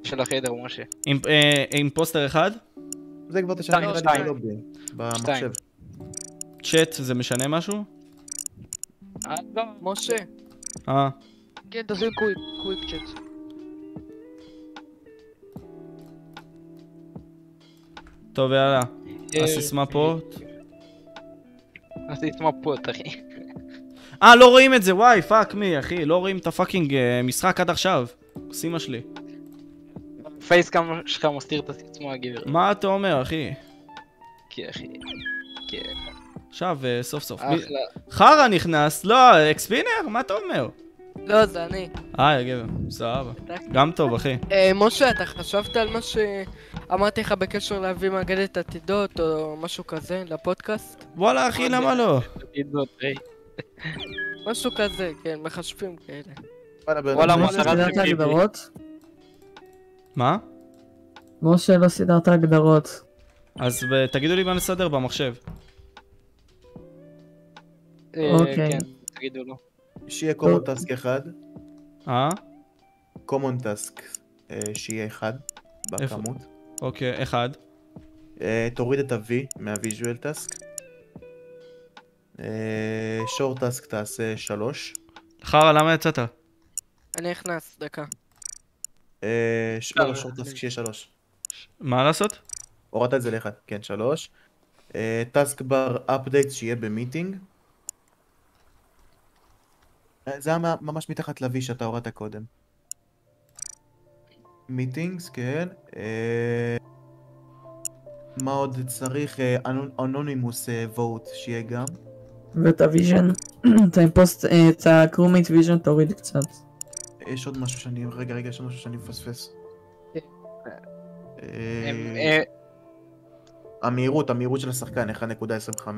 של החדר, משה. עם, אה, פוסטר אחד? זה כבר תשנה שתיים, נראה לי שתיים. בלובי, במחשב. צ'אט, זה משנה משהו? אה, לא. משה, אה. כן, quick, quick chat. טוב, יאללה. אה, הסיסמה פה. הסיסמה פה, אחי. אה, לא רואים את זה, וואי, fuck me, אחי. לא רואים את ה fucking אה, משחק עד עכשיו. סימה שלי. facecam שלך מסתיר את הסיסמה הגבר. מה אתה אומר, אחי? כן, אחי. כן. עכשיו, אה, סוף סוף. אחלה. חרא נכנס, לא, אקספינר? מה אתה אומר? לא, זה אני. אה, גבר, סבבה. גם טוב, אחי. אה, משה, אתה חשבת על מה שאמרתי לך בקשר להביא מאגדת עתידות או משהו כזה לפודקאסט? וואלה, אחי, למה לא? משהו כזה, כן, מחשבים כאלה. וואלה, משה, מטרת סידרת. הגדרות? מה? משה, לא סידרת הגדרות. אז ב- תגידו לי מה נסדר במחשב. אה, אוקיי. כן, תגידו לו. שיהיה common task אחד, אה? common task אה, שיהיה אחד? בכמות. אוקיי, אחד. אה, תוריד את ה-V מה-visual task. אה, short task תעשה שלוש. חרא, למה יצאת? אני נכנס, דקה. אה, ש- לא, short task שיהיה שלוש. מה לעשות? הורדת את זה לאחד, כן, שלוש. אה, task bar update שיהיה במיטינג. אה, זה היה ממש מתחת ל-V שאתה הורדת קודם. מיטינגס, כן. אה, מה עוד צריך? אנונימוס vote שיהיה גם. ואת ה vision, [CLEARS THROAT] את ה impost, אה, את ה crewmate vision תוריד קצת. יש עוד משהו שאני... רגע, רגע, יש עוד משהו שאני מפספס. אה, אה, המהירות, המהירות של השחקן 1.25.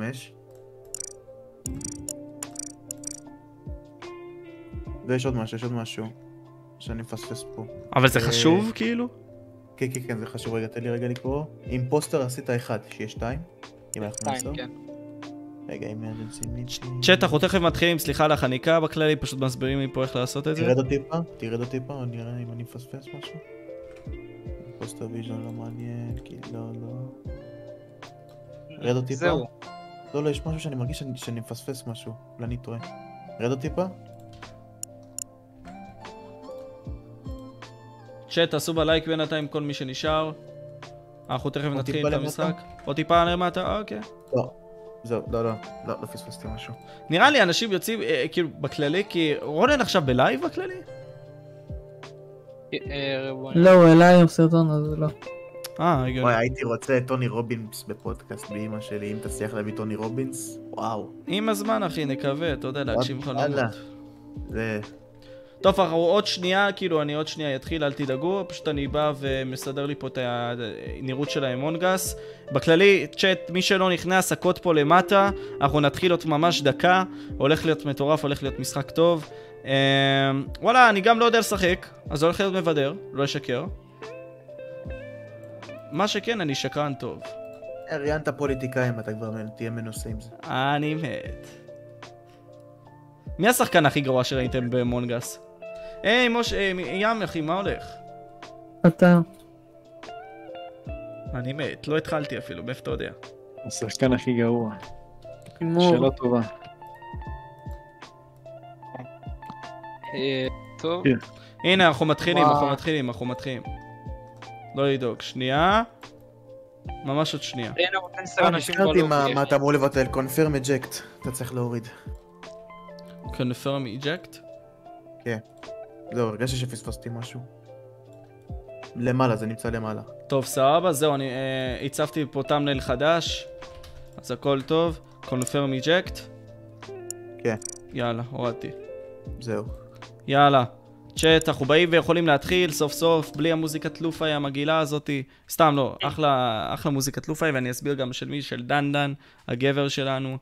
ויש עוד משהו, יש עוד משהו שאני מפספס פה. אבל זה חשוב, כאילו? כן, כן, כן, זה חשוב. רגע, תן לי רגע לקרוא. impostor עשית אחד, שיהיה שתיים. אם אנחנו שתיים, נעשור. כן. רגע, emergency meeting. צ'אט, אנחנו תכף מתחילים, סליחה על החניקה בכללי, פשוט מסבירים לי פה איך לעשות את זה. תרד עוד טיפה, תרד עוד טיפה, אני נראה אם אני מפספס משהו. impostor vision לא מעניין, כי לא, לא. רד עוד טיפה. זהו. לא, לא, יש משהו שאני מרגיש שאני, שאני מפספס משהו. אולי אני טועה. רד עוד טיפה? צ'אט, תעשו לייק בינתיים כל מי שנשאר. אנחנו תכף נתחיל טיפה את למטה? המשחק. עוד טיפה למטה, אוקיי. לא. זהו, לא, לא, לא, לא פספסתי משהו. נראה לי אנשים יוצאים, אה, כאילו, בכללי, כי רונן עכשיו בלייב בכללי? אה, בוא לא, הוא העלה עם סרטון, אז לא. אה, הגיוני. וואי, הייתי רוצה את טוני רובינס בפודקאסט באמא שלי, אם תצליח להביא טוני רובינס, וואו. עם הזמן, אחי, נקווה, אתה יודע, להגשים וואלה. חלומות. זה... טוב, אנחנו עוד שנייה, כאילו, אני עוד שנייה אתחיל, אל תדאגו, פשוט אני בא ומסדר לי פה את הנראות של ה Among Us. בכללי, צ'אט, מי שלא נכנס, הקוד פה למטה, אנחנו נתחיל עוד ממש דקה, הולך להיות מטורף, הולך להיות משחק טוב. אמ, וואלה, אני גם לא יודע לשחק, אז הולך להיות מבדר, לא אשקר. מה שכן, אני שקרן טוב. ראיינת פוליטיקאים, אתה כבר תהיה מנוסה עם זה. אני מת. מי השחקן הכי גרוע שראיתם במונגס? היי, משה, אה, ים, אחי, מה הולך? אתה. אני מת, לא התחלתי אפילו, מאיפה אתה יודע? השחקן הכי גרוע. שאלה טובה. אה, טוב. כן. הנה, אנחנו מתחילים. אנחנו מתחילים, אנחנו מתחילים. לא לדאוג, שנייה. ממש עוד שנייה. אה, נזכרתי מה. אתה אמור לבטל, confirm eject, אתה צריך להוריד. confirm eject? כן. זהו, הרגשתי שפספסתי משהו. למעלה, זה נמצא למעלה. טוב, סבבה, זהו, אני אה, הצבתי פה תמנל חדש, אז הכל טוב. confirm eject. כן. יאללה, הורדתי. זהו. יאללה. צ'אט, אנחנו באים ויכולים להתחיל סוף סוף, בלי המוזיקת לופאי המגעילה הזאתי. סתם לא, אחלה, אחלה מוזיקת לופאי, ואני אסביר גם של מי, של דן דן, הגבר שלנו.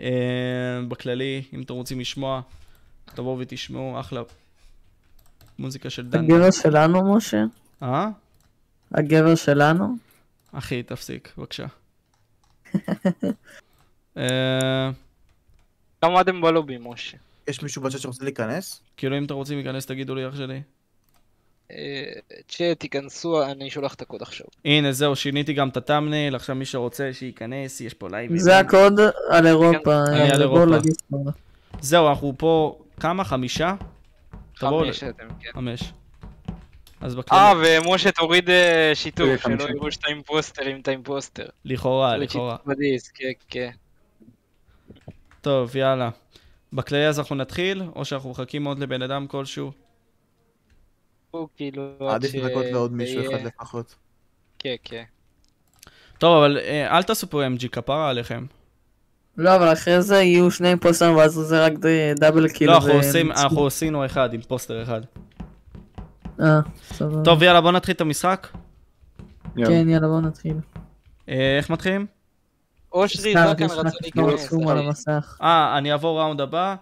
אה, בכללי, אם אתם רוצים לשמוע, תבואו ותשמעו, אחלה מוזיקה של דן. הגבר שלנו, משה? אה? הגבר שלנו? אחי, תפסיק, בבקשה. [LAUGHS] אה, כמה אתם ב lobby, משה? יש מישהו בצ'אט שרוצה להיכנס? כאילו, אם אתם רוצים להיכנס, תגידו לי, אח שלי. אה, צ'אט, תיכנסו, אני שולח את הקוד עכשיו. הנה, זהו, שיניתי גם את ה thumbnail, עכשיו מי שרוצה שייכנס, יש פה לייב. זה הקוד על אירופה. אני על אה, אירופה. זהו, אנחנו פה, כמה? חמישה? תבואו ל- חמש אתם, כן. חמש. אז בכלל... אה, ומשה תוריד אה, שיתוף, שלא. יראו שאתה אימפוסטר עם את האימפוסטר. לכאורה, תוריד לכאורה. שיתוף בדיסק, כן, כן. טוב, יאללה. בכללי אז אנחנו נתחיל, או שאנחנו מחכים עוד לבן אדם כלשהו? הוא כאילו... עד עדיף לחכות לעוד מישהו אחד לפחות. כן, כן. טוב, אבל אה, אל תעשו פה MG, כפרה עליכם. לא, אבל אחרי זה יהיו שני אימפוסטרים ואז זה רק דאבל קיל. לא, אנחנו ו- עושים, אנחנו עשינו אחד עם פוסטר אחד. אה, סבבה. טוב, יאללה, בוא נתחיל את המשחק. כן, יאללה, בואו נתחיל. אה, איך מתחילים? אושרי זקן רצה תשמור להיכנס. אה, אני אעבור ראונד הבא.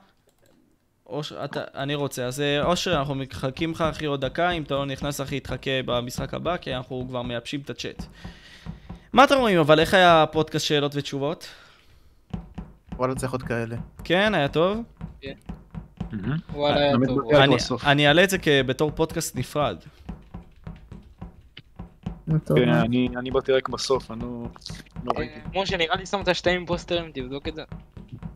או שאתה, אני רוצה. אז אה, אושר, אנחנו מחכים לך אחי עוד דקה, אם אתה לא נכנס אחי, תחכה במשחק הבא, כי אנחנו כבר מייבשים את הצ'אט. מה אתם רואים, אבל איך היה הפודקאסט שאלות ותשובות? וואלה, צריך עוד כאלה. כן, היה טוב? וואלה, היה טוב. בקטע אני- אעלה את זה בתור פודקאסט נפרד. כן, אני אני באתי רק בסוף, אני לא לא ראיתי. אה, משה, נראה לי שמת שתי אימפוסטרים, תבדוק את זה.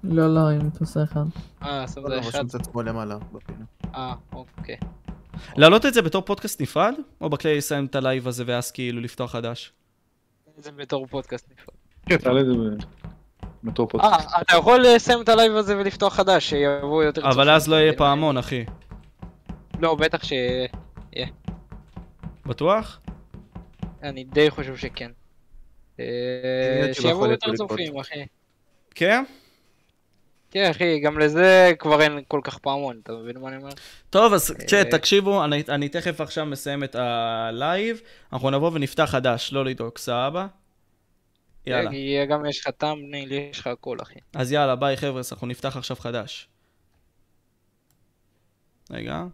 לא, לא, אם אתה עושה אחד. אה, שמת לא, אחד. רשום את עצמו למעלה בפינה. אה, אוקיי. להעלות את זה בתור פודקאסט נפרד? או בכלי לסיים את הלייב הזה ואז כאילו לפתוח חדש? זה בתור פודקאסט נפרד. כן, תעלה את זה ב- פודקאסט. אה, אתה יכול לסיים את הלייב הזה ולפתוח חדש, שיבואו יותר אבל. אז לא יהיה פעמון, אחי. לא, בטח ש... יהיה. בטוח? אני די חושב שכן. אה, יכול שיבואו יותר. צופים, אחי. כן? כן, אחי, גם לזה כבר אין כל כך פעמון, אתה מבין מה אני אומר? טוב, אז אה, צ'אט, תקשיבו, אני, אני תכף עכשיו מסיים את הלייב, אנחנו נבוא ונפתח חדש, לא לדאוג, סבבה? יאללה. כי גם יש לך thumbnail, יש לך הכל, אחי. אז יאללה, ביי חבר'ה, אנחנו נפתח עכשיו חדש. רגע.